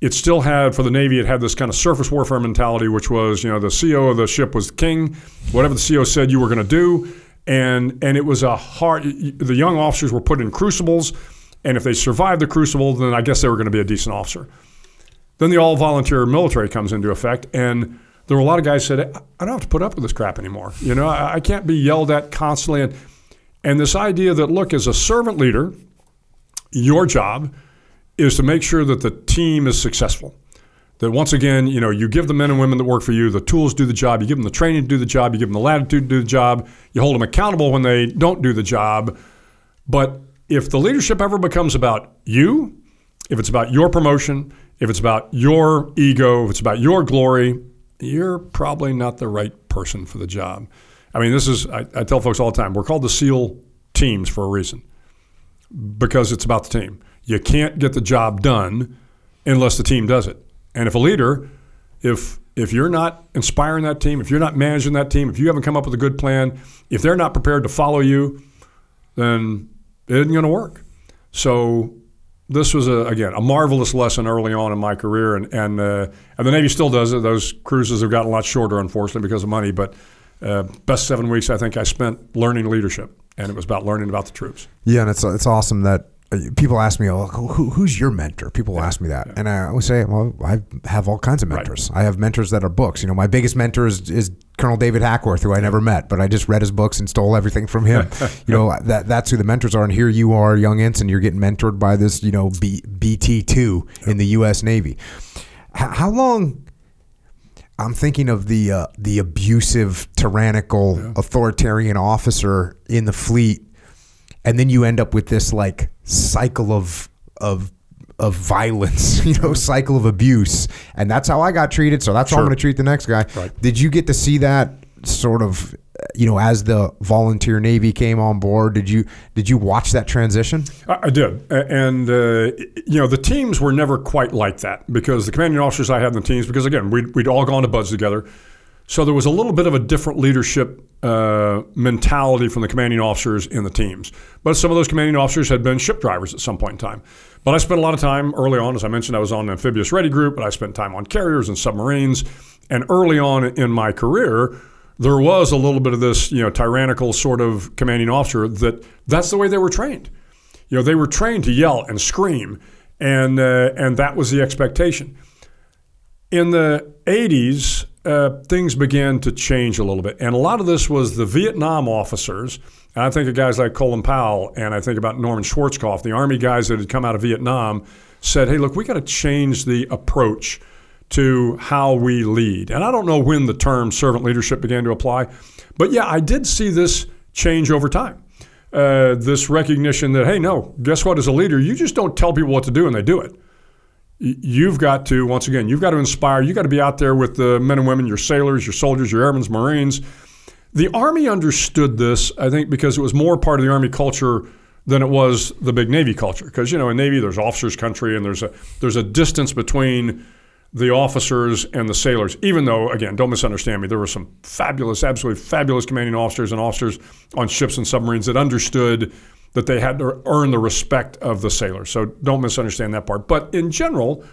it still had for the Navy. It had this kind of surface warfare mentality, which was you know the CO of the ship was king. Whatever the CO said, you were going to do, and and it was a hard. The young officers were put in crucibles, and if they survived the crucible, then I guess they were going to be a decent officer. Then the all volunteer military comes into effect, and there were a lot of guys said, I don't have to put up with this crap anymore. You know, I, I can't be yelled at constantly, and and this idea that look, as a servant leader, your job is to make sure that the team is successful. That once again, you know, you give the men and women that work for you the tools to do the job, you give them the training to do the job, you give them the latitude to do the job, you hold them accountable when they don't do the job. But if the leadership ever becomes about you, if it's about your promotion, if it's about your ego, if it's about your glory, you're probably not the right person for the job. I mean, this is, I, I tell folks all the time, we're called the SEAL teams for a reason because it's about the team. You can't get the job done unless the team does it. And if a leader, if if you're not inspiring that team, if you're not managing that team, if you haven't come up with a good plan, if they're not prepared to follow you, then it isn't going to work. So this was a, again a marvelous lesson early on in my career, and and uh, and the Navy still does it. Those cruises have gotten a lot shorter, unfortunately, because of money. But uh, best seven weeks I think I spent learning leadership, and it was about learning about the troops. Yeah, and it's it's awesome that people ask me, oh, who, who's your mentor? People yeah, ask me that. Yeah. And I always say, well, I have all kinds of mentors. Right. I have mentors that are books. You know, my biggest mentor is, is Colonel David Hackworth, who I never met, but I just read his books and stole everything from him. <laughs> you know, that that's who the mentors are. And here you are, young ensign, you're getting mentored by this, you know, B, BT2 in the U.S. Navy. H- how long... I'm thinking of the uh, the abusive, tyrannical, yeah. authoritarian officer in the fleet and then you end up with this like cycle of of of violence, <laughs> you know, cycle of abuse, and that's how I got treated. So that's sure. how I'm going to treat the next guy. Right. Did you get to see that sort of, you know, as the volunteer Navy came on board? Did you did you watch that transition? I, I did, and uh, you know, the teams were never quite like that because the commanding officers I had in the teams, because again, we'd, we'd all gone to BUD/S together. So there was a little bit of a different leadership uh, mentality from the commanding officers in the teams. But some of those commanding officers had been ship drivers at some point in time. But I spent a lot of time early on, as I mentioned, I was on the amphibious ready group, but I spent time on carriers and submarines. And early on in my career, there was a little bit of this, you know, tyrannical sort of commanding officer that that's the way they were trained. You know, they were trained to yell and scream, and uh, and that was the expectation. In the 80s, uh, things began to change a little bit. And a lot of this was the Vietnam officers. And I think of guys like Colin Powell, and I think about Norman Schwarzkopf, the Army guys that had come out of Vietnam, said, hey, look, we got to change the approach to how we lead. And I don't know when the term servant leadership began to apply, but yeah, I did see this change over time. uh, this recognition that hey, no, guess what? As a leader, you just don't tell people what to do and they do it. You've got to once again, you've got to inspire. you've got to be out there with the men and women, your sailors, your soldiers, your airmen, Marines. The Army understood this, I think, because it was more part of the Army culture than it was the big Navy culture. Because you know, in Navy, there's officers' country, and there's a there's a distance between the officers and the sailors. Even though, again, don't misunderstand me, there were some fabulous, absolutely fabulous commanding officers and officers on ships and submarines that understood that they had to earn the respect of the sailors. So don't misunderstand that part. But in general,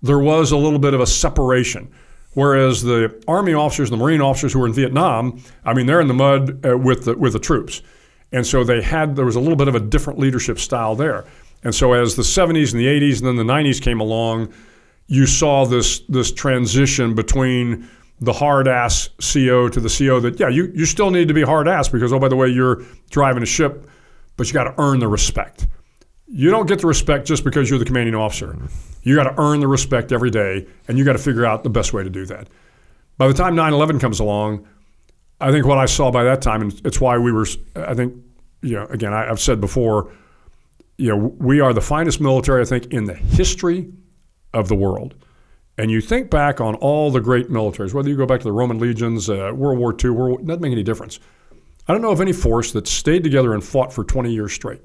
there was a little bit of a separation. Whereas the Army officers and the Marine officers who were in Vietnam, I mean, they're in the mud uh, with the with the troops, and so they had there was a little bit of a different leadership style there. And so as the 70s and the 80s and then the 90s came along, you saw this this transition between the hard ass CO to the CO that yeah you you still need to be hard ass because oh by the way you're driving a ship, but you got to earn the respect. You don't get the respect just because you're the commanding officer. You got to earn the respect every day, and you got to figure out the best way to do that. By the time 9/11 comes along, I think what I saw by that time, and it's why we were, I think, you know, again, I, I've said before, you know, we are the finest military, I think, in the history of the world. And you think back on all the great militaries, whether you go back to the Roman legions, uh, World War II, World, doesn't make any difference. I don't know of any force that stayed together and fought for 20 years straight.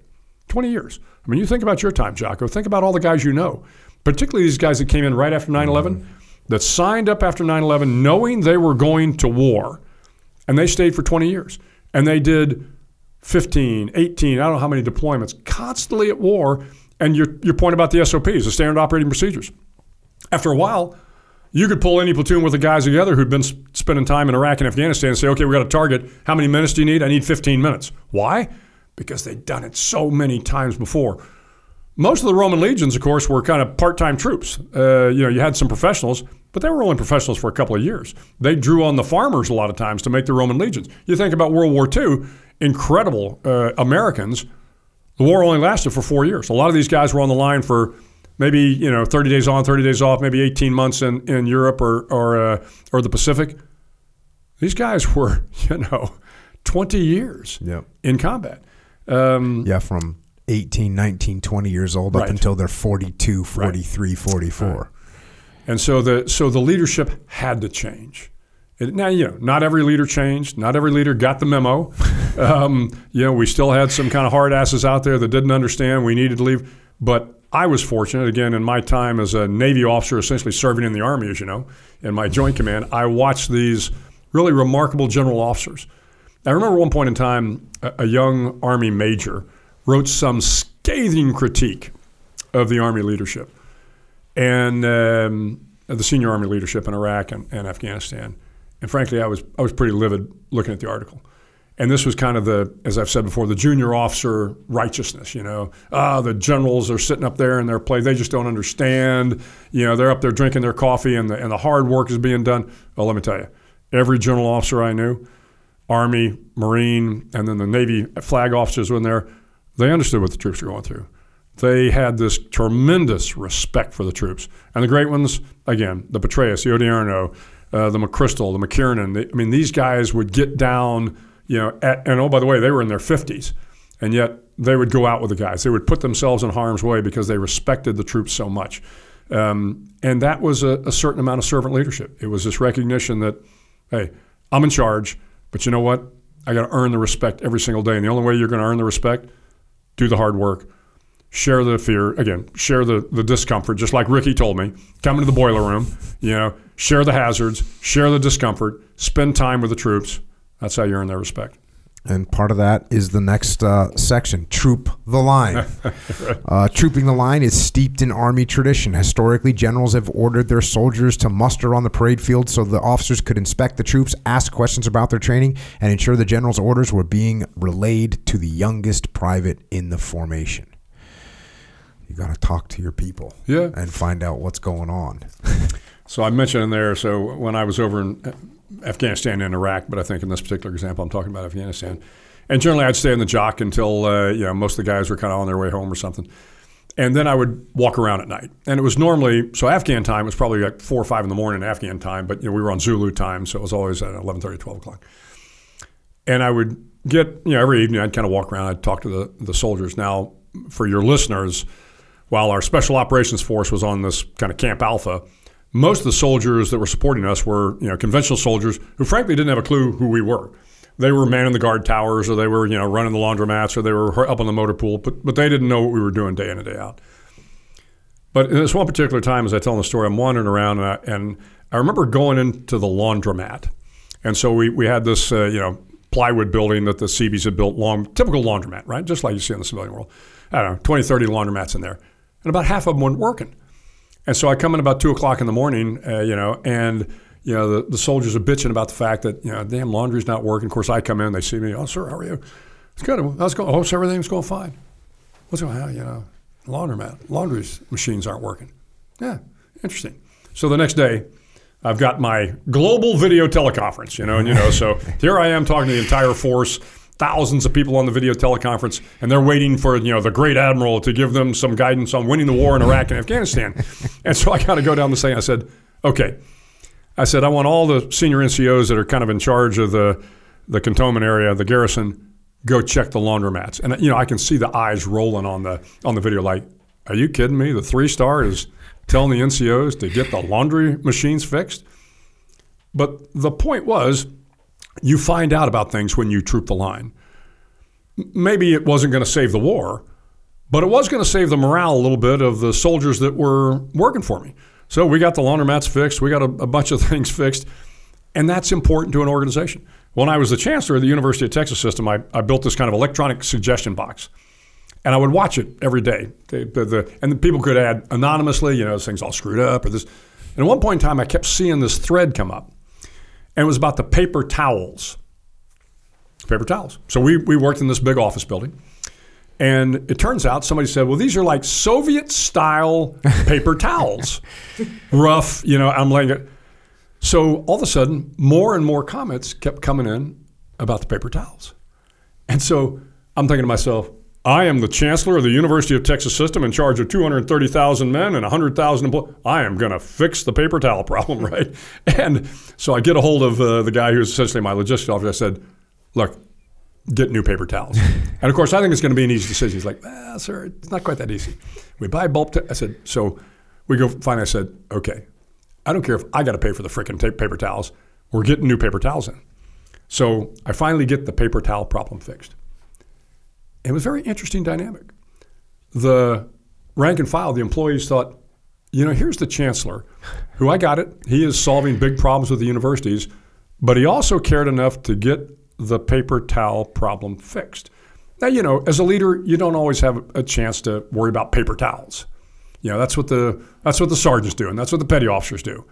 20 years. I mean, you think about your time, Jocko. Think about all the guys you know, particularly these guys that came in right after 9 11, mm-hmm. that signed up after 9 11 knowing they were going to war, and they stayed for 20 years. And they did 15, 18, I don't know how many deployments, constantly at war. And your, your point about the SOPs, the standard operating procedures. After a while, you could pull any platoon with the guys together who'd been spending time in Iraq and Afghanistan and say, okay, we got a target. How many minutes do you need? I need 15 minutes. Why? Because they'd done it so many times before. Most of the Roman legions, of course, were kind of part-time troops. Uh, you know, you had some professionals, but they were only professionals for a couple of years. They drew on the farmers a lot of times to make the Roman legions. You think about World War II, incredible uh, Americans. The war only lasted for four years. A lot of these guys were on the line for maybe you know 30 days on, 30 days off, maybe 18 months in, in Europe or or uh, or the Pacific. These guys <laughs> were you know 20 years Yep. in combat. Um, Yeah, from 18, 19, 20 years old Right. up until they're 42, 43, 44. And so the so the leadership had to change. It, now you know, not every leader changed. Not every leader got the memo. <laughs> um, you know, we still had some kind of hard asses out there that didn't understand. We needed to leave. But I was fortunate. Again, in my time as a Navy officer, essentially serving in the Army, as you know, in my Joint Command, I watched these really remarkable general officers. I remember one point in time, a, young Army major wrote some scathing critique of the Army leadership and um, the senior army leadership in Iraq and, and Afghanistan. And frankly, I was I was pretty livid looking at the article. And this was kind of the, as I've said before, the junior officer righteousness. You know, ah, the generals are sitting up there in their play; they just don't understand. You know, they're up there drinking their coffee, and the and the hard work is being done. Well, let me tell you, every general officer I knew, Army, Marine, and then the Navy flag officers were in there. They understood what the troops were going through they had this tremendous respect for the troops. And the great ones, again, the Petraeus, the Odierno, uh, the McChrystal, the McKiernan. They, I mean, these guys would get down, you know, at, and oh, by the way, they were in their 50s. And yet they would go out with the guys. They would put themselves in harm's way because they respected the troops so much. Um, and that was a, a certain amount of servant leadership. It was this recognition that, hey, I'm in charge, but you know what? I got to earn the respect every single day. And the only way you're going to earn the respect, do the hard work, share the fear again share the, the discomfort just like ricky told me come into the boiler room you know share the hazards share the discomfort spend time with the troops that's how you earn their respect And part of that is the next uh, section, troop the line. <laughs> uh, trooping the line is steeped in Army tradition. Historically, generals have ordered their soldiers to muster on the parade field so the officers could inspect the troops, ask questions about their training, and ensure the general's orders were being relayed to the youngest private in the formation. You got to talk to your people Yeah. and find out what's going on. so i mentioned in there so when i was over in afghanistan and iraq but i think in this particular example i'm talking about afghanistan and generally i'd stay in the JOC until uh, you know most of the guys were kind of on their way home or something and then I would walk around at night. And it was normally so Afghan time was probably like four or five in the morning Afghan time, but you know we were on Zulu time, so it was always at 11:30, 12 o'clock. And I would get you know every evening I'd kind of walk around. I'd talk to the the soldiers. Now, for your listeners, while our special operations force was on this kind of Camp Alpha, most of the soldiers that were supporting us were you know conventional soldiers who frankly didn't have a clue who we were. They were manning the guard towers, or they were you know running the laundromats, or they were up on the motor pool, but but they didn't know what we were doing day in and day out. But in this one particular time, as I tell the story, I'm wandering around and I, and I remember going into the laundromat. And so we, we had this, uh, you know, plywood building that the Seabees had built, long, typical laundromat, right? Just like you see in the civilian world. I don't know, 20, 30 laundromats in there. And about half of them weren't working. And so I come in about 2 o'clock in the morning, uh, you know, and, you know, the, the soldiers are bitching about the fact that, you know, damn, laundry's not working. Of course, I come in, they see me, oh, sir, how are you? It's good. How's it going? Oh, so everything's going fine. What's going on? You know, laundromat, laundry machines aren't working. Yeah, interesting. So the next day, I've got my global video teleconference, you know, and you know, so <laughs> here I am talking to the entire force, thousands of people on the video teleconference, and they're waiting for you know the great admiral to give them some guidance on winning the war in Iraq and Afghanistan. <laughs> And so I kind of go down the thing. I said, okay, I said I want all the senior NCOs that are kind of in charge of the the cantonment area, the garrison, go check the laundromats. And you know, I can see the eyes rolling on the on the video. Like, are you kidding me? The three star is telling the NCOs to get the laundry machines fixed. But the point was, you find out about things when you troop the line. Maybe it wasn't going to save the war, but it was going to save the morale a little bit of the soldiers that were working for me. So we got the laundromats fixed, we got a, a bunch of <laughs> things fixed, and that's important to an organization. When I was the chancellor of the University of Texas system, I, I built this kind of electronic suggestion box and I would watch it every day. The, the, the, and people could add anonymously, you know, this thing's all screwed up or this. And at one point in time, I kept seeing this thread come up, and it was about the paper towels. Paper towels. So we, we worked in this big office building, and it turns out somebody said, well, these are like Soviet style <laughs> paper towels. Rough, you know, I'm laying it. so all of a sudden, more and more comments kept coming in about the paper towels. And so I'm thinking to myself, I am the chancellor of the University of Texas System in charge of 230,000 men and 100,000 employees. I am going to fix the paper towel <laughs> problem, right? And so I get a hold of uh, the guy who's essentially my logistics officer. I said, look, get new paper towels. <laughs> and of course, I think it's going to be an easy decision. He's like, ah, sir, it's not quite that easy. We buy bulk. T-. I said, so we go find. I said, okay, I don't care if I got to pay for the freaking ta- paper towels. We're getting new paper towels in. So I finally get the paper towel problem fixed. It was very interesting dynamic. The rank and file, the employees thought, you know, here's the chancellor, who I got it. He is solving big problems with the universities, but he also cared enough to get the paper towel problem fixed. Now, you know, as a leader, you don't always have a chance to worry about paper towels. You know, that's what the that's what the sergeants do, and that's what the petty officers do.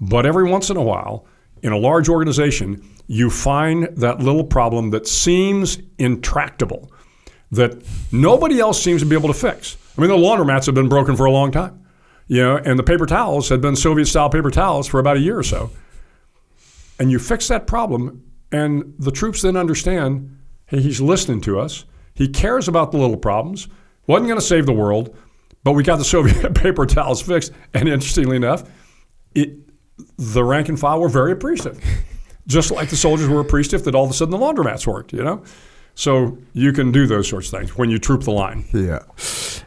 But every once in a while, in a large organization, you find that little problem that seems intractable that nobody else seems to be able to fix. I mean, the laundromats have been broken for a long time, you know, and the paper towels had been Soviet-style paper towels for about a year or so. And you fix that problem, and the troops then understand, hey, he's listening to us. He cares about the little problems. wasn't going to save the world, but we got the <laughs> Soviet paper towels fixed. And interestingly enough, it, the rank and file were very appreciative, just like the soldiers were appreciative that all of a sudden the laundromats worked. You know. So you can do those sorts of things when you troop the line. Yeah.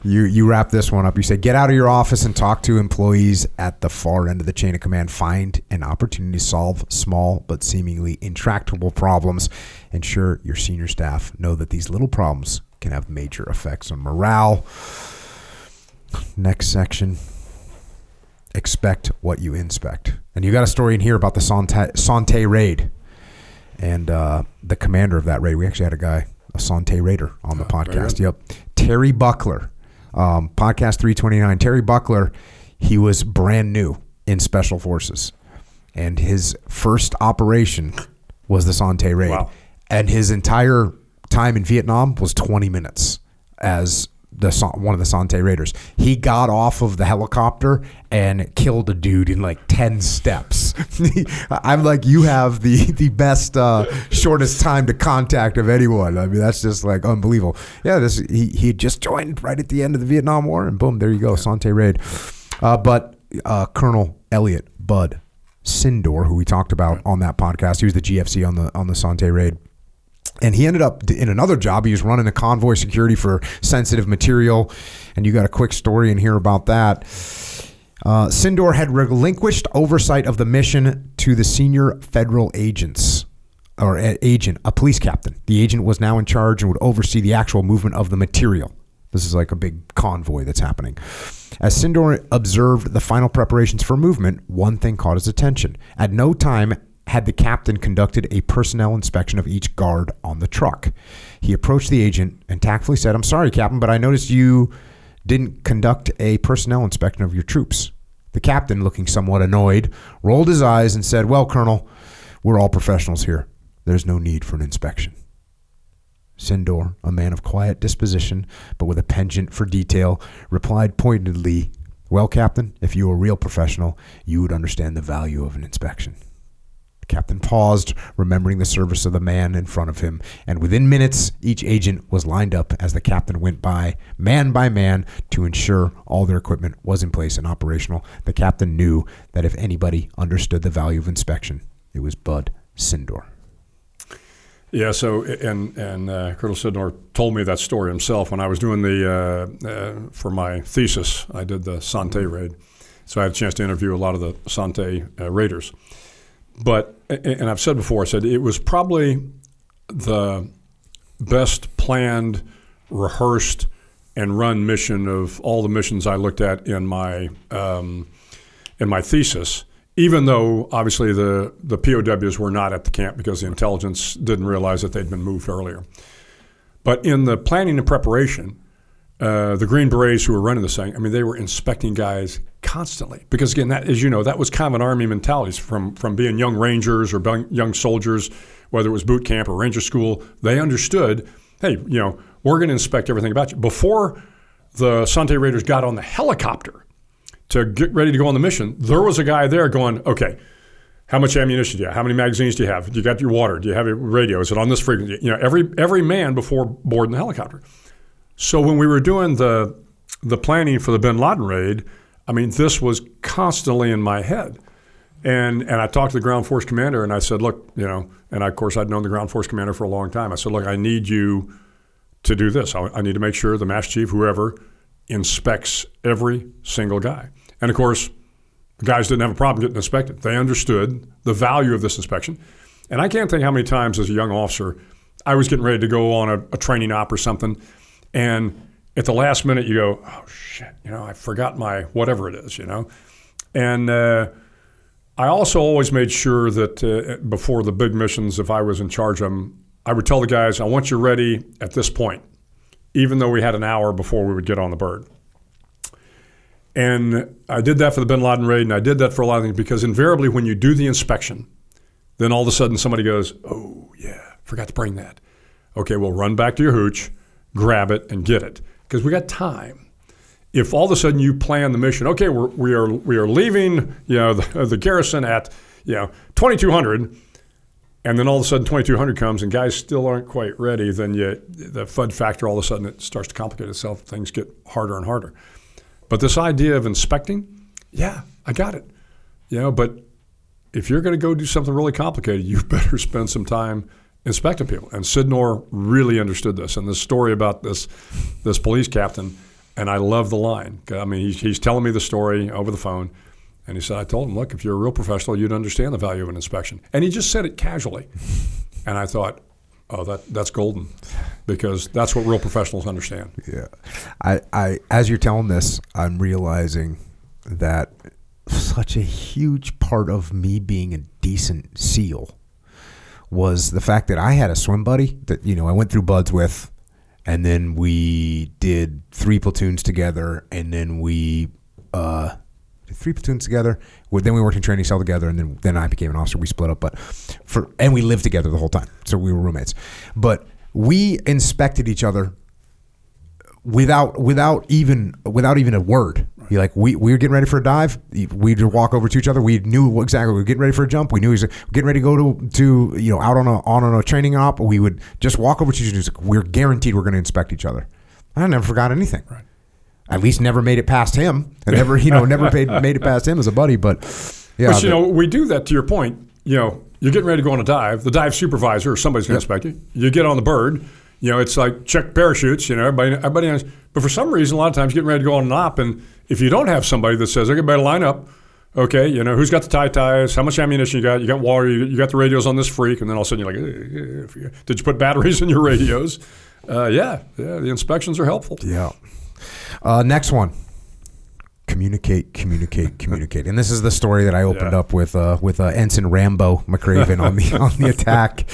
You you wrap this one up. You say get out of your office and talk to employees at the far end of the chain of command. Find an opportunity to solve small but seemingly intractable problems. Ensure your senior staff know that these little problems can have major effects on morale. Next section. Expect what you inspect. And you got a story in here about the Son Tay, Sante raid and uh, the commander of that raid. We actually had a guy, a Son Tay Raider, on the oh, podcast. Yep, Terry Buckler, um, podcast three twenty nine. Terry Buckler, he was brand new in Special Forces, and his first operation was the Son Tay Raid, wow. and his entire time in Vietnam was twenty minutes as the one of the Son Tay Raiders. He got off of the helicopter and killed a dude in like ten steps. <laughs> I'm like, you have the <laughs> the best uh, shortest time to contact of anyone. I mean, that's just like unbelievable. Yeah, this he he just joined right at the end of the Vietnam War, and boom, there you go, Son Tay Raid. Uh, but uh, Colonel Elliott Bud Sydnor, who we talked about on that podcast, he was the GFC on the on the Son Tay Raid. And he ended up in another job. He was running a convoy security for sensitive material. And you got a quick story in here about that. Uh, Sydnor had relinquished oversight of the mission to the senior federal agents or a- agent, a police captain. The agent was now in charge and would oversee the actual movement of the material. This is like a big convoy that's happening. As Sydnor observed the final preparations for movement, one thing caught his attention. At no time had the captain conducted a personnel inspection of each guard on the truck. He approached the agent and tactfully said, I'm sorry, Captain, but I noticed you didn't conduct a personnel inspection of your troops. The captain, looking somewhat annoyed, rolled his eyes and said, Well, Colonel, we're all professionals here. There's no need for an inspection. Sydnor, a man of quiet disposition, but with a penchant for detail, replied pointedly, Well, Captain, if you were a real professional, you would understand the value of an inspection. The captain paused, remembering the service of the man in front of him, and within minutes, each agent was lined up as the captain went by, man by man, to ensure all their equipment was in place and operational. The captain knew that if anybody understood the value of inspection, it was Bud Sydnor. Yeah. So, and and uh, Colonel Sydnor told me that story himself when I was doing the uh, uh, for my thesis. I did the Son Tay raid, so I had a chance to interview a lot of the Son Tay uh, raiders. But and I've said before, I said it was probably the best planned, rehearsed, and run mission of all the missions I looked at in my um, in my thesis even though obviously the, the POWs were not at the camp because the intelligence didn't realize that they'd been moved earlier. But in the planning and preparation, uh, the Green Berets who were running this thing, I mean, they were inspecting guys constantly because, again, that as you know, that was kind of an army mentality from from being young rangers or young soldiers, whether it was boot camp or ranger school. They understood, hey, you know, we're going to inspect everything about you before the Son Tay Raiders got on the helicopter to get ready to go on the mission, there was a guy there going, okay, how much ammunition do you have? How many magazines do you have? Do you got your water? Do you have your radio? Is it on this frequency? You know, every every man before boarding the helicopter. So when we were doing the the planning for the Bin Laden raid, I mean, this was constantly in my head. And and I talked to the ground force commander and I said, look, you know, and I, of course I'd known the ground force commander for a long time. I said, look, I need you to do this. I, I need to make sure the master chief, whoever, inspects every single guy. And of course, the guys didn't have a problem getting inspected. They understood the value of this inspection. And I can't think how many times as a young officer I was getting ready to go on a, a training op or something. And at the last minute, you go, oh, shit, you know, I forgot my whatever it is, you know. And uh, I also always made sure that uh, before the big missions, if I was in charge of them, I would tell the guys, I want you ready at this point even though we had an hour before we would get on the bird. And I did that for the bin Laden raid, and I did that for a lot of things because invariably, when you do the inspection, then all of a sudden somebody goes, Oh, yeah, forgot to bring that. Okay, well, run back to your hooch, grab it, and get it because we got time. If all of a sudden you plan the mission, okay, we're, we are we are leaving, you know, <laughs> the, the garrison at you know 2200 and then all of a sudden 2200 comes and guys still aren't quite ready, then you, the FUD factor all of a sudden it starts to complicate itself. Things get harder and harder. But this idea of inspecting, yeah, I got it. You know, but if you're going to go do something really complicated, <laughs> you better spend some time inspecting people. And Sydnor really understood this. And this story about this this police captain, and I love the line. I mean, he's, he's telling me the story over the phone. And he said, I told him, look, if you're a real professional, you'd understand the value of an inspection. And he just said it casually. <laughs> and I thought, oh, that that's golden because that's what real professionals understand. Yeah. I, I as you're telling this, I'm realizing that such a huge part of me being a decent SEAL was the fact that I had a swim buddy that, you know, I went through BUD/S with, and then we did three platoons together, and then we uh, three platoons together. Then we worked in training cell together, and then then I became an officer. We split up, but for and we lived together the whole time, so we were roommates. But we inspected each other without without even without even a word. Right. Like we, we were getting ready for a dive, we'd walk over to each other. We knew exactly we were getting ready for a jump. We knew he was getting ready to go to to you know out on a on a training op. We would just walk over to each other. We're guaranteed we're going to inspect each other. I never forgot anything. Right at least never made it past him. I never, you know, never paid, <laughs> made it past him as a buddy. But yeah, but you know, we do that. To your point, you know, you're getting ready to go on a dive. The dive supervisor or somebody's going to inspect you. You get on the bird. You know, it's like check parachutes. You know, everybody, everybody. Knows. But for some reason, a lot of times, getting ready to go on an op, and if you don't have somebody that says, "Okay, better line up," okay, you know, who's got the tie ties? How much ammunition you got? You got water? You, you got the radios on this freak, and then all of a sudden you're like, eh, "Did you put batteries <laughs> in your radios?" Uh, yeah, yeah. The inspections are helpful. Yeah. Uh, next one. Communicate, communicate, <laughs> communicate, and this is the story that I opened Yeah. up with uh, with uh, Ensign Rambo McRaven on the <laughs> on the attack.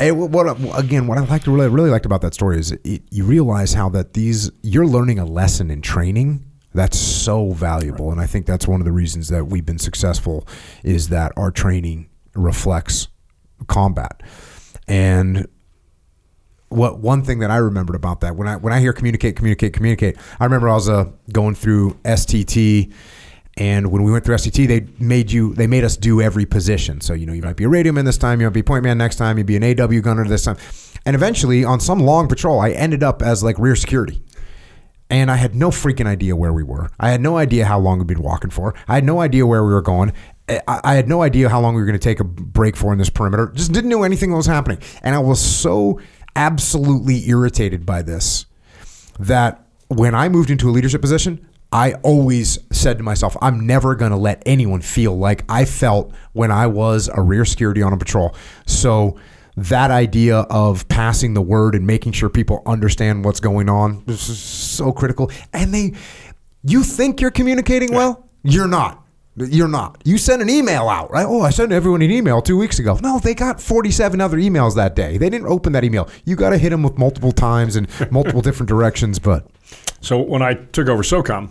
And what again? What I liked really really liked about that story is it, you realize how that these you're learning a lesson in training that's so valuable, and I think that's one of the reasons that we've been successful is that our training reflects combat, and what one thing that I remembered about that when I when I hear communicate, communicate, communicate, I remember I was uh, going through STT, and when we went through STT, they made you they made us do every position. So you know you might be a radio man this time, you might be point man next time, you'd be an AW gunner this time, and eventually on some long patrol, I ended up as like rear security. And I had no freaking idea where we were. I had no idea how long we'd been walking for. I had no idea where we were going. I, I had no idea how long we were going to take a break for in this perimeter. Just didn't know anything that was happening. And I was so absolutely irritated by this that when I moved into a leadership position, I always said to myself, I'm never going to let anyone feel like I felt when I was a rear security on a patrol. So that idea of passing the word and making sure people understand what's going on this is so critical. And they, you think you're communicating well, you're not. You're not. You sent an email out, right? Oh, I sent everyone an email two weeks ago. No, they got 47 other emails that day. They didn't open that email. You got to hit them with multiple times and <laughs> multiple different directions. But So when I took over SOCOM,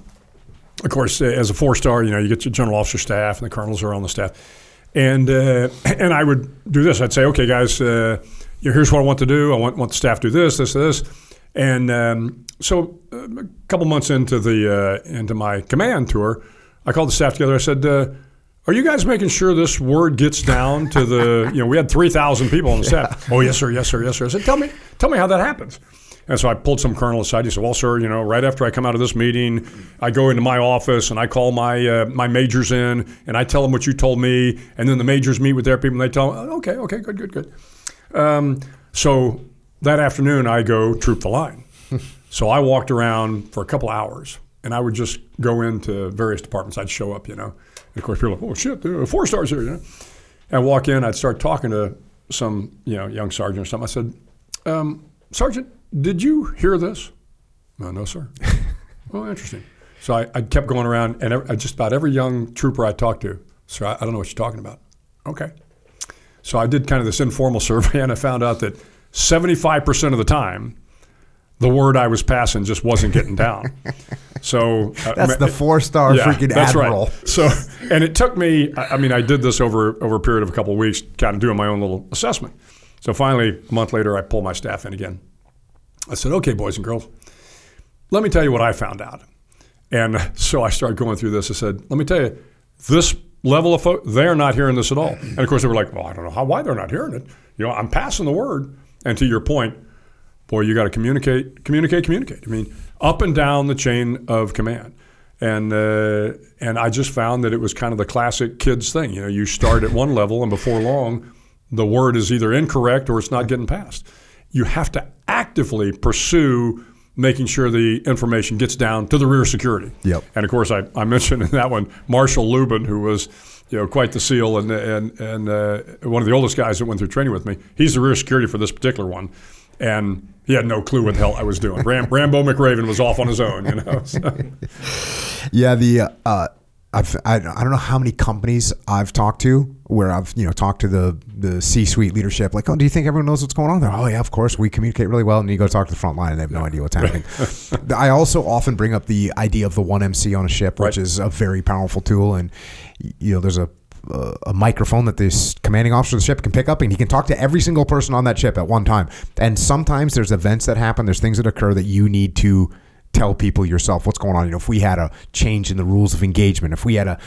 of course, as a four star, you know, you get your general officer staff and the colonels are on the staff, and uh, <clears throat> and I would do this. I'd say, okay, guys, uh, you know, here's what I want to do. I want want the staff to do this, this, this, and um, so uh, a couple months into the uh, into my command tour, I called the staff together. I said. Uh, are you guys making sure this word gets down to the? You know, we had three thousand people on the staff. <laughs> Oh yes, sir. Yes, sir. Yes, sir. I said, tell me, tell me how that happens. And so I pulled some colonel aside. He said, "Well, sir, you know, right after I come out of this meeting, I go into my office and I call my uh, my majors in and I tell them what you told me, and then the majors meet with their people and they tell them, okay, okay, good, good, good. Um, so that afternoon, I go troop the line. <laughs> so I walked around for a couple hours, and I would just go into various departments. I'd show up, you know. And of course, people are like, "Oh shit, there are four stars here," you know. And I walk in, I'd start talking to some, you know, young sergeant or something. I said, um, "Sergeant, did you hear this?" No, no, sir. <laughs> oh, interesting. So I, I kept going around, and every, just about every young trooper I talked to, sir, I, I don't know what you're talking about. Okay. So I did kind of this informal <laughs> survey, and I found out that 75% of the time, the word I was passing just wasn't getting down. <laughs> So uh, that's the four star freaking that's admiral. Right. So, and it took me. I mean, I did this over over a period of a couple of weeks, kind of doing my own little assessment. So finally, a month later, I pulled my staff in again. I said, "Okay, boys and girls, let me tell you what I found out." And so I started going through this. I said, "Let me tell you, this level of folk, they're not hearing this at all." And of course, they were like, "Well, I don't know how why they're not hearing it. You know, I'm passing the word." And to your point, boy, you got to communicate, communicate, communicate. I mean, up and down the chain of command. And uh, and I just found that it was kind of the classic kids thing. You know, you start at one level, and before long, the word is either incorrect or it's not getting passed. You have to actively pursue making sure the information gets down to the rear security. Yep. And of course, I, I mentioned in <laughs> that one Marshall Lubin, who was you know quite the seal and and and uh, one of the oldest guys that went through training with me. He's the rear security for this particular one, and he had no clue what the hell I was doing. Ram, Rambo McRaven was off on his own, you know. <laughs> So, <laughs> Yeah, the uh, I've I, I don't know how many companies I've talked to where I've you know talked to the the C suite leadership like oh do you think everyone knows what's going on there? Oh yeah of course we communicate really well. And you go talk to the front line and they have no idea what's happening. <laughs> I also often bring up the idea of the one MC on a ship which Right. is a very powerful tool. And you know there's a a microphone that this commanding officer of the ship can pick up and he can talk to every single person on that ship at one time. And sometimes there's events that happen there's things that occur that you need to tell people yourself what's going on. You know, if we had a change in the rules of engagement, if we had a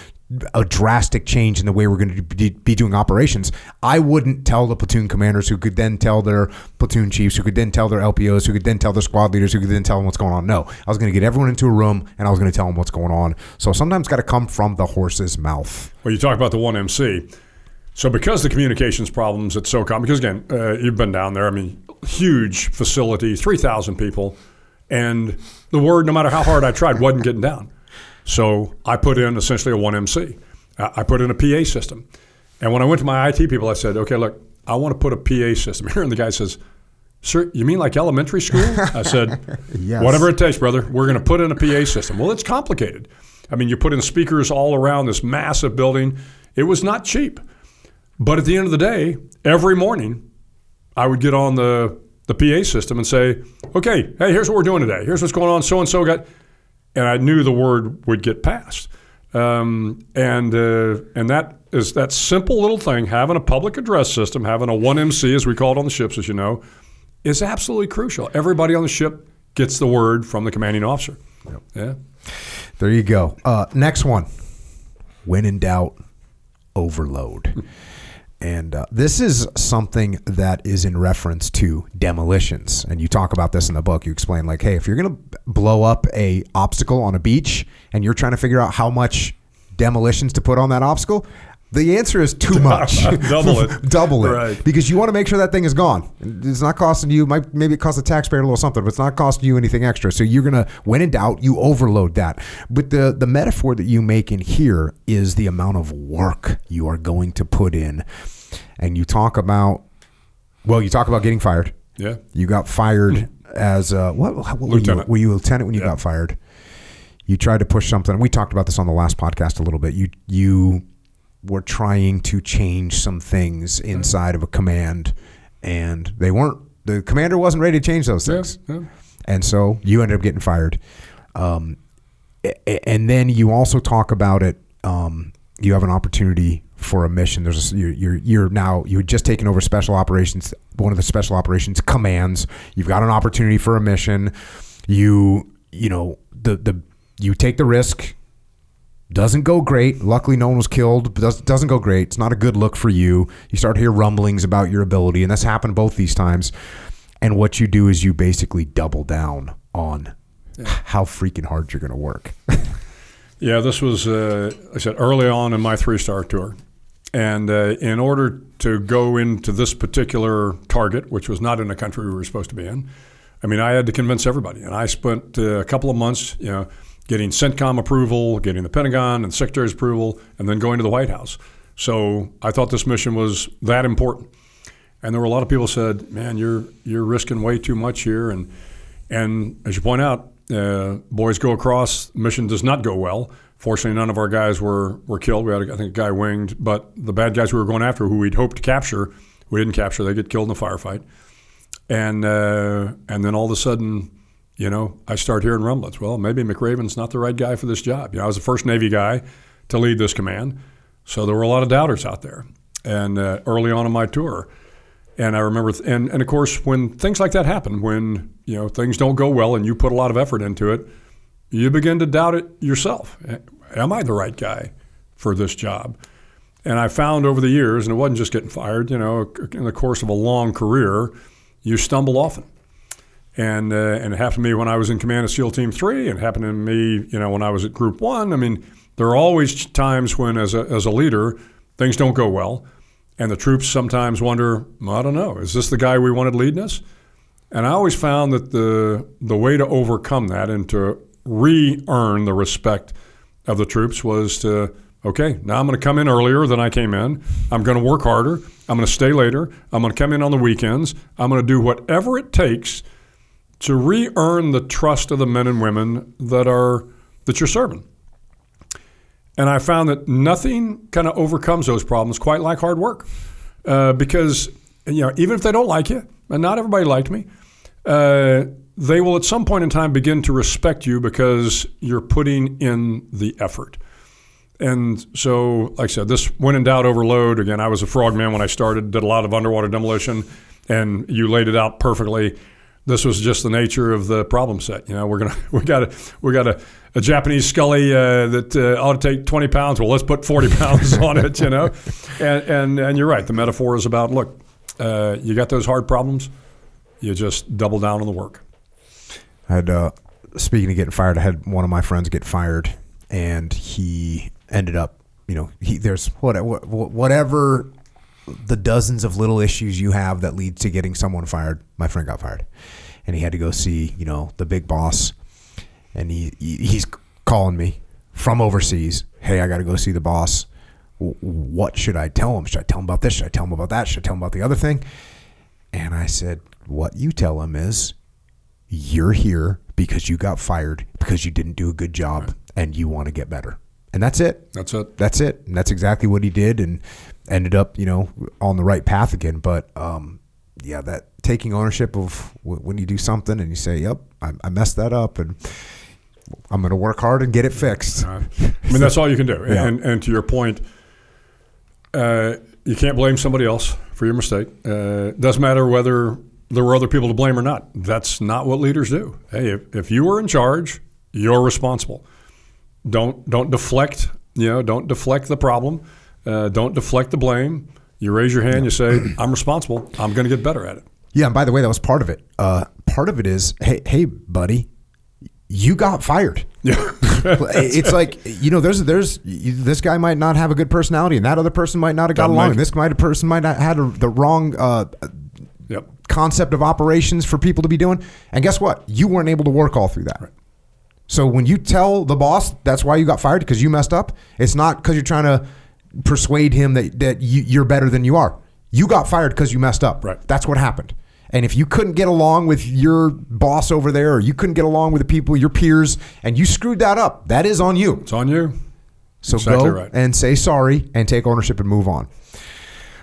a drastic change in the way we're going to be, doing operations, I wouldn't tell the platoon commanders who could then tell their platoon chiefs, who could then tell their LPOs, who could then tell their squad leaders, who could then tell them what's going on. No, I was going to get everyone into a room and I was going to tell them what's going on. So sometimes got to come from the horse's mouth. well, you talk about the one MC. So because the communications problems at SOCOM, because again, uh, you've been down there. I mean, huge facility, three thousand people, and the word, no matter how hard I tried, wasn't getting down. So I put in essentially a one MC. I put in a PA system, and when I went to my IT people, I said, "Okay, look, I want to put a PA system <laughs> here." And the guy says, Sir, you mean like elementary school? I said, <laughs> Yes. whatever it takes, brother. We're going to put in a PA system. Well, it's complicated. I mean, you put in speakers all around this massive building. It was not cheap. But at the end of the day, every morning, I would get on the, the PA system and say, okay, hey, here's what we're doing today. Here's what's going on. So and so got, and I knew the word would get passed. Um, and uh, and that is that simple little thing, having a public address system, having a one MC, as we call it on the ships, as you know, is absolutely crucial. Everybody on the ship gets the word from the commanding officer. Yeah. There you go. Uh, next one. When in doubt, overload. <laughs> And uh, this is something that is in reference to demolitions. And you talk about this in the book. You explain like, hey, if you're going to blow up a obstacle on a beach and you're trying to figure out how much demolitions to put on that obstacle, the answer is too <laughs> much. Double it. <laughs> Double it. Right. Because you want to make sure that thing is gone. It's not costing you, might, maybe it costs the taxpayer a little something, but it's not costing you anything extra. So you're going to, when in doubt, you overload that. But the, the metaphor that you make in here is the amount of work you are going to put in. And you talk about, well, you talk about getting fired. Yeah. You got fired as a, what, what were you? Were you a lieutenant when you got fired? You tried to push something. We talked about this on the last podcast a little bit. You you were trying to change some things inside of a command, and they weren't. The commander wasn't ready to change those things, yeah. and so you ended up getting fired. Um, and then you also talk about it. Um, you have an opportunity for a mission. There's a, you're, you're you're now you're just taking over special operations, one of the special operations commands. You've got an opportunity for a mission. You you know the the you take the risk. Doesn't go great. Luckily, no one was killed. But does, doesn't go great. It's not a good look for you. You start to hear rumblings about your ability, and that's happened both these times. And what you do is you basically double down on how freaking hard you're going to work. <laughs> Yeah, this was, uh, I said, early on in my three star tour. And uh, in order to go into this particular target, which was not in a country we were supposed to be in, I mean, I had to convince everybody. And I spent uh, a couple of months, you know, getting CENTCOM approval, getting the Pentagon and Secretary's approval, and then going to the White House. So I thought this mission was that important. And there were a lot of people said, "Man, you're you're risking way too much here." And and as you point out, uh, boys go across. Mission does not go well. Fortunately, none of our guys were were killed. We had, I think, a guy winged, but the bad guys we were going after, who we'd hoped to capture, we didn't capture. They get killed in a firefight. And uh, and then all of a sudden, you know, I start hearing rumblings. Well, maybe McRaven's not the right guy for this job. You know, I was the first Navy guy to lead this command, so there were a lot of doubters out there. And uh, early on in my tour, and I remember, th- and, and of course, when things like that happen, when you know things don't go well, and you put a lot of effort into it, you begin to doubt it yourself. Am I the right guy for this job? And I found over the years, and it wasn't just getting fired. You know, in the course of a long career, you stumble often. And uh, and it happened to me when I was in command of SEAL Team Three, and happened to me, you know, when I was at Group One. I mean, there are always times when, as a as a leader, things don't go well, and the troops sometimes wonder, I don't know, is this the guy we wanted leading us? And I always found that the the way to overcome that and to re-earn the respect of the troops was to okay, now I'm going to come in earlier than I came in. I'm going to work harder. I'm going to stay later. I'm going to come in on the weekends. I'm going to do whatever it takes to re-earn the trust of the men and women that are that you're serving. And I found that nothing kind of overcomes those problems quite like hard work, uh, because you know even if they don't like you, and not everybody liked me, uh, they will at some point in time begin to respect you because you're putting in the effort. And so, like I said, this when in doubt, overload. Again, I was a frogman when I started, did a lot of underwater demolition, and you laid it out perfectly. This was just the nature of the problem set. You know, we're gonna <laughs> we got a we got a, a Japanese scully uh, that uh, ought to take twenty pounds. Well, let's put forty <laughs> pounds on it. You know, and and and you're right. The metaphor is about look, uh, you got those hard problems, you just double down on the work. I had uh, speaking of getting fired, I had one of my friends get fired, and he ended up, you know, he there's what, what whatever the dozens of little issues you have that lead to getting someone fired, my friend got fired, and he had to go see you know the big boss, and he, he he's calling me from overseas. Hey, I got to go see the boss. What should I tell him? Should I tell him about this? Should I tell him about that? Should I tell him about the other thing? And I said, what you tell him is you're here because you got fired because you didn't do a good job and you want to get better. And that's it. That's it. That's it. And that's exactly what he did and ended up, you know, on the right path again. But um, yeah, that taking ownership of w- when you do something and you say, yep, I, I messed that up and I'm going to work hard and get it fixed. Uh, I mean, that's all you can do. Yeah. And, and to your point, uh, you can't blame somebody else for your mistake. Uh, doesn't matter whether there were other people to blame or not. That's not what leaders do. Hey, if, if you were in charge, you're responsible. Don't don't deflect. You know, don't deflect the problem. Uh, don't deflect the blame. You raise your hand. You say, "I'm responsible. I'm going to get better at it." Yeah, and by the way, that was part of it. Uh, part of it is, hey, hey, buddy, you got fired. Yeah. <laughs> it's like you know, there's there's this guy might not have a good personality, and that other person might not have got Doesn't along. And this might person might not had a, the wrong uh, yep. concept of operations for people to be doing. And guess what? You weren't able to work all through that. So when you tell the boss that's why you got fired because you messed up, it's not because you're trying to persuade him that that you, you're better than you are. You got fired because you messed up. Right. That's what happened. And if you couldn't get along with your boss over there, or you couldn't get along with the people, your peers, and you screwed that up, that is on you. It's on you. So Exactly go right. and say sorry and take ownership and move on.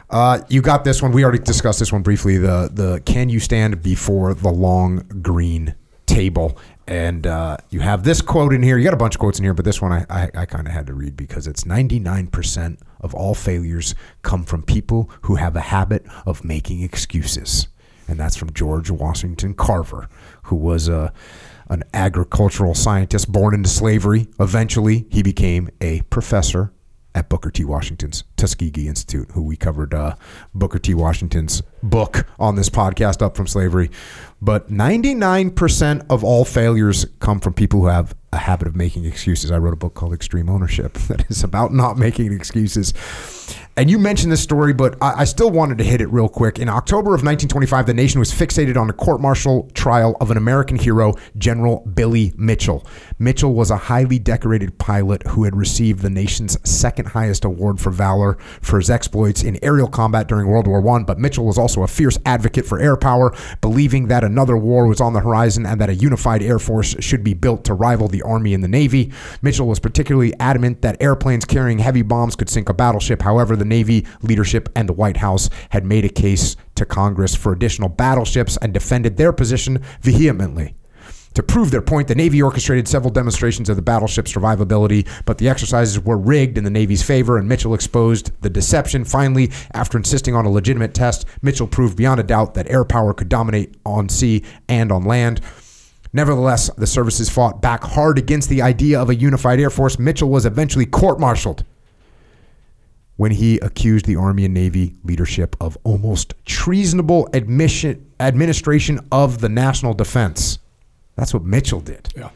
Uh, you got this one. We already discussed this one briefly. The the can you stand before the long green table? And uh, you have this quote in here. You got a bunch of quotes in here, but this one I, I, I kind of had to read because it's 99% of all failures come from people who have a habit of making excuses. And that's from George Washington Carver, who was a, an agricultural scientist born into slavery. Eventually, he became a professor at Booker T. Washington's Tuskegee Institute, who we covered uh, Booker T. Washington's book on this podcast, Up from Slavery. But 99% of all failures come from people who have a habit of making excuses. I wrote a book called Extreme Ownership <laughs> that is about not making excuses. And you mentioned this story, but I, I still wanted to hit it real quick. In October of 1925, the nation was fixated on a court martial trial of an American hero, General Billy Mitchell. Mitchell was a highly decorated pilot who had received the nation's second highest award for valor for his exploits in aerial combat during World War I. But Mitchell was also a fierce advocate for air power, believing that another war was on the horizon and that a unified air force should be built to rival the Army and the Navy. Mitchell was particularly adamant that airplanes carrying heavy bombs could sink a battleship. However, the Navy leadership and the White House had made a case to Congress for additional battleships and defended their position vehemently. To prove their point, the Navy orchestrated several demonstrations of the battleship's survivability, but the exercises were rigged in the Navy's favor, and Mitchell exposed the deception. Finally, after insisting on a legitimate test, Mitchell proved beyond a doubt that air power could dominate on sea and on land. Nevertheless, the services fought back hard against the idea of a unified air force. Mitchell was eventually court martialed when he accused the Army and Navy leadership of almost treasonable admission, administration of the national defense. That's what Mitchell did. Yeah.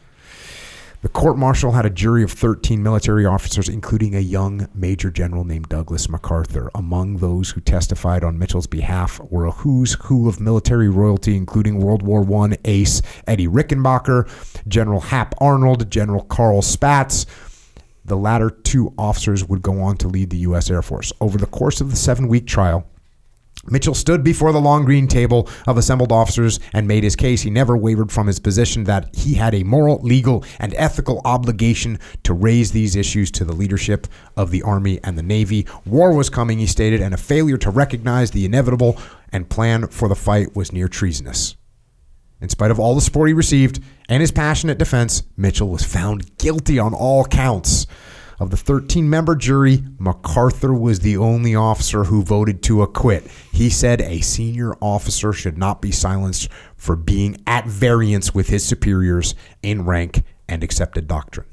The court martial had a jury of 13 military officers, including a young major general named Douglas MacArthur. Among those who testified on Mitchell's behalf were a who's who of military royalty, including World War I ace Eddie Rickenbacker, General Hap Arnold, General Carl Spaatz. The latter two officers would go on to lead the U.S. Air Force. Over the course of the seven week trial, Mitchell stood before the long green table of assembled officers and made his case. He never wavered from his position that he had a moral, legal, and ethical obligation to raise these issues to the leadership of the Army and the Navy. War was coming, he stated, and a failure to recognize the inevitable and plan for the fight was near treasonous. In spite of all the support he received and his passionate defense, Mitchell was found guilty on all counts. Of the 13 member jury, MacArthur was the only officer who voted to acquit. He said a senior officer should not be silenced for being at variance with his superiors in rank and accepted doctrine.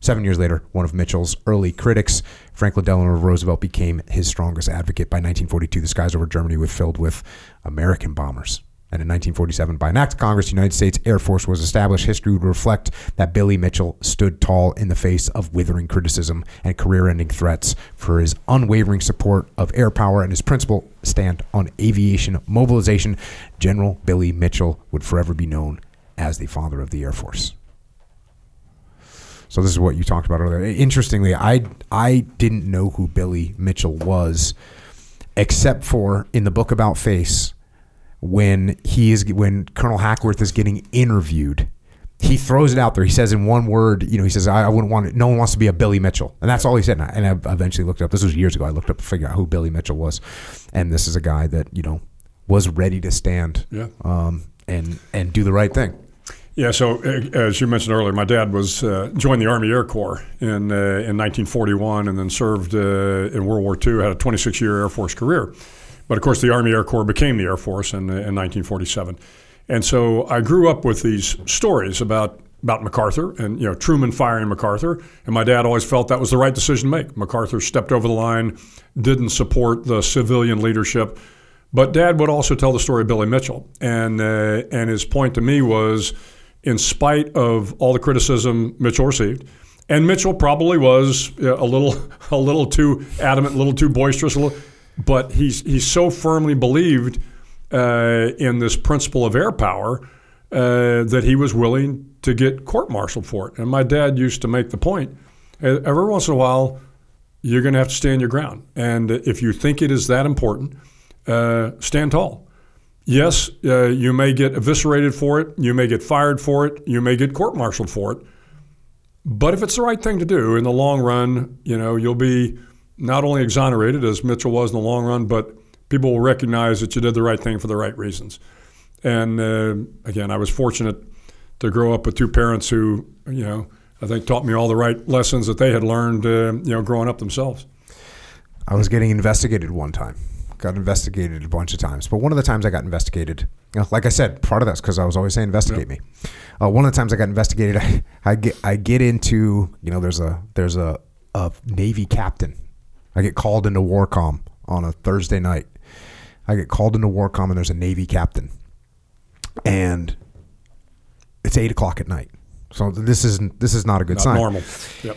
Seven years later, one of Mitchell's early critics, Franklin Delano Roosevelt, became his strongest advocate. By 1942, the skies over Germany were filled with American bombers And in 1947, by an act of Congress, the United States Air Force was established. History would reflect that Billy Mitchell stood tall in the face of withering criticism and career ending threats for his unwavering support of air power and his principled stand on aviation mobilization. General Billy Mitchell would forever be known as the father of the Air Force. So this is what you talked about earlier. Interestingly, I I didn't know who Billy Mitchell was, except for in the book about Face, when he is when Colonel Hackworth is getting interviewed, he throws it out there. He says in one word, you know, he says, "I, I wouldn't want it. No one wants to be a Billy Mitchell," and that's all he said. And I, and I eventually looked up. This was years ago. I looked up to figure out who Billy Mitchell was, and this is a guy that you know was ready to stand, Yeah. um, and and do the right thing. Yeah, so uh, as you mentioned earlier, my dad was uh, joined the Army Air Corps in uh, in 1941, and then served uh, in World War II. Had a 26 year Air Force career, but of course the Army Air Corps became the Air Force in, in 1947, and so I grew up with these stories about about MacArthur and you know Truman firing MacArthur, and my dad always felt that was the right decision to make. MacArthur stepped over the line, didn't support the civilian leadership. But Dad would also tell the story of Billy Mitchell, and uh, and his point to me was, in spite of all the criticism Mitchell received, and Mitchell probably was uh, a little <laughs> a little too adamant, a little too boisterous, a little, but he's he so firmly believed uh, in this principle of air power uh, that he was willing to get court-martialed for it. And my dad used to make the point, every once in a while, you're going to have to stand your ground, and if you think it is that important uh, stand tall. Yes, uh, you may get eviscerated for it, you may get fired for it, you may get court-martialed for it. But if it's the right thing to do in the long run, you know you'll be not only exonerated as Mitchell was in the long run, but people will recognize that you did the right thing for the right reasons. And uh, again, I was fortunate to grow up with two parents who, you know, I think taught me all the right lessons that they had learned, uh, you know, growing up themselves. I was getting investigated one time. Got investigated a bunch of times, but one of the times I got investigated, you know, like I said, part of that's because I was always saying investigate me. Uh, one of the times I got investigated, I, <laughs> I get I get into you know there's a there's a, a Navy captain. I get called into Warcom on a Thursday night. I get called into Warcom and there's a Navy captain, and it's eight o'clock at night. So this isn't this is not a good Not sign normal. Yep.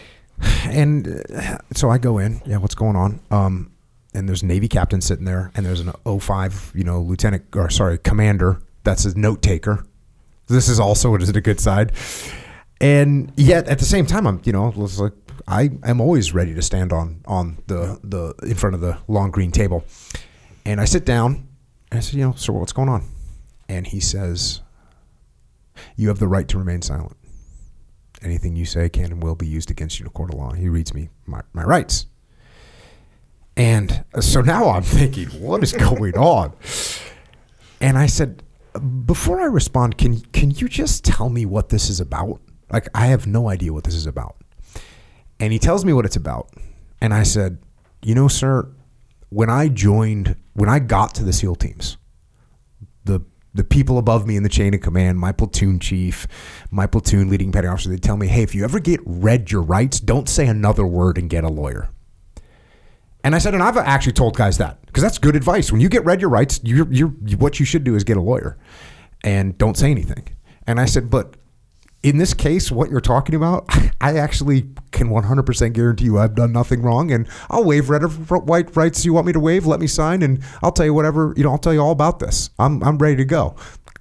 and uh, so I go in. Yeah, what's going on? Um, and there's a Navy captain sitting there, and there's an 05, you know, lieutenant or sorry, commander. That's his note taker. This is also is it a good side? And yet at the same time, I'm you know, it's like I am always ready to stand on on the the in front of the long green table, and I sit down. And I said, you know, sir, what's going on? And he says, "You have the right to remain silent." anything you say can and will be used against you in a court of law. He reads me my, my rights. And so now I'm thinking, what is going <laughs> on? And I said, before I respond, can can you just tell me what this is about? Like I have no idea what this is about. And he tells me what it's about. And I said, you know, sir, when I joined, when I got to the SEAL teams, the the people above me in the chain of command, my platoon chief, my platoon leading petty officer, they tell me, hey, if you ever get read your rights, don't say another word and get a lawyer. And I said, and I've actually told guys that because that's good advice. When you get read your rights, you're, you're, what you should do is get a lawyer and don't say anything. And I said, but in this case, what you're talking about, <laughs> I actually can 100% guarantee you I've done nothing wrong, and I'll waive whatever white rights you want me to waive. Let me sign, and I'll tell you whatever you know. I'll tell you all about this. I'm I'm ready to go.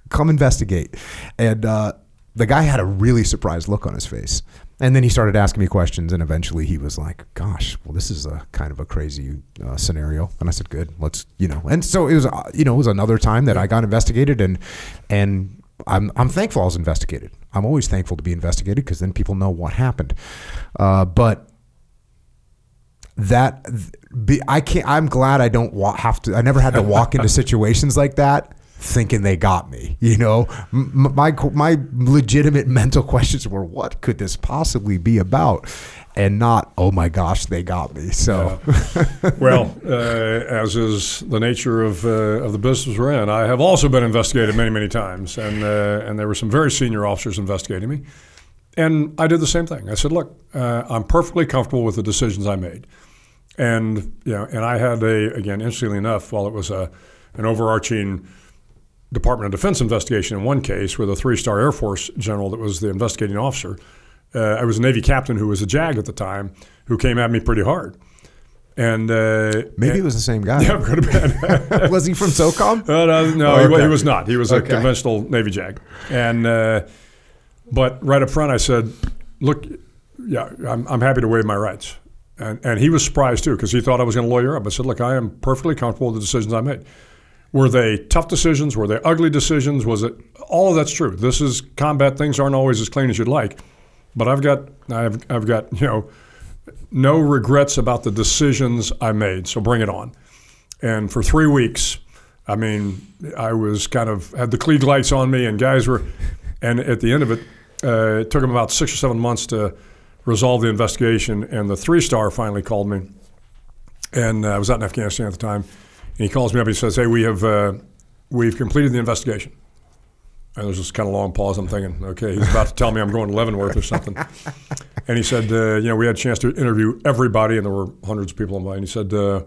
Come investigate. And uh, the guy had a really surprised look on his face, and then he started asking me questions, and eventually he was like, "Gosh, well, this is a kind of a crazy uh, scenario." And I said, "Good, let's you know." And so it was, uh, you know, it was another time that I got investigated, and and I'm I'm thankful I was investigated. I'm always thankful to be investigated because then people know what happened. Uh, but that be, I can't. I'm glad I don't wa- have to. I never had to walk into <laughs> situations like that thinking they got me. You know, M- my my legitimate <laughs> mental questions were, what could this possibly be about? And not, oh my gosh, they got me. So, <laughs> Well, uh, as is the nature of, uh, of the business we're in, I have also been investigated many, many times, and uh, and there were some very senior officers investigating me, and I did the same thing. I said, "Look, uh, I'm perfectly comfortable with the decisions I made," and you know, and I had a again, interestingly enough, while it was a an overarching Department of Defense investigation in one case with a three-star Air Force general that was the investigating officer. Uh, I was a Navy captain who was a JAG at the time, who came at me pretty hard. And uh, Maybe and, it was the same guy. <laughs> Yeah, could have been. <laughs> was he from SOCOM? Uh, no, no Oh, he, okay. he was not. He was a conventional Navy JAG. And uh, but right up front, I said, "Look, yeah, I'm, I'm happy to waive my rights." And and he was surprised too because he thought I was going to lawyer up. I said, "Look, I am perfectly comfortable with the decisions I made. Were they tough decisions? Were they ugly decisions? Was it all of that's true? This is combat. Things aren't always as clean as you'd like, but I've got I've I've got you know." No regrets about the decisions I made, so bring it on. And for three weeks, I mean, I was kind of had the Klieg lights on me, and guys were. And at the end of it, uh, it took them about six or seven months to resolve the investigation. And the three star finally called me, and uh, I was out in Afghanistan at the time. And he calls me up. And he says, "Hey, we have uh, we've completed the investigation." And there's this kind of long pause. I'm thinking, okay, he's about to tell me I'm going to Leavenworth or something. <laughs> And he said, uh, you know, we had a chance to interview everybody, and there were hundreds of people invited. And he said, uh,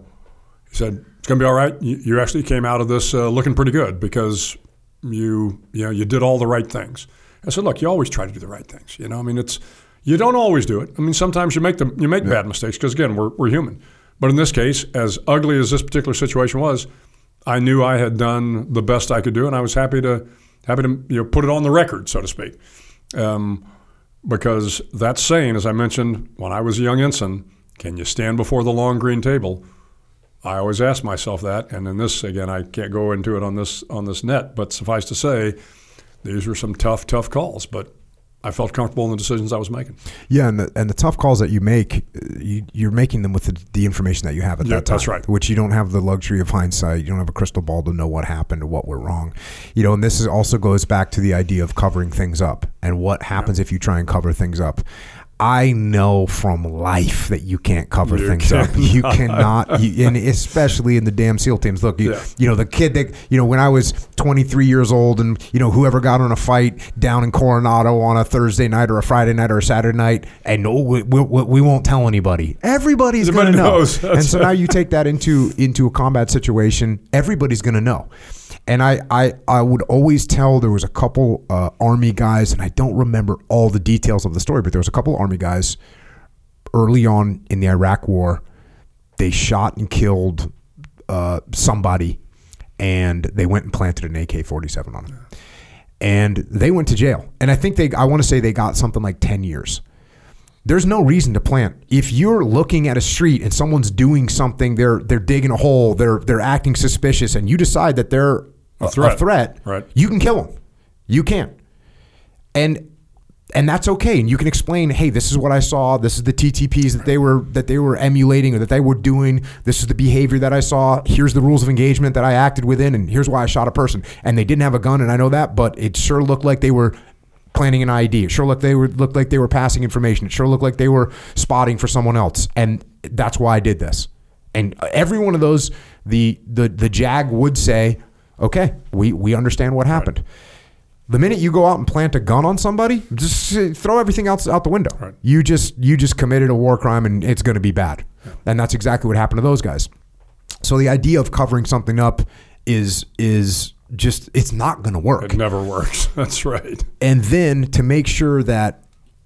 he said, it's going to be all right. You, you actually came out of this uh, looking pretty good because you, you know, you did all the right things. I said, look, you always try to do the right things. You know, I mean, it's you don't always do it. I mean, sometimes you make the you make bad mistakes because again, we're we're human. But in this case, as ugly as this particular situation was, I knew I had done the best I could do, and I was happy to happy to you know put it on the record, so to speak. Um, because that saying, as I mentioned when I was a young ensign, can you stand before the long green table? I always ask myself that, and in this again, I can't go into it on this on this net, but suffice to say, these were some tough, tough calls. But I felt comfortable in the decisions I was making. Yeah, and the, and the tough calls that you make, uh, you, you're making them with the, the information that you have at Yeah, that time. that's right. Which you don't have the luxury of hindsight. You don't have a crystal ball to know what happened or what went wrong. You know, and this is also goes back to the idea of covering things up and what happens if you try and cover things up. I know from life that you can't cover You things up. You <laughs> cannot. cannot, you, and especially in the damn SEAL teams. Look, you, Yeah. you know the kid that you know when I was 23 years old, and you know whoever got on a fight down in Coronado on a Thursday night or a Friday night or a Saturday night, and no, we, we, we won't tell anybody. Everybody's going to Everybody know. knows. <laughs> And so now you take that into into a combat situation. Everybody's going to know. And I, I, I would always tell there was a couple uh, army guys, and I don't remember all the details of the story, but there was a couple army guys early on in the Iraq War. They shot and killed uh, somebody, and they went and planted an AK forty seven on him, and they went to jail. And I think they, I want to say they got something like ten years. There's no reason to plant. If you're looking at a street and someone's doing something, they're they're digging a hole, they're they're acting suspicious, and you decide that they're a, threat. a threat, Right. you can kill them. You can't. and and that's okay. And you can explain, hey, this is what I saw. This is the TTPs that they were that they were emulating or that they were doing. This is the behavior that I saw. Here's the rules of engagement that I acted within, and here's why I shot a person. And they didn't have a gun, and I know that, but it sure looked like they were planning an ID. It sure looked they were looked like they were passing information. It sure looked like they were spotting for someone else, and that's why I did this. And every one of those, the the the JAG would say, okay, we we understand what happened. The minute you go out and plant a gun on somebody, just throw everything else out the window. Right. You just you just committed a war crime and it's going to be bad. And that's exactly what happened to those guys. So the idea of covering something up is is just it's not going to work. It never works. <laughs> That's right. And then to make sure that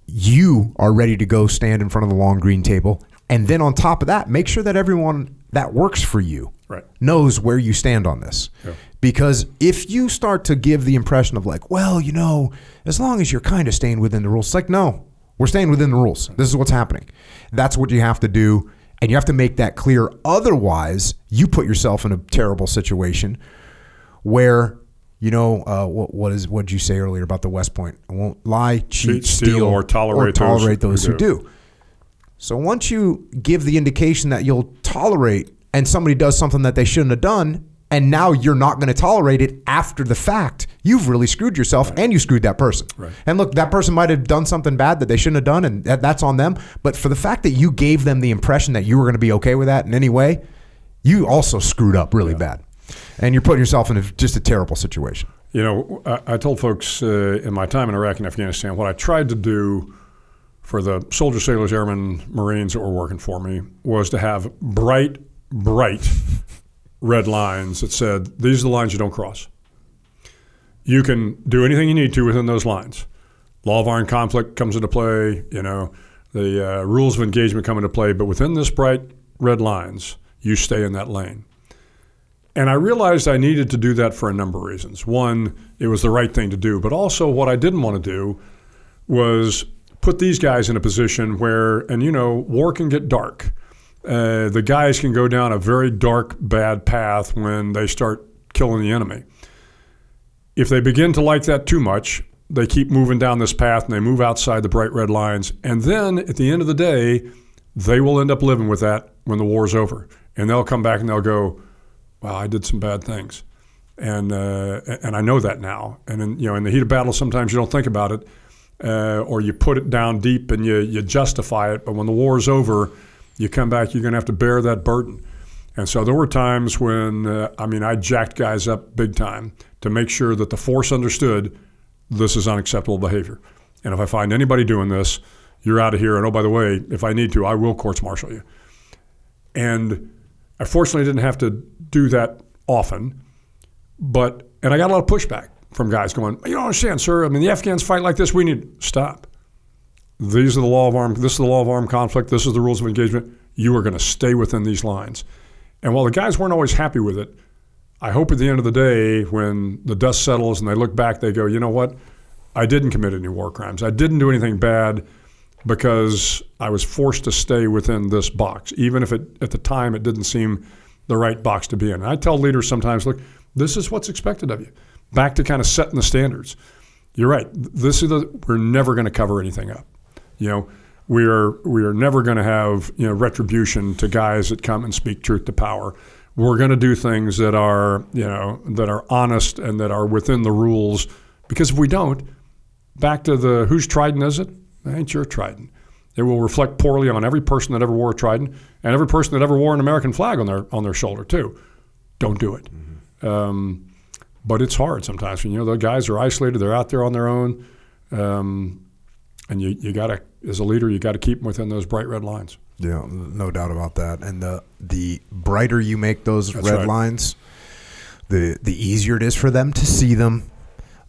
you are ready to go stand in front of the long green table. And then on top of that, make sure that everyone that works for you Right. knows where you stand on this. Yeah. Because if you start to give the impression of like, well, you know, as long as you're kind of staying within the rules, it's like, no, we're staying within the rules. This is what's happening. That's what you have to do. And you have to make that clear. Otherwise, you put yourself in a terrible situation where, you know, uh, what, what is what did you say earlier about the West Point? I won't lie, cheat, Cheat, steal, or tolerate those tolerate who those who do. do. So once you give the indication that you'll tolerate and somebody does something that they shouldn't have done, and now you're not going to tolerate it after the fact, you've really screwed yourself and you screwed that person. Right. And look, that person might have done something bad that they shouldn't have done, and that, that's on them. But for the fact that you gave them the impression that you were going to be okay with that in any way, you also screwed up really bad. And you're putting yourself in a, just a terrible situation. You know, I, I told folks uh, in my time in Iraq and Afghanistan what I tried to do for the soldiers, sailors, airmen, Marines that were working for me was to have bright, bright red lines that said, these are the lines you don't cross. you can do anything you need to within those lines. Law of armed conflict comes into play. You know, the uh, rules of engagement come into play. But within this bright red lines, you stay in that lane. And I realized I needed to do that for a number of reasons. One, it was the right thing to do, but also what I didn't want to do was put these guys in a position where, and you know, war can get dark. Uh, the guys can go down a very dark, bad path when they start killing the enemy. If they begin to like that too much, they keep moving down this path and they move outside the bright red lines. And then at the end of the day, they will end up living with that when the war's over. And they'll come back and they'll go, wow, I did some bad things. And, uh, and I know that now. And in, you know, in the heat of battle, sometimes you don't think about it, uh, or you put it down deep and you, you justify it. But when the war is over, you come back, you're going to have to bear that burden. And so there were times when, uh, I mean, I jacked guys up big time to make sure that the force understood this is unacceptable behavior. And if I find anybody doing this, you're out of here. And oh, by the way, if I need to, I will courts martial you. And I fortunately didn't have to do that often, but and I got a lot of pushback from guys going, "You don't understand, sir. I mean, the Afghans fight like this. We need stop. These are the law of armed. This is the law of armed conflict. This is the rules of engagement. You are going to stay within these lines." And while the guys weren't always happy with it, I hope at the end of the day, when the dust settles and they look back, they go, "You know what? I didn't commit any war crimes. I didn't do anything bad." because I was forced to stay within this box, even if it at the time it didn't seem the right box to be in. And I tell leaders sometimes, look, this is what's expected of you. Back to kind of setting the standards. You're right. This is the we're never going to cover anything up. You know, we are we are never going to have you know retribution to guys that come and speak truth to power. We're going to do things that are you know that are honest and that are within the rules. Because if we don't, back to the whose trident is it? That ain't your trident. It will reflect poorly on every person that ever wore a trident and every person that ever wore an American flag on their on their shoulder too. Don't do it. Mm-hmm. Um, but it's hard sometimes. You know, the guys are isolated; they're out there on their own, um, and you you got to, as a leader, you got to keep them within those bright red lines. Yeah, no doubt about that. And the the brighter you make those That's red right. lines, the the easier it is for them to see them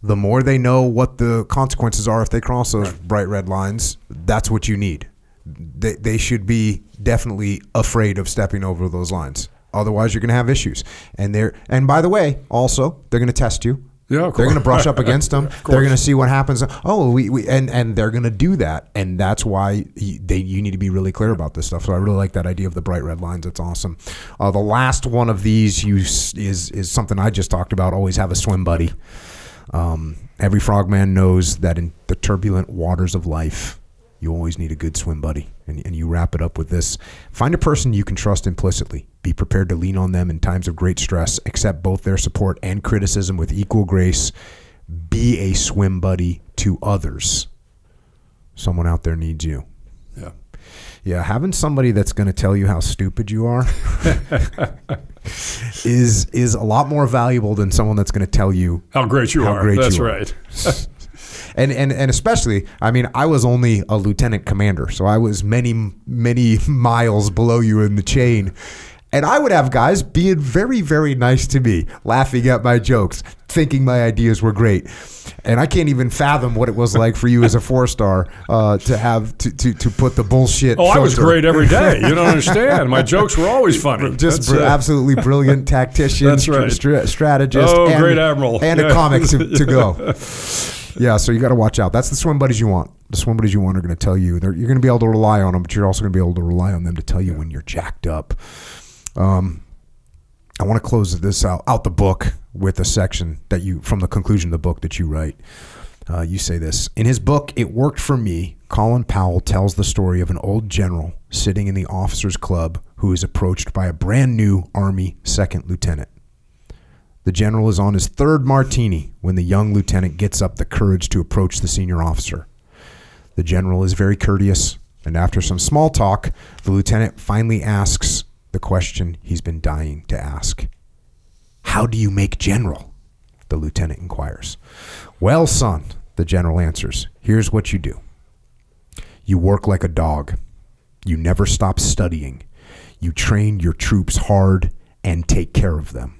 the more they know what the consequences are if they cross those right. bright red lines, that's what you need. They, they should be definitely afraid of stepping over those lines. Otherwise, you're going to have issues. And they're and by the way, also they're going to test you. Yeah, they're going to brush up against them. <laughs> they're going to see what happens. Oh, we, we and and they're going to do that, and that's why they you need to be really clear about this stuff. So I really like that idea of the bright red lines. It's awesome. Uh, the last one of these you is is something I just talked about. Always have a swim buddy. Um, every frogman knows that in the turbulent waters of life, you always need a good swim buddy. And, and you wrap it up with this find a person you can trust implicitly. Be prepared to lean on them in times of great stress. Accept both their support and criticism with equal grace. Be a swim buddy to others. Someone out there needs you. Yeah. Yeah, having somebody that's going to tell you how stupid you are <laughs> is is a lot more valuable than someone that's going to tell you how great you how are. Great that's you right. <laughs> and, and and especially, I mean, I was only a lieutenant commander, so I was many many <laughs> miles below you in the chain. And I would have guys being very, very nice to me, laughing at my jokes, thinking my ideas were great. And I can't even fathom what it was like for you as a four star uh, to have to, to, to put the bullshit. Oh, filter. I was great every day. You don't <laughs> understand. My jokes were always funny. <laughs> Just br- absolutely brilliant tactician, That's right. Stra- strategist, oh, and, great admiral, and yeah. a comic to, to go. Yeah, so you got to watch out. That's the swim buddies you want. The swim buddies you want are going to tell you. you're going to be able to rely on them, but you're also going to be able to rely on them to tell you when you're jacked up. Um, I want to close this out, out the book with a section that you from the conclusion of the book that you write. Uh, you say this in his book, "It Worked for Me." Colin Powell tells the story of an old general sitting in the officers' club who is approached by a brand new Army second lieutenant. The general is on his third martini when the young lieutenant gets up the courage to approach the senior officer. The general is very courteous, and after some small talk, the lieutenant finally asks the question he's been dying to ask. How do you make general? The lieutenant inquires. Well, son, the general answers, here's what you do you work like a dog, you never stop studying, you train your troops hard and take care of them.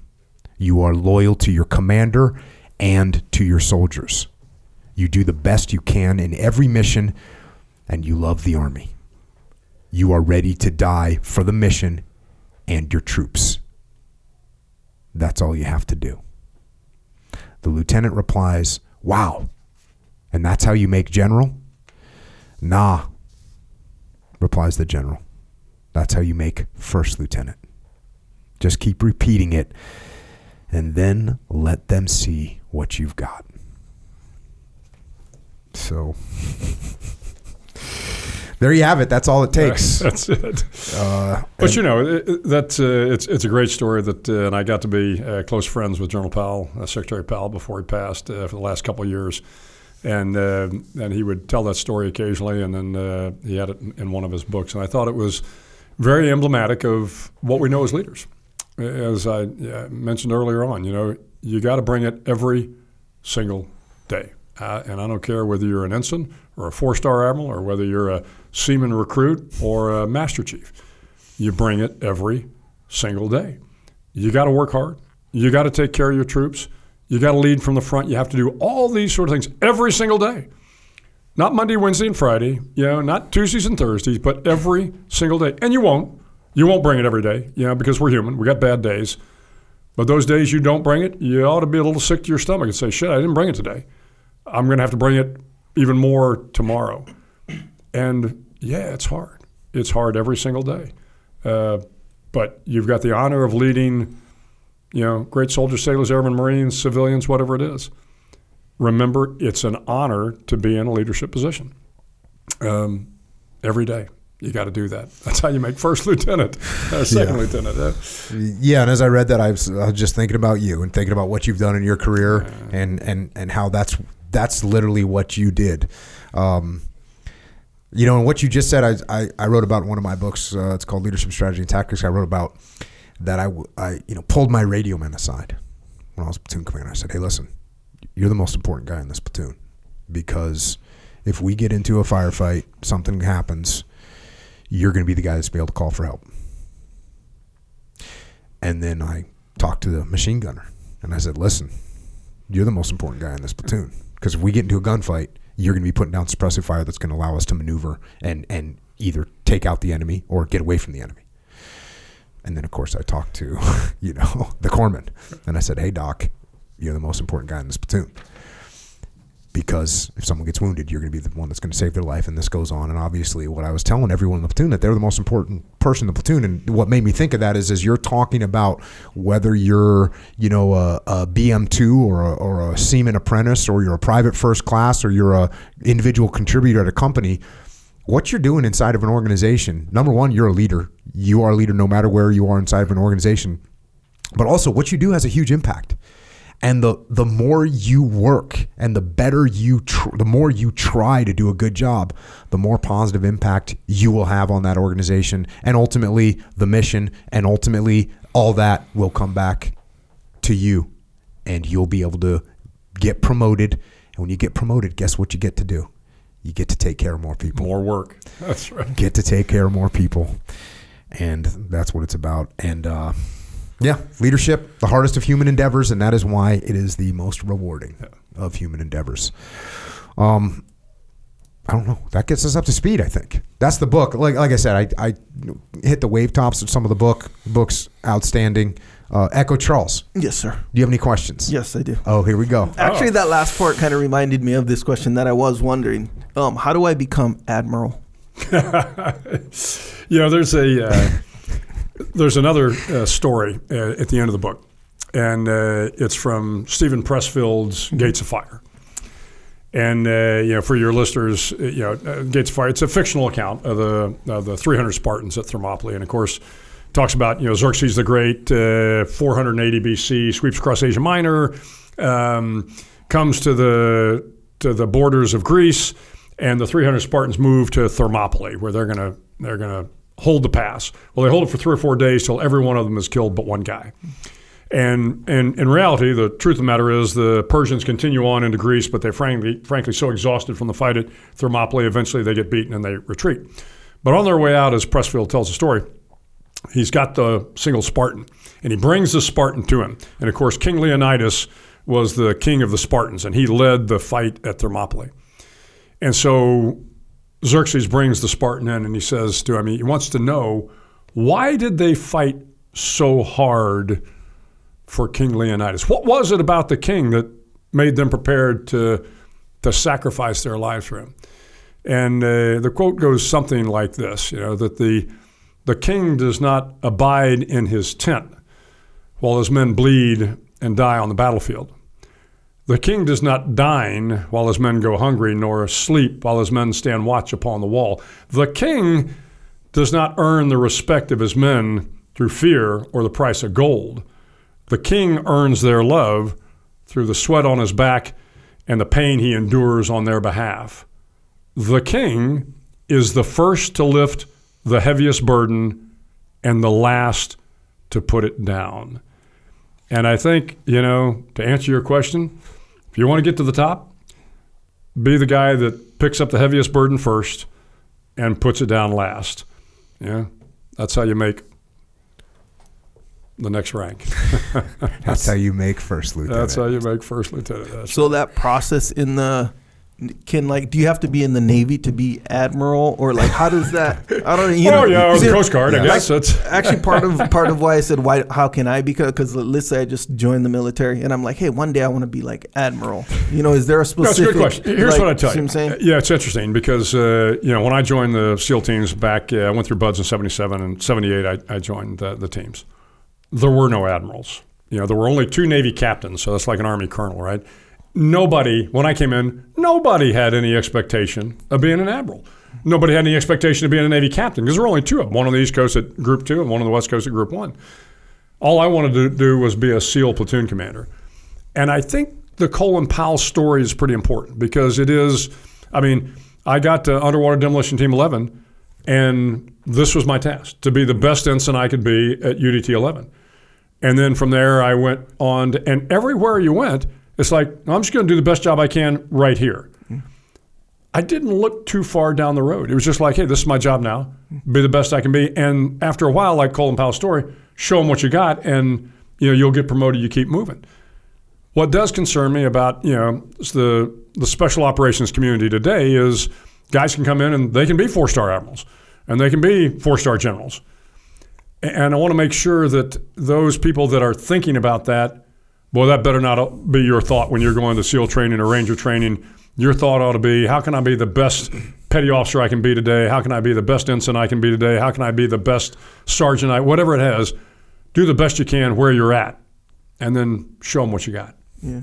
You are loyal to your commander and to your soldiers. You do the best you can in every mission, and you love the Army. You are ready to die for the mission and your troops. That's all you have to do. The lieutenant replies, Wow. And that's how you make general? Nah, replies the general. That's how you make first lieutenant. Just keep repeating it and then let them see what you've got. So <laughs> there you have it. That's all it takes. <laughs> That's it. Uh, but you know, it, that uh, it's it's a great story. That uh, and I got to be uh, close friends with General Powell, uh, Secretary Powell, before he passed uh, for the last couple of years, and and he would tell that story occasionally, and then he had it in one of his books, and I thought it was very emblematic of what we know as leaders. As I mentioned earlier on, you know, you got to bring it every single day. Uh, and I don't care whether you're an ensign or a four star admiral or whether you're a seaman recruit or a master chief. You bring it every single day. You got to work hard. You got to take care of your troops. You got to lead from the front. You have to do all these sort of things every single day. Not Monday, Wednesday, and Friday, you know, not Tuesdays and Thursdays, but every single day. And you won't. You won't bring it every day, know, because we're human. We got bad days. But those days you don't bring it, you ought to be a little sick to your stomach and say, shit, I didn't bring it today. I'm going to have to bring it even more tomorrow. And yeah, it's hard. It's hard every single day. Uh, but you've got the honor of leading, you know, great soldiers, sailors, airmen, Marines, civilians, whatever it is. Remember, it's an honor to be in a leadership position um, every day. You got to do that. <laughs> That's how you make first lieutenant, uh, second yeah. lieutenant. Uh, yeah, and as I read that, I was, I was, just thinking about you and thinking about what you've done in your career and and and how that's that's literally what you did. Um, you know, and what you just said, I, I, I wrote about one of my books. Uh, it's called Leadership Strategy and Tactics. I wrote about that I, I, you know, pulled my radio man aside when I was platoon commander. I said, hey, listen, you're the most important guy in this platoon because if we get into a firefight, something happens, you're going to be the guy that's be able to call for help. And then I talked to the machine gunner and I said, listen, you're the most important guy in this platoon because if we get into a gunfight, you're going to be putting down suppressive fire that's going to allow us to maneuver and and either take out the enemy or get away from the enemy. And then, of course, I talked to, <laughs> you know, the corpsman, and I said, "Hey, Doc, you're the most important guy in this platoon." Because if someone gets wounded, you're going to be the one that's going to save their life, and this goes on. And obviously, what I was telling everyone in the platoon that they're the most important person in the platoon, and what made me think of that is as you're talking about whether you're, you know, a, a BM2 or a, or a seaman apprentice, or you're a private first class, or you're a individual contributor at a company. What you're doing inside of an organization, number one, you're a leader. You are a leader no matter where you are inside of an organization. But also, what you do has a huge impact and the the more you work and the better you tr- the more you try to do a good job the more positive impact you will have on that organization. And ultimately the mission and ultimately all that will come back to you. And you'll be able to get promoted. And when you get promoted guess what you get to do? You get to take care of more people. More work. That's right get to take care of more people. And that's what it's about. And uh yeah, leadership, the hardest of human endeavors, and that is why it is the most rewarding yeah. of human endeavors. Um, I don't know. That gets us up to speed. I think that's the book. Like like I said, I, I hit the wave tops of some of the book. books outstanding. Uh, Echo Charles. Yes, sir. Do you have any questions? Yes, I do. Oh, here we go. Actually, oh. that last part kind of reminded me of this question that I was wondering. Um, how do I become admiral? <laughs> you know, there's a uh, there's another uh, story uh, at the end of the book, and uh, it's from Steven Pressfield's Gates of Fire. And uh, you know, for your listeners, uh, you know, uh, Gates of Fire. It's a fictional account of the the 300 Spartans at Thermopylae, and of course, talks about you know Xerxes the Great, 480 BC, sweeps across Asia Minor, um, comes to the to the borders of Greece, and the 300 Spartans move to Thermopylae, where they're gonna they're gonna hold the pass. Well, they hold it for three or four days till every one of them is killed but one guy. And, and in reality, the truth of the matter is the Persians continue on into Greece, but they're frankly, frankly so exhausted from the fight at Thermopylae, eventually they get beaten and they retreat. But on their way out, as Pressfield tells the story, he's got the single Spartan, and he brings the Spartan to him. And of course, King Leonidas was the king of the Spartans, and he led the fight at Thermopylae. And so Xerxes brings the Spartan in, and he says to him, he wants to know why did they fight so hard for King Leonidas? What was it about the king that made them prepared to to sacrifice their lives for him? And uh, the quote goes something like this: you know that the the king does not abide in his tent while his men bleed and die on the battlefield. The king does not dine while his men go hungry, nor sleep while his men stand watch upon the wall. The king does not earn the respect of his men through fear or the price of gold. The king earns their love through the sweat on his back and the pain he endures on their behalf. The king is the first to lift the heaviest burden and the last to put it down. And I think, you know, to answer your question, if you want to get to the top, be the guy that picks up the heaviest burden first and puts it down last. Yeah, that's how you make the next rank. <laughs> That's how you make first lieutenant. That's how you make first lieutenant. That's So that process in the can like do you have to be in the navy to be admiral or like how does that I don't know you know oh yeah, or the Coast Guard. I guess that's actually part of part of why I said why how can I because because let's say I just joined the military and I'm like hey one day I want to be like admiral you know is there a No, specific it's a good question. Here's like, what I tell you. I'm saying Yeah, it's interesting because uh, you know when I joined the SEAL teams back, uh, I went through BUD/S in '77 and '78. I, I joined the, the teams. There were no admirals. You know, there were only two Navy captains, so that's like an Army colonel, right? Nobody, when I came in, nobody had any expectation of being an admiral. Nobody had any expectation of being a Navy captain because there were only two of them, one on the East Coast at Group Two and one on the West Coast at Group One. All I wanted to do was be a SEAL platoon commander. And I think the Colin Powell story is pretty important because it is, I mean, I got to Underwater Demolition Team 11, and this was my task to be the best ensign I could be at UDT 11. And then from there, I went on, to, and everywhere you went, it's like, I'm just going to do the best job I can right here. I didn't look too far down the road. It was just like, hey, this is my job now. Be the best I can be. And after a while, like Colin Powell's story, show them what you got, and you know you'll get promoted. You keep moving. What does concern me about you know the the special operations community today is guys can come in and they can be four star admirals and they can be four star generals. And I want to make sure that those people that are thinking about that, boy, that better not be your thought when you're going to SEAL training or Ranger training. Your thought ought to be, how can I be the best petty officer I can be today? How can I be the best ensign I can be today? How can I be the best sergeant I, whatever it has, do the best you can where you're at, and then show them what you got. yeah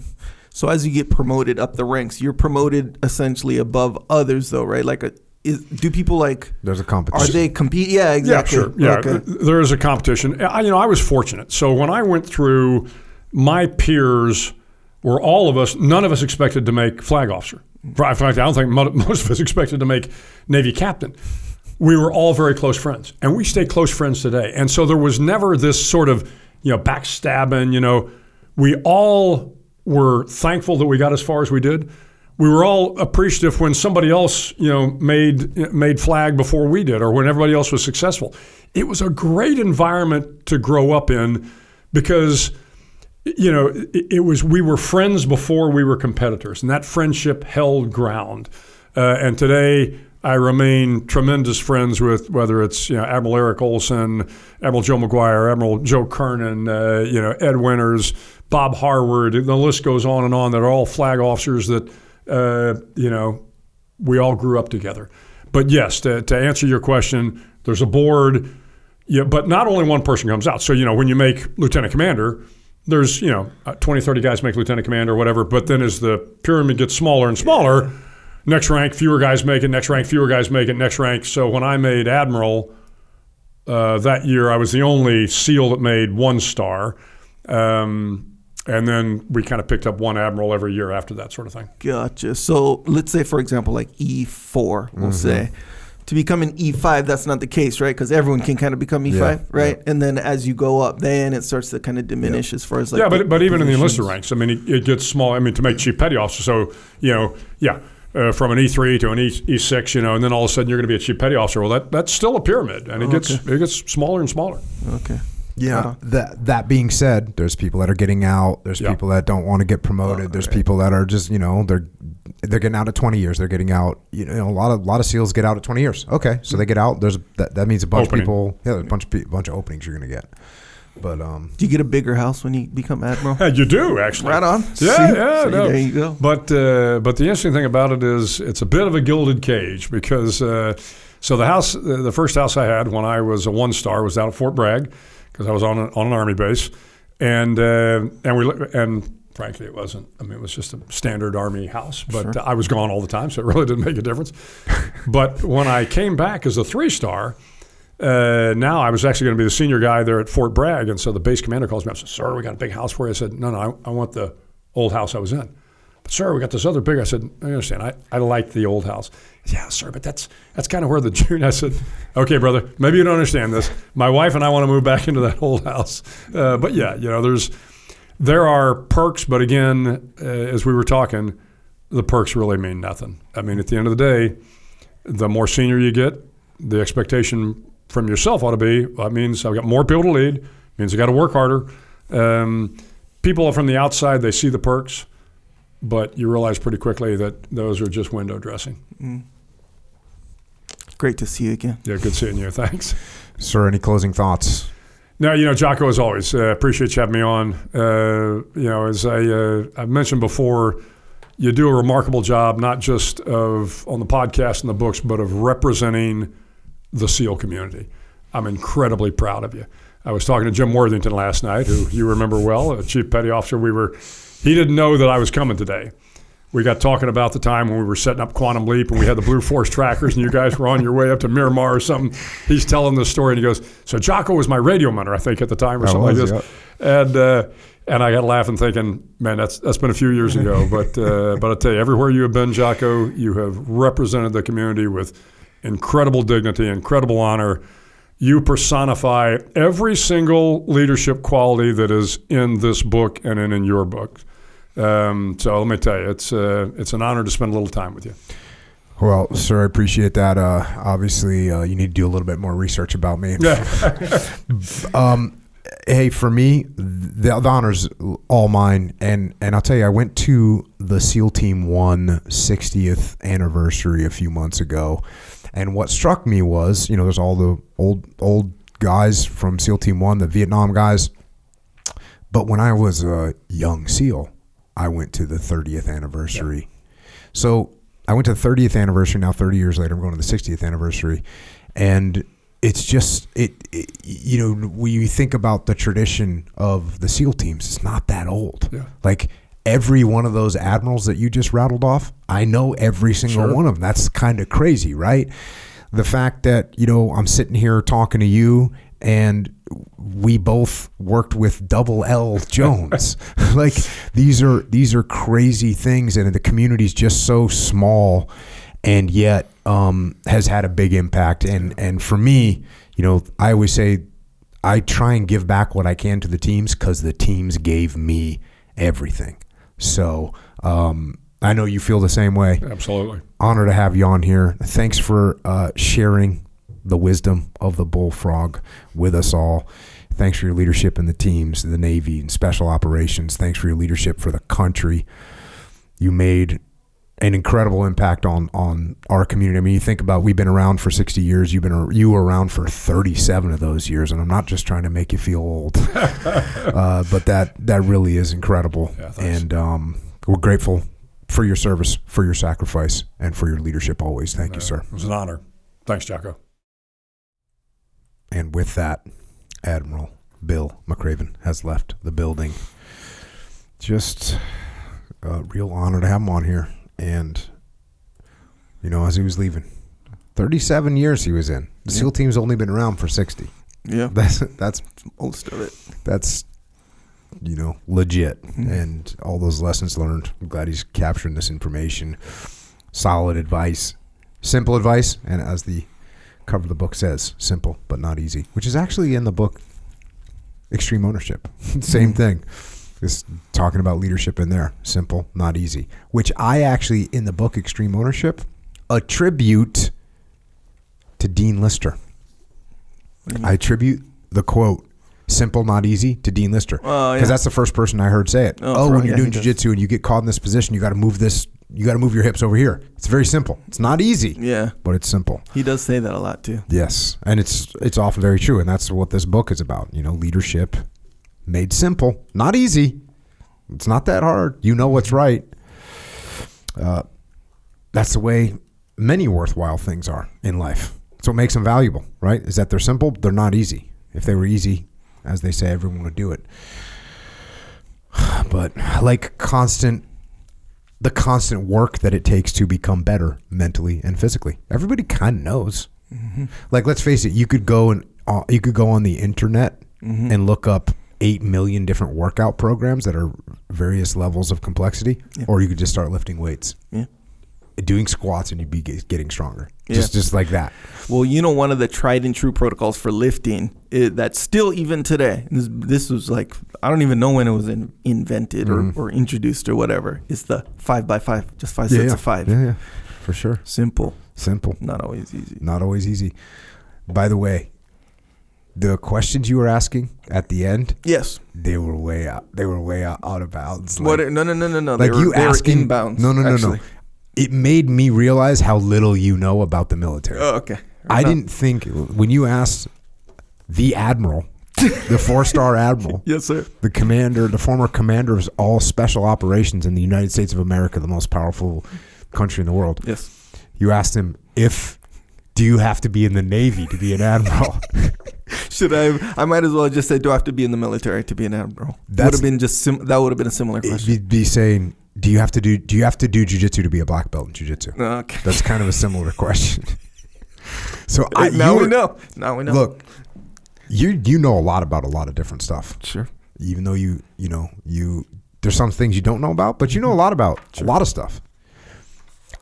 so as you get promoted up the ranks you're promoted essentially above others though right like a, is, do people like There's a competition are they compete yeah exactly Yeah, sure. Yeah, okay. there is a competition. I, you know, I was fortunate. So when I went through, my peers were all of us. None of us expected to make flag officer. In fact, I don't think <laughs> most of us expected to make Navy captain. We were all very close friends, and we stay close friends today. And so there was never this sort of, you know, backstabbing. You know, we all were thankful that we got as far as we did. We were all appreciative when somebody else, you know, made made flag before we did, or when everybody else was successful. It was a great environment to grow up in because you know, it, it was we were friends before we were competitors, and that friendship held ground. Uh, and today, I remain tremendous friends with whether it's you know Admiral Eric Olson, Admiral Joe Maguire, Admiral Joe Kernan, uh, you know Ed Winters, Bob Harward. The list goes on and on. That are all flag officers that uh, you know we all grew up together. But yes, to, to answer your question, there's a board. Yeah, but not only one person comes out. So, you know, when you make lieutenant commander, there's, you know, uh, 20, 30 guys make lieutenant commander or whatever. But then as the pyramid gets smaller and smaller, next rank, fewer guys make it, next rank, fewer guys make it, next rank. So when I made admiral uh, that year, I was the only SEAL that made one star. Um, and then we kind of picked up one admiral every year after that sort of thing. Gotcha. So let's say, for example, like E4, we'll say. To become an E5, that's not the case, right? Because everyone can kind of become E5, Yeah, right? And then as you go up, then it starts to kind of diminish as far as like. yeah, the but but even in the enlisted ranks, I mean, it, it gets small. I mean, to make chief petty officer, so you know, yeah, uh, from an E three to an E E six, you know, and then all of a sudden you're going to be a chief petty officer. Well, that that's still a pyramid, and it gets it gets smaller and smaller. Okay. Yeah. Right on. that that being said, there's people that are getting out. There's Yeah. people that don't want to get promoted. Oh, there's right. people that are just you know they're they're getting out at 20 years. They're getting out. You know, a lot of a lot of seals get out at 20 years. Okay, so they get out. There's that, that means a bunch Opening. of people. Yeah, a bunch of pe- bunch of openings you're gonna get. But um, Do you get a bigger house when you become admiral? Yeah, <laughs> you do actually. right on. Yeah, See? yeah, See, no. There you go. But uh, but the interesting thing about it is it's a bit of a gilded cage because uh, so the house uh, the first house I had when I was a one star was down at Fort Bragg because I was on a, on an army base and uh, and we and frankly it wasn't I mean it was just a standard army house but I was gone all the time so it really didn't make a difference. but when I came back as a three star. Uh, now I was actually going to be the senior guy there at Fort Bragg, and so the base commander calls me up and says, "Sir, we got a big house for you." I said, "No, no, I, I want the old house I was in." But sir, we got this other big. I said, I understand. I, I like the old house. Said, yeah, sir, but that's that's kind of where the <laughs> junior. I said, okay, brother, maybe you don't understand this. My wife and I want to move back into that old house. Uh, but yeah, you know, there's there are perks, but again, uh, as we were talking, the perks really mean nothing. I mean, at the end of the day, the more senior you get, the expectation from yourself ought to be that means I've got more people to lead, means I got to work harder. Um, people from the outside, they see the perks, but you realize pretty quickly that those are just window dressing. Great to see you again. Yeah, good seeing you. Thanks. sir, any closing thoughts? No, you know, Jocko, as always, uh, appreciate you having me on. Uh, you know, as I uh, I've mentioned before, you do a remarkable job, not just of on the podcast and the books, but of representing the SEAL community. I'm incredibly proud of you. I was talking to Jim Worthington last night, who you remember well, chief petty officer. We were, he didn't know that I was coming today. We got talking about the time when we were setting up Quantum Leap and we had the Blue Force trackers and you guys were on your way up to Miramar or something. He's telling this story and he goes, So Jocko was my radio mentor, I think, at the time or I something was, like this. And uh, and I got laughing thinking, man, that's that's been a few years ago. <laughs> But uh, but I tell you, everywhere you have been, Jocko, you have represented the community with incredible dignity, incredible honor. You personify every single leadership quality that is in this book and in, in your book. Um, so let me tell you, it's uh, it's an honor to spend a little time with you. Well, sir, I appreciate that. Uh, obviously, uh, you need to do a little bit more research about me. <laughs> Um, hey, for me, the, the honors all mine, and and I'll tell you, I went to the SEAL Team One 60th anniversary a few months ago, and what struck me was, you know, there's all the old old guys from SEAL Team One, the Vietnam guys, but when I was a young SEAL, I went to the 30th anniversary. So I went to the 30th anniversary. Now, 30 years later, I'm going to the 60th anniversary, and it's just it, it. You know, when you think about the tradition of the SEAL teams, it's not that old. Yeah. Like every one of those admirals that you just rattled off, I know every single Sure. one of them. That's kind of crazy, right? The fact that you know I'm sitting here talking to you and we both worked with double L Jones. <laughs> like these are these are crazy things and the community is just so small and yet um, has had a big impact and and for me, you know, I always say I try and give back what I can to the teams cuz the teams gave me everything. So, um, I know you feel the same way Absolutely. honor to have you on here. Thanks for uh, sharing the wisdom of the bullfrog with us all. Thanks for your leadership in the teams, the Navy, and special operations. Thanks for your leadership for the country. You made an incredible impact on on our community. I mean, you think about we've been around for 60 years. You've been you were around for 37 of those years, and I'm not just trying to make you feel old, <laughs> uh, but that that really is incredible. Yeah, and um, we're grateful for your service, for your sacrifice, and for your leadership always. Thank you, sir. It was an honor. Thanks, Jocko. And with that, Admiral Bill McRaven has left the building. Just a real honor to have him on here. And, you know, as he was leaving, 37 years he was in. The Yeah. SEAL team's only been around for 60. Yeah, <laughs> That's, that's, most of it. that's, you know, legit. Mhm. And all those lessons learned. I'm glad he's capturing this information. Solid advice, simple advice. And as the cover of the book says, simple but not easy, which is actually in the book Extreme Ownership. <laughs> Same Mhm. thing. Just talking about leadership in there. Simple, not easy. Which I actually, in the book Extreme Ownership, attribute to Dean Lister. What do you I attribute the quote Simple, not easy to Dean Lister. Oh, Because yeah. that's the first person I heard say it. Oh, Oh, for- when you're yeah, doing jujitsu and you get caught in this position, you got to move this. You got to move your hips over here. It's very simple. It's not easy, Yeah, but it's simple. he does say that a lot too. Yes, and it's it's often very true, and that's what this book is about. You know, leadership made simple, not easy. It's not that hard. You know what's right. Uh, that's the way many worthwhile things are in life. That's what makes them valuable, right? Is that they're simple, they're not easy. If they were easy, as they say, everyone would do it. <sighs> But like constant the constant work that it takes to become better mentally and physically. Everybody kind of knows. Like, let's face it, you could go and uh, you could go on the internet and look up eight million different workout programs that are various levels of complexity, or you could just start lifting weights, Yeah. Doing squats, and you'd be getting stronger. Yeah. Just just like that. Well, you know, one of the tried and true protocols for lifting i that's still even today. This, this was like I don't even know when it was in, invented or, mm-hmm. or introduced or whatever. Is the five by five, just five sets of five. Yeah, yeah, for sure. Simple, Simple. not always easy. Not always easy. By the way, the questions you were asking at the end, Yes. they were way out. They were way out, out of bounds. what? Like, No, no, no, no, no. like were, you asking were inbounds. No, no, no, actually. no. It made me realize how little you know about the military. Oh, okay. I No. didn't think when you asked the admiral, the four-star <laughs> admiral, Yes, sir. the commander, the former commander of all special operations in the United States of America, the most powerful country in the world. Yes. You asked him if do you have to be in the Navy to be an admiral? <laughs> Should I? I might as well just say, do I have to be in the military to be an admiral? That Would have been just sim- that would have been a similar question. You'd be saying, do you have to do do you have to do jujitsu to be a black belt in jujitsu? Okay. That's kind of a similar <laughs> question. So I, now we know. Now we know. Look, you you know a lot about a lot of different stuff. Sure. Even though you you know you there's some things you don't know about, but you know a mm-hmm. lot about a lot of stuff.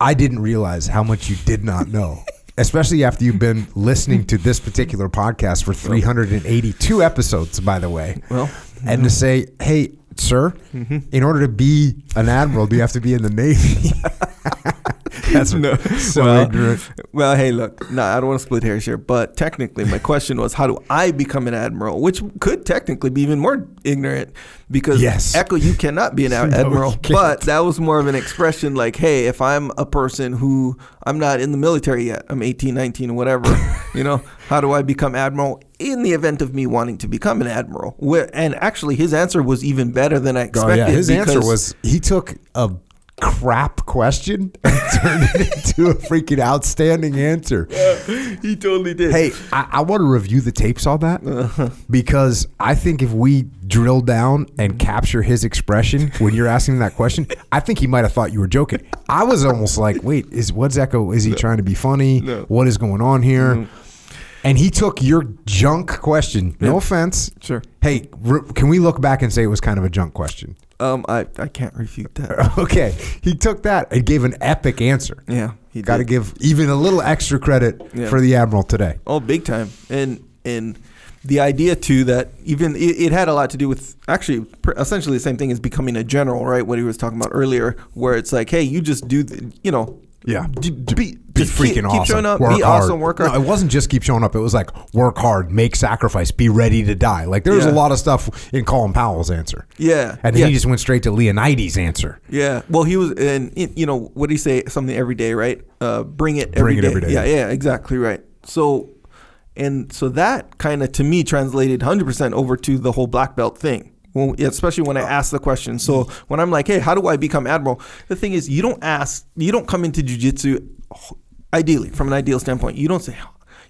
I didn't realize how much you did not know. <laughs> Especially after you've been listening to this particular podcast for 382 episodes, by the way. Well, and to mm-hmm. say, "Hey, sir, mm-hmm. in order to be an admiral, do you have to be in the navy?" <laughs> That's No. <laughs> so Well, ignorant. Well, hey, look, no, I don't want to split hairs here, but technically, my question was, how do I become an admiral? Which could technically be even more ignorant because Yes. Echo, you cannot be an <laughs> No, admiral. But that was more of an expression like, hey, if I'm a person who I'm not in the military yet, I'm 18, 19, whatever, you know, how do I become admiral? In the event of me wanting to become an admiral, Where, and actually, his answer was even better than I Oh expected. yeah, his answer was he took a crap question and <laughs> turned it into a freaking outstanding answer. <laughs> he totally did. Hey, I, I want to review the tapes on that Uh-huh. because I think if we drill down and capture his expression when you're asking him that question, I think he might have thought you were joking. I was almost like, wait, is what's Echo? Is he trying to be funny? No. Mm-hmm. What is going on here? And he took your junk question. No Yeah. offense. Sure. Hey, r- can we look back and say it was kind of a junk question? Um, I, I can't refute that. <laughs> Okay, he took that and gave an epic answer. Yeah, he Got to did. give even a little extra credit Yeah. for the admiral today. Oh, big time. And and the idea too that even it, it had a lot to do with actually pr- essentially the same thing as becoming a general, right? What he was talking about earlier, where it's like, hey, you just do, the, you know, Yeah. d- Be, be, be freaking keep, awesome. keep showing up, work be hard. awesome, work hard. No, it wasn't just keep showing up. It was like work hard, make sacrifice, be ready to die. Like there was a lot of stuff in Colin Powell's answer. yeah, And then yeah. he just went straight to Leonidas' answer. Yeah. Well, he was, and you know, what did he say? Something every day, right? Uh, bring it every Bring it day. every day. Yeah, yeah, exactly right. So, and so that kind of to me translated 100% over to the whole black belt thing. Well, especially when I ask the question. So when I'm like, hey, how do I become admiral? The thing is, you don't ask, you don't come into jujitsu. Ideally, from an ideal standpoint, you don't say,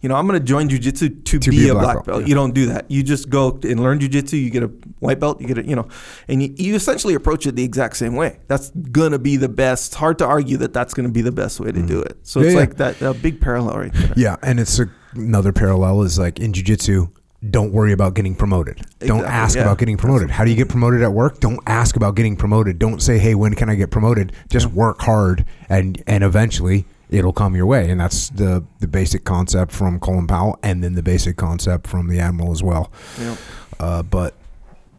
you know, I'm going to join jujitsu to, be, a black, belt. yeah. You don't do that. You just go and learn jujitsu. You get a white belt. You get a, you know, and you, you essentially approach it the exact same way. That's gonna be the best. It's hard to argue that that's gonna be the best way to do it. So Mm. Yeah, it's yeah. like that a big parallel right there. Yeah, and it's a, another parallel is like in jiu-jitsu, don't worry about getting promoted. Don't ask yeah. about getting promoted. How do you get promoted at work? Don't ask about getting promoted. Don't say, "Hey, when can I get promoted?" Just work hard and and eventually it'll come your way. And that's the the basic concept from Colin Powell and then the basic concept from the Admiral as well. Yeah. Uh, but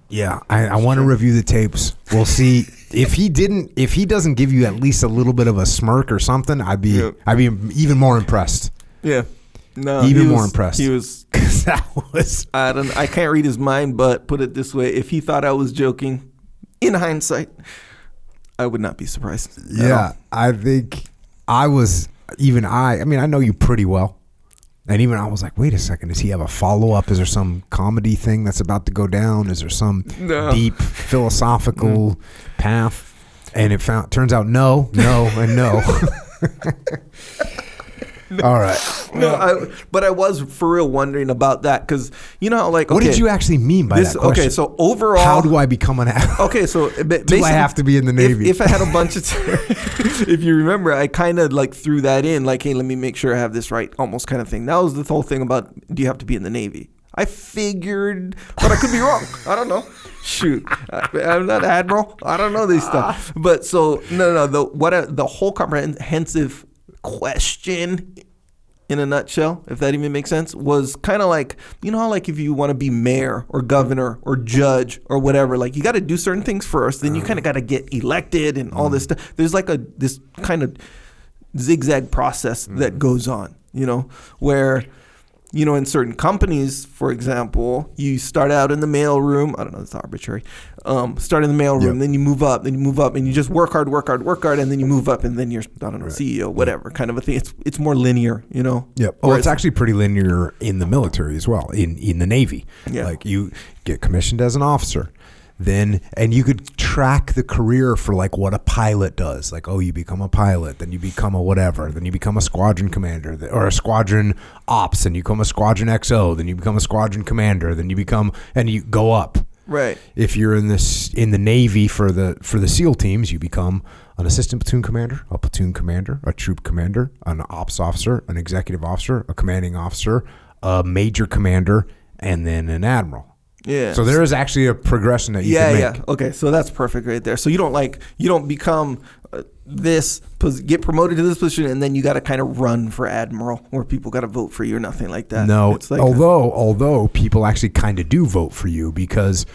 yeah, I, I want to review the tapes. We'll see <laughs> if he didn't if he doesn't give you at least a little bit of a smirk or something, I'd be Yeah. I'd be even more impressed. Yeah. No, Even more was- impressed. He was. <laughs> that was <laughs> I don't. I can't read his mind, but put it this way: if he thought I was joking, in hindsight, I would not be surprised. yeah. I think I was even I. I mean, I know you pretty well, and even I was like, wait a second, does he have a follow up? Is there some comedy thing that's about to go down? Is there some No. deep <laughs> philosophical mm. path? And it found turns out no, no, and no. <laughs> All right. No, I, but I was for real wondering about that because you know, like, What did you actually mean by this, that question? Okay, so overall, how do I become an admiral? <laughs> Okay, so <laughs> Do I have to be in the Navy? If, I had a bunch of, if you remember, I kind of like threw that in, like, hey, let me make sure I have this right, almost kind of thing. That was the whole thing about do you have to be in the Navy? I figured, but I could be wrong. I don't know. Shoot, I, I'm not admiral. I don't know this stuff. But so no, no, no. The what a, the whole comprehensive question in a nutshell, if that even makes sense, was kind of like you know how like if you want to be mayor or governor or judge or whatever, like you got to do certain things first, then you kind of got to get elected and all this mm. stuff. There's like a this kind of zigzag process that mm. goes on, you know, where you know in certain companies, for example, you start out in the mail room. I don't know, it's arbitrary. Um, start in the mail room, Yep. then you move up, then you move up, and you just work hard, work hard, work hard, and then you move up, and then you're I don't know CEO, whatever kind of a thing. It's it's more linear, you know. Yep. Oh, Whereas- it's actually pretty linear in the military as well. In in the Navy, Yeah. like you get commissioned as an officer, then and you could track the career for like what a pilot does. Like, oh, you become a pilot, then you become a whatever, then you become a squadron commander or a squadron ops, and you become a squadron XO, then you become a squadron commander, then you become and you go up. right. If you're in this in the Navy for the for the SEAL teams, you become an assistant platoon commander, a platoon commander, a troop commander, an ops officer, an executive officer, a commanding officer, a major commander, and then an admiral. Yeah. So there is actually a progression that you yeah, can yeah. Okay, so that's perfect right there. So you don't like you don't become uh, this get promoted to this position and then you got to kind of run for admiral where people got to vote for you or nothing like that. No, it's like although although people actually kind of do vote for you because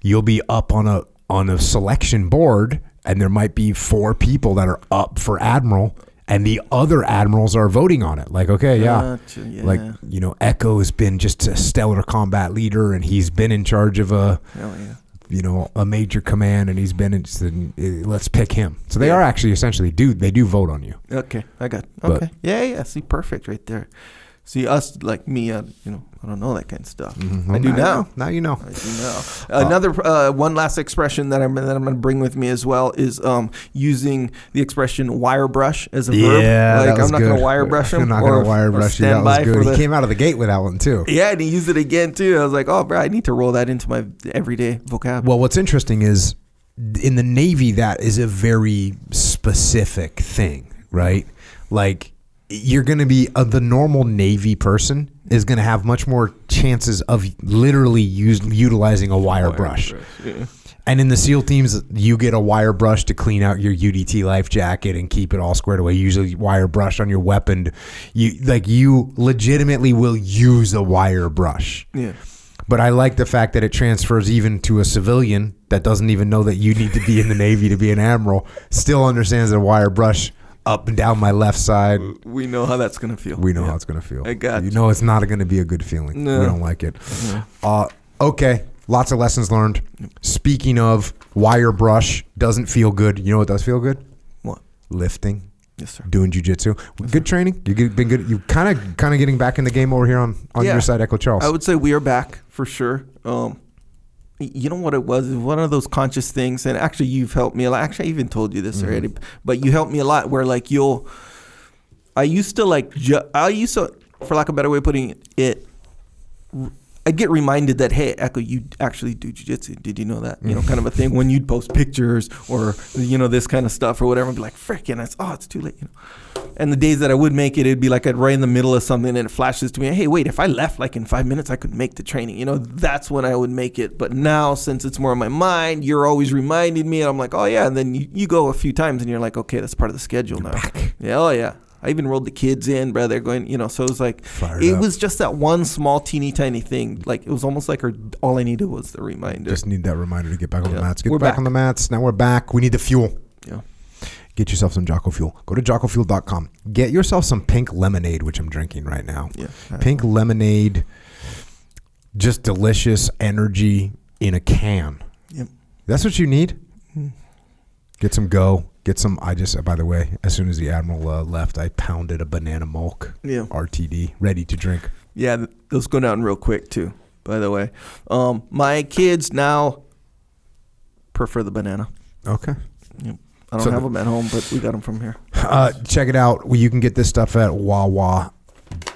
you'll be up on a on a selection board and there might be four people that are up for admiral and the other admirals are voting on it. Like, okay, yeah. Gotcha, yeah. Like, you know, Echo has been just a stellar combat leader and he's been in charge of a yeah. you know, a major command and he's been in uh, let's pick him. So they Yeah. are actually essentially do they do vote on you. Okay, I got. But- Okay, yeah, yeah. See, perfect right there. See us like me, uh, you know, I don't know that kind of stuff. I do Well, now. Now you know. I do now. Another uh, one last expression that I'm that I'm going to bring with me as well is um, using the expression wire brush as a verb. Yeah, like that was I'm not going to wire brush him. I'm not or, gonna wire brush you. That was good. He the- came out of the gate with that one too. <laughs> Yeah, and he used it again too. I was like, oh, bro, I need to roll that into my everyday vocab. Well, what's interesting is in the Navy, that is a very specific thing, right? Like you're going to be uh, the normal Navy person is going to have much more chances of literally use, utilizing a wire, brush. Yeah. And in the SEAL teams, you get a wire brush to clean out your UDT life jacket and keep it all squared away. Usually, wire brush on your weapon. You like you legitimately will use a wire brush. Yeah. But I like the fact that it transfers even to a civilian that doesn't even know that you need to be in the Navy to be an admiral. Still understands that a wire brush up and down my left side. We know how that's going to feel. We know Yeah. how it's going to feel. I got you you. know it's not going to be a good feeling. No. We don't like it. Uh, okay, lots of lessons learned. Speaking of wire brush, doesn't feel good. You know what does feel good? What? Lifting, Yes, sir. doing jujitsu. Good training. You've been good. You kind of kind of getting back in the game over here on on Yeah. your side, Echo Charles. I would say we are back for sure. Um, you know what it was? It was one of those conscious things, and actually, you've helped me a lot. Actually, I even told you this Mm-hmm. already, but you helped me a lot. Where like you'll, I used to like, ju- I used to, for lack of a better way of putting it, I'd get reminded that hey, Echo, you actually do jujitsu. Did you know that? You know, kind of a thing. When you'd post pictures or you know this kind of stuff or whatever, I'd be like, frickin', it's oh, it's too late. You know. And the days that I would make it, it'd be like I'd right in the middle of something and it flashes to me, hey, wait, if I left like in five minutes, I could make the training. You know, that's when I would make it. But now, since it's more in my mind, you're always reminding me, and I'm like, oh, yeah. And then you, you go a few times and you're like, okay, that's part of the schedule now. Yeah, oh, yeah. I even rolled the kids in, bro. They're going, you know, so it was like, Fired it up. was just that one small, teeny tiny thing. Like, it was almost like her, all I needed was the reminder. Just need that reminder to get back on the mats. Get We're back, back. on the mats. Now we're back. We need the fuel. yeah. get yourself some Jocko Fuel. Go to jockofuel.com. Get yourself some pink lemonade, which I'm drinking right now. Yeah. Pink lemonade, just delicious energy in a can. Yep. That's what you need. Mm. Get some go. Get some. I just, by the way, as soon as the admiral uh, left, I pounded a banana milk Yeah. RTD ready to drink. Yeah, those go down real quick too. By the way, um, my kids now prefer the banana. Okay. Yep. I don't So have them at home, but we got them from here. Uh, check it out. You can get this stuff at Wawa.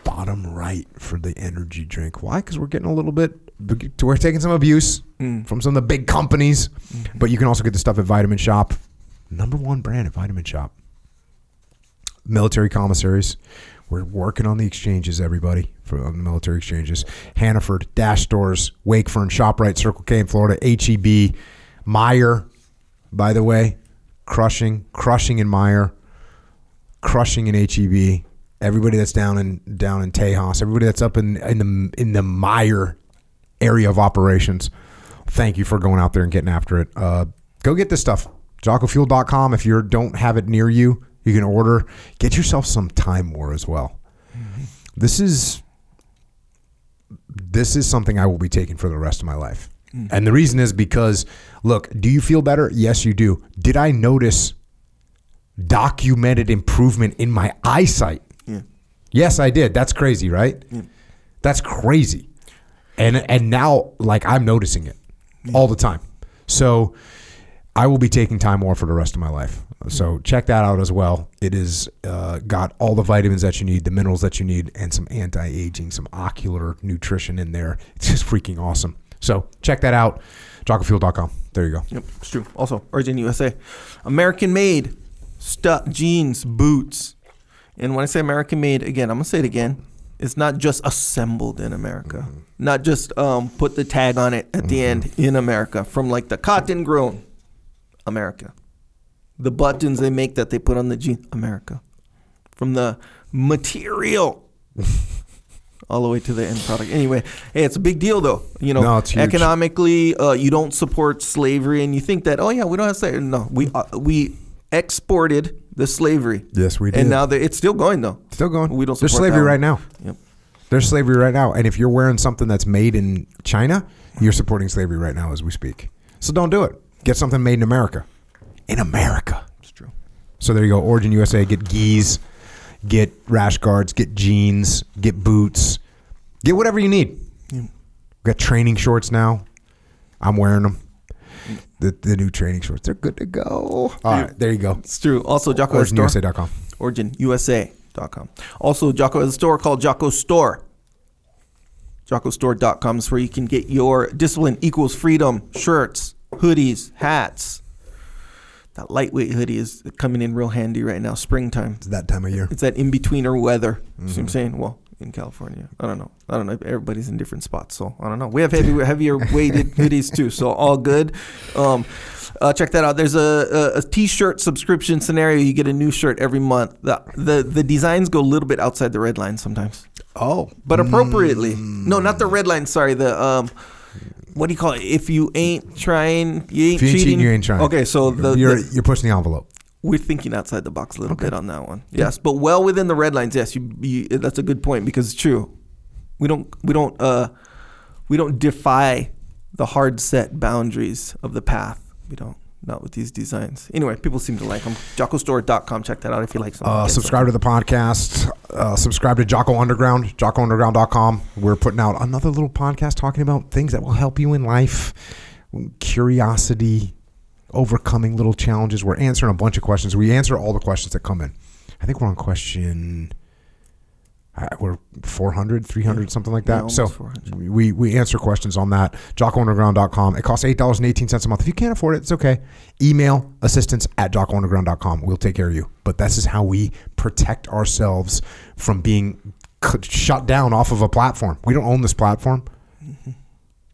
Bottom right for the energy drink. Why? Because we're getting a little bit. We're taking some abuse Mm. from some of the big companies, but you can also get the stuff at Vitamin Shoppe. Number one brand at Vitamin Shoppe. Military commissaries. We're working on the exchanges, everybody, for on the military exchanges. Hannaford, Dash Stores, Wakefern, ShopRite, Circle K in Florida, HEB, Meijer, by the way, crushing, crushing in Meijer, crushing in HEB. Everybody that's down in down in Tejas, everybody that's up in in the in the Meijer area of operations. Thank you for going out there and getting after it. Uh, go get this stuff. JockoFuel.com. If you don't have it near you, you can order. Get yourself some Time War as well. Mm-hmm. This is this is something I will be taking for the rest of my life. Mm-hmm. And the reason is because look, do you feel better? Yes, you do. Did I notice documented improvement in my eyesight? Yeah. Yes, I did. That's crazy, right? That's crazy. And and now like I'm noticing it all the time. So I will be taking Time War for the rest of my life. So check that out as well. It is uh, got all the vitamins that you need, the minerals that you need, and some anti-aging, some ocular nutrition in there. It's just freaking awesome. So check that out. JockoFuel.com. There you go. Yep, it's true. Also, Origin USA, American made stuff, jeans, boots, and when I say American made, again, I'm gonna say it again. It's not just assembled in America, not just um, put the tag on it at the end in America. From like the cotton grown, America. The buttons they make that they put on the jeans, America. From the material. <laughs> all the way to the end product. Anyway, hey, it's a big deal though. You know, No, it's huge. economically, uh, you don't support slavery, and you think that, oh yeah, we don't have slavery. No, we uh, we exported the slavery, Yes, we did. and now it's still going though. Still going. We don't There's slavery right now. Yep. There's slavery right now. And if you're wearing something that's made in China, you're supporting slavery right now as we speak. So don't do it. Get something made in America. In America. It's true. So there you go. Origin USA. Get gis, get rash guards, get jeans, get boots, get whatever you need. Yeah. We got training shorts now. I'm wearing them. Mm. The, the new training shorts. They're good to go. All right. There you go. It's true. Also, Jocko has a store. OriginUSA.com. OriginUSA.com. Also, Jocko has a store called Jocko Store. JockoStore.com is where you can get your discipline equals freedom shirts, hoodies, hats. That lightweight hoodie is coming in real handy right now, springtime. It's that time of year. It's that in betweener weather. See what Mm-hmm. I'm saying? Well, in California, I don't know. I don't know. Everybody's in different spots, so I don't know. We have heavy, heavier <laughs> weighted hoodies too, so all good. Um, uh, check that out. There's a, a, a t-shirt subscription scenario. You get a new shirt every month. The, the the designs go a little bit outside the red line sometimes, Oh. but appropriately. No, not the red line. Sorry, the um. What do you call it? If you ain't trying, you ain't If you ain't cheating. cheating, you ain't trying. Okay, so the, you're, the you're pushing the envelope. we're thinking outside the box a little bit on that one. Yes, but well within the red lines. Yes, you, you that's a good point because it's true. We don't we don't uh we don't defy the hard set boundaries of the path. We don't not with these designs. Anyway, people seem to like them. JockoStore.com. Check that out if you like something. Uh, subscribe to the podcast. Uh, subscribe to Jocko Underground, JockoUnderground.com. We're putting out another little podcast talking about things that will help you in life, curiosity, overcoming little challenges. We're answering a bunch of questions. We answer all the questions that come in. I think we're on question. Uh, we're 400, 300, something like Yeah, that. so 400. we, we answer questions on that. JockoUnderground.com. It costs $8.18 a month. If you can't afford it, it's okay. Email assistance at JockoUnderground.com. We'll take care of you. But this is how we protect ourselves from being shut down off of a platform. We don't own this platform.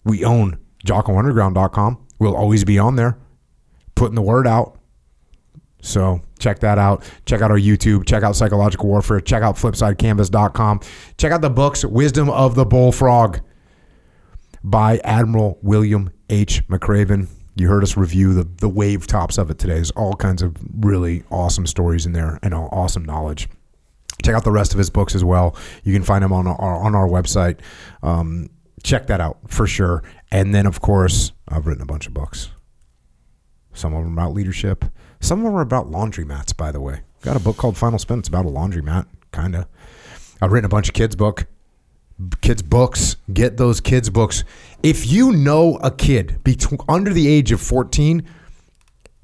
We own JockoUnderground.com. We'll always be on there putting the word out. So check that out. Check out our YouTube. Check out Psychological Warfare. Check out FlipsideCanvas.com. Check out the books Wisdom of the Bullfrog by Admiral William H. McRaven. You heard us review the the wave tops of it today. There's all kinds of really awesome stories in there and awesome knowledge. Check out the rest of his books as well. You can find them on our on our website. Um, check that out for sure. And then, of course, I've written a bunch of books. Some of them about leadership. Some of them are about laundromats, by the way. Got a book called Final Spin. It's about a laundromat, kind of. I've written a bunch of kids' book, kids' books. Get those kids' books. If you know a kid between under the age of 14,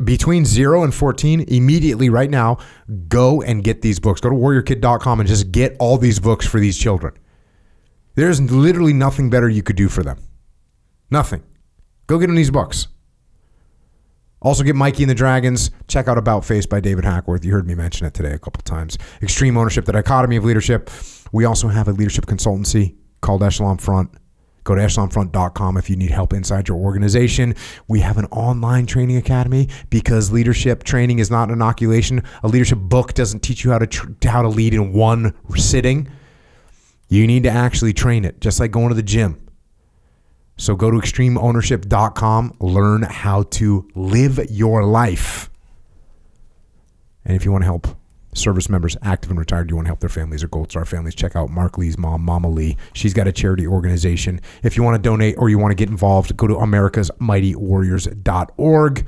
between 0 and 14, immediately right now, go and get these books. Go to warriorkid.com and just get all these books for these children. There's literally nothing better you could do for them. Nothing. Go get them these books. Also, get Mikey and the Dragons. Check out About Face by David Hackworth. You heard me mention it today a couple times. Extreme Ownership, The Dichotomy of Leadership. We also have a leadership consultancy called Echelon Front. Go to echelonfront.com if you need help inside your organization. We have an online training academy because leadership training is not an inoculation. A leadership book doesn't teach you how to tr- how to lead in one sitting. You need to actually train it, just like going to the gym. So go to extremeownership.com, learn how to live your life. And if you want to help service members, active and retired, you want to help their families or Gold Star families, check out Mark Lee's mom, Mama Lee. She's got a charity organization. If you want to donate or you want to get involved, go to americasmightywarriors.org.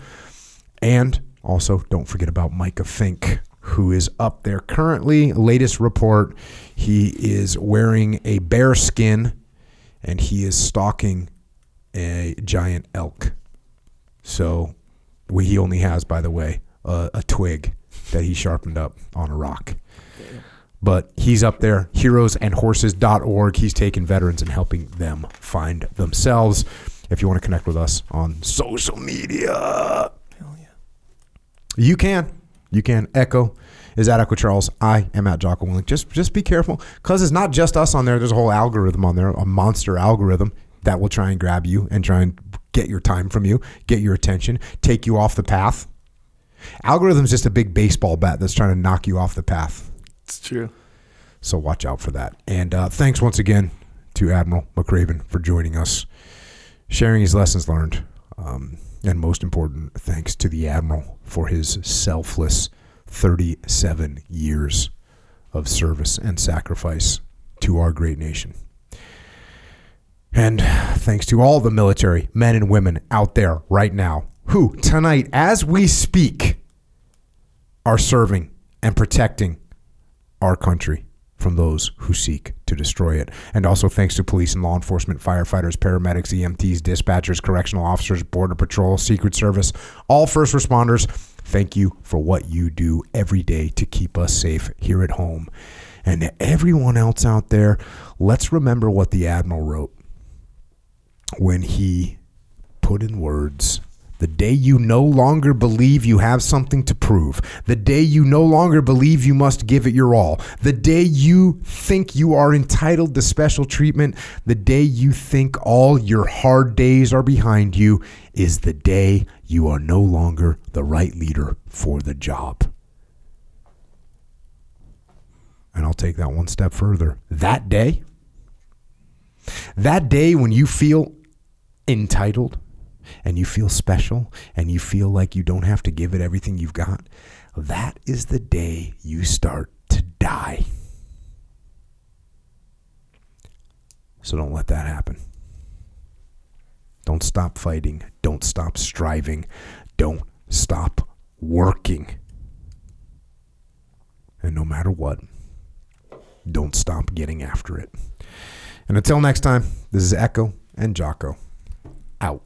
And also, don't forget about Micah Fink, who is up there currently. Latest report, he is wearing a bear skin and he is stalking a giant elk. So we, he only has, by the way, a, a twig that he sharpened up on a rock. But he's up there, heroesandhorses.org. He's taking veterans and helping them find themselves. If you want to connect with us on social media, Hell yeah. you can. You can. Echo is at Echo Charles. I am at Jocko Willink. Just just be careful because it's not just us on there. There's a whole algorithm on there, a monster algorithm that will try and grab you and try and get your time from you, get your attention, take you off the path. Algorithm's just a big baseball bat that's trying to knock you off the path. It's true. So watch out for that. And uh, thanks once again to Admiral McRaven for joining us, sharing his lessons learned. Um, and most important, thanks to the Admiral for his selfless 37 years of service and sacrifice to our great nation. And thanks to all the military men and women out there right now who, tonight, as we speak, are serving and protecting our country from those who seek to destroy it. And also thanks to police and law enforcement, firefighters, paramedics, EMTs, dispatchers, correctional officers, border patrol, secret service, all first responders. Thank you for what you do every day to keep us safe here at home. And everyone else out there, let's remember what the Admiral wrote when he put in words the day you no longer believe you have something to prove, the day you no longer believe you must give it your all, the day you think you are entitled to special treatment, the day you think all your hard days are behind you, is the day you are no longer the right leader for the job. And I'll take that one step further. That day, that day when you feel entitled and you feel special and you feel like you don't have to give it everything you've got, that is the day you start to die. So don't let that happen. Don't stop fighting. Don't stop striving. Don't stop working. And no matter what, don't stop getting after it. And until next time, this is Echo and Jocko out.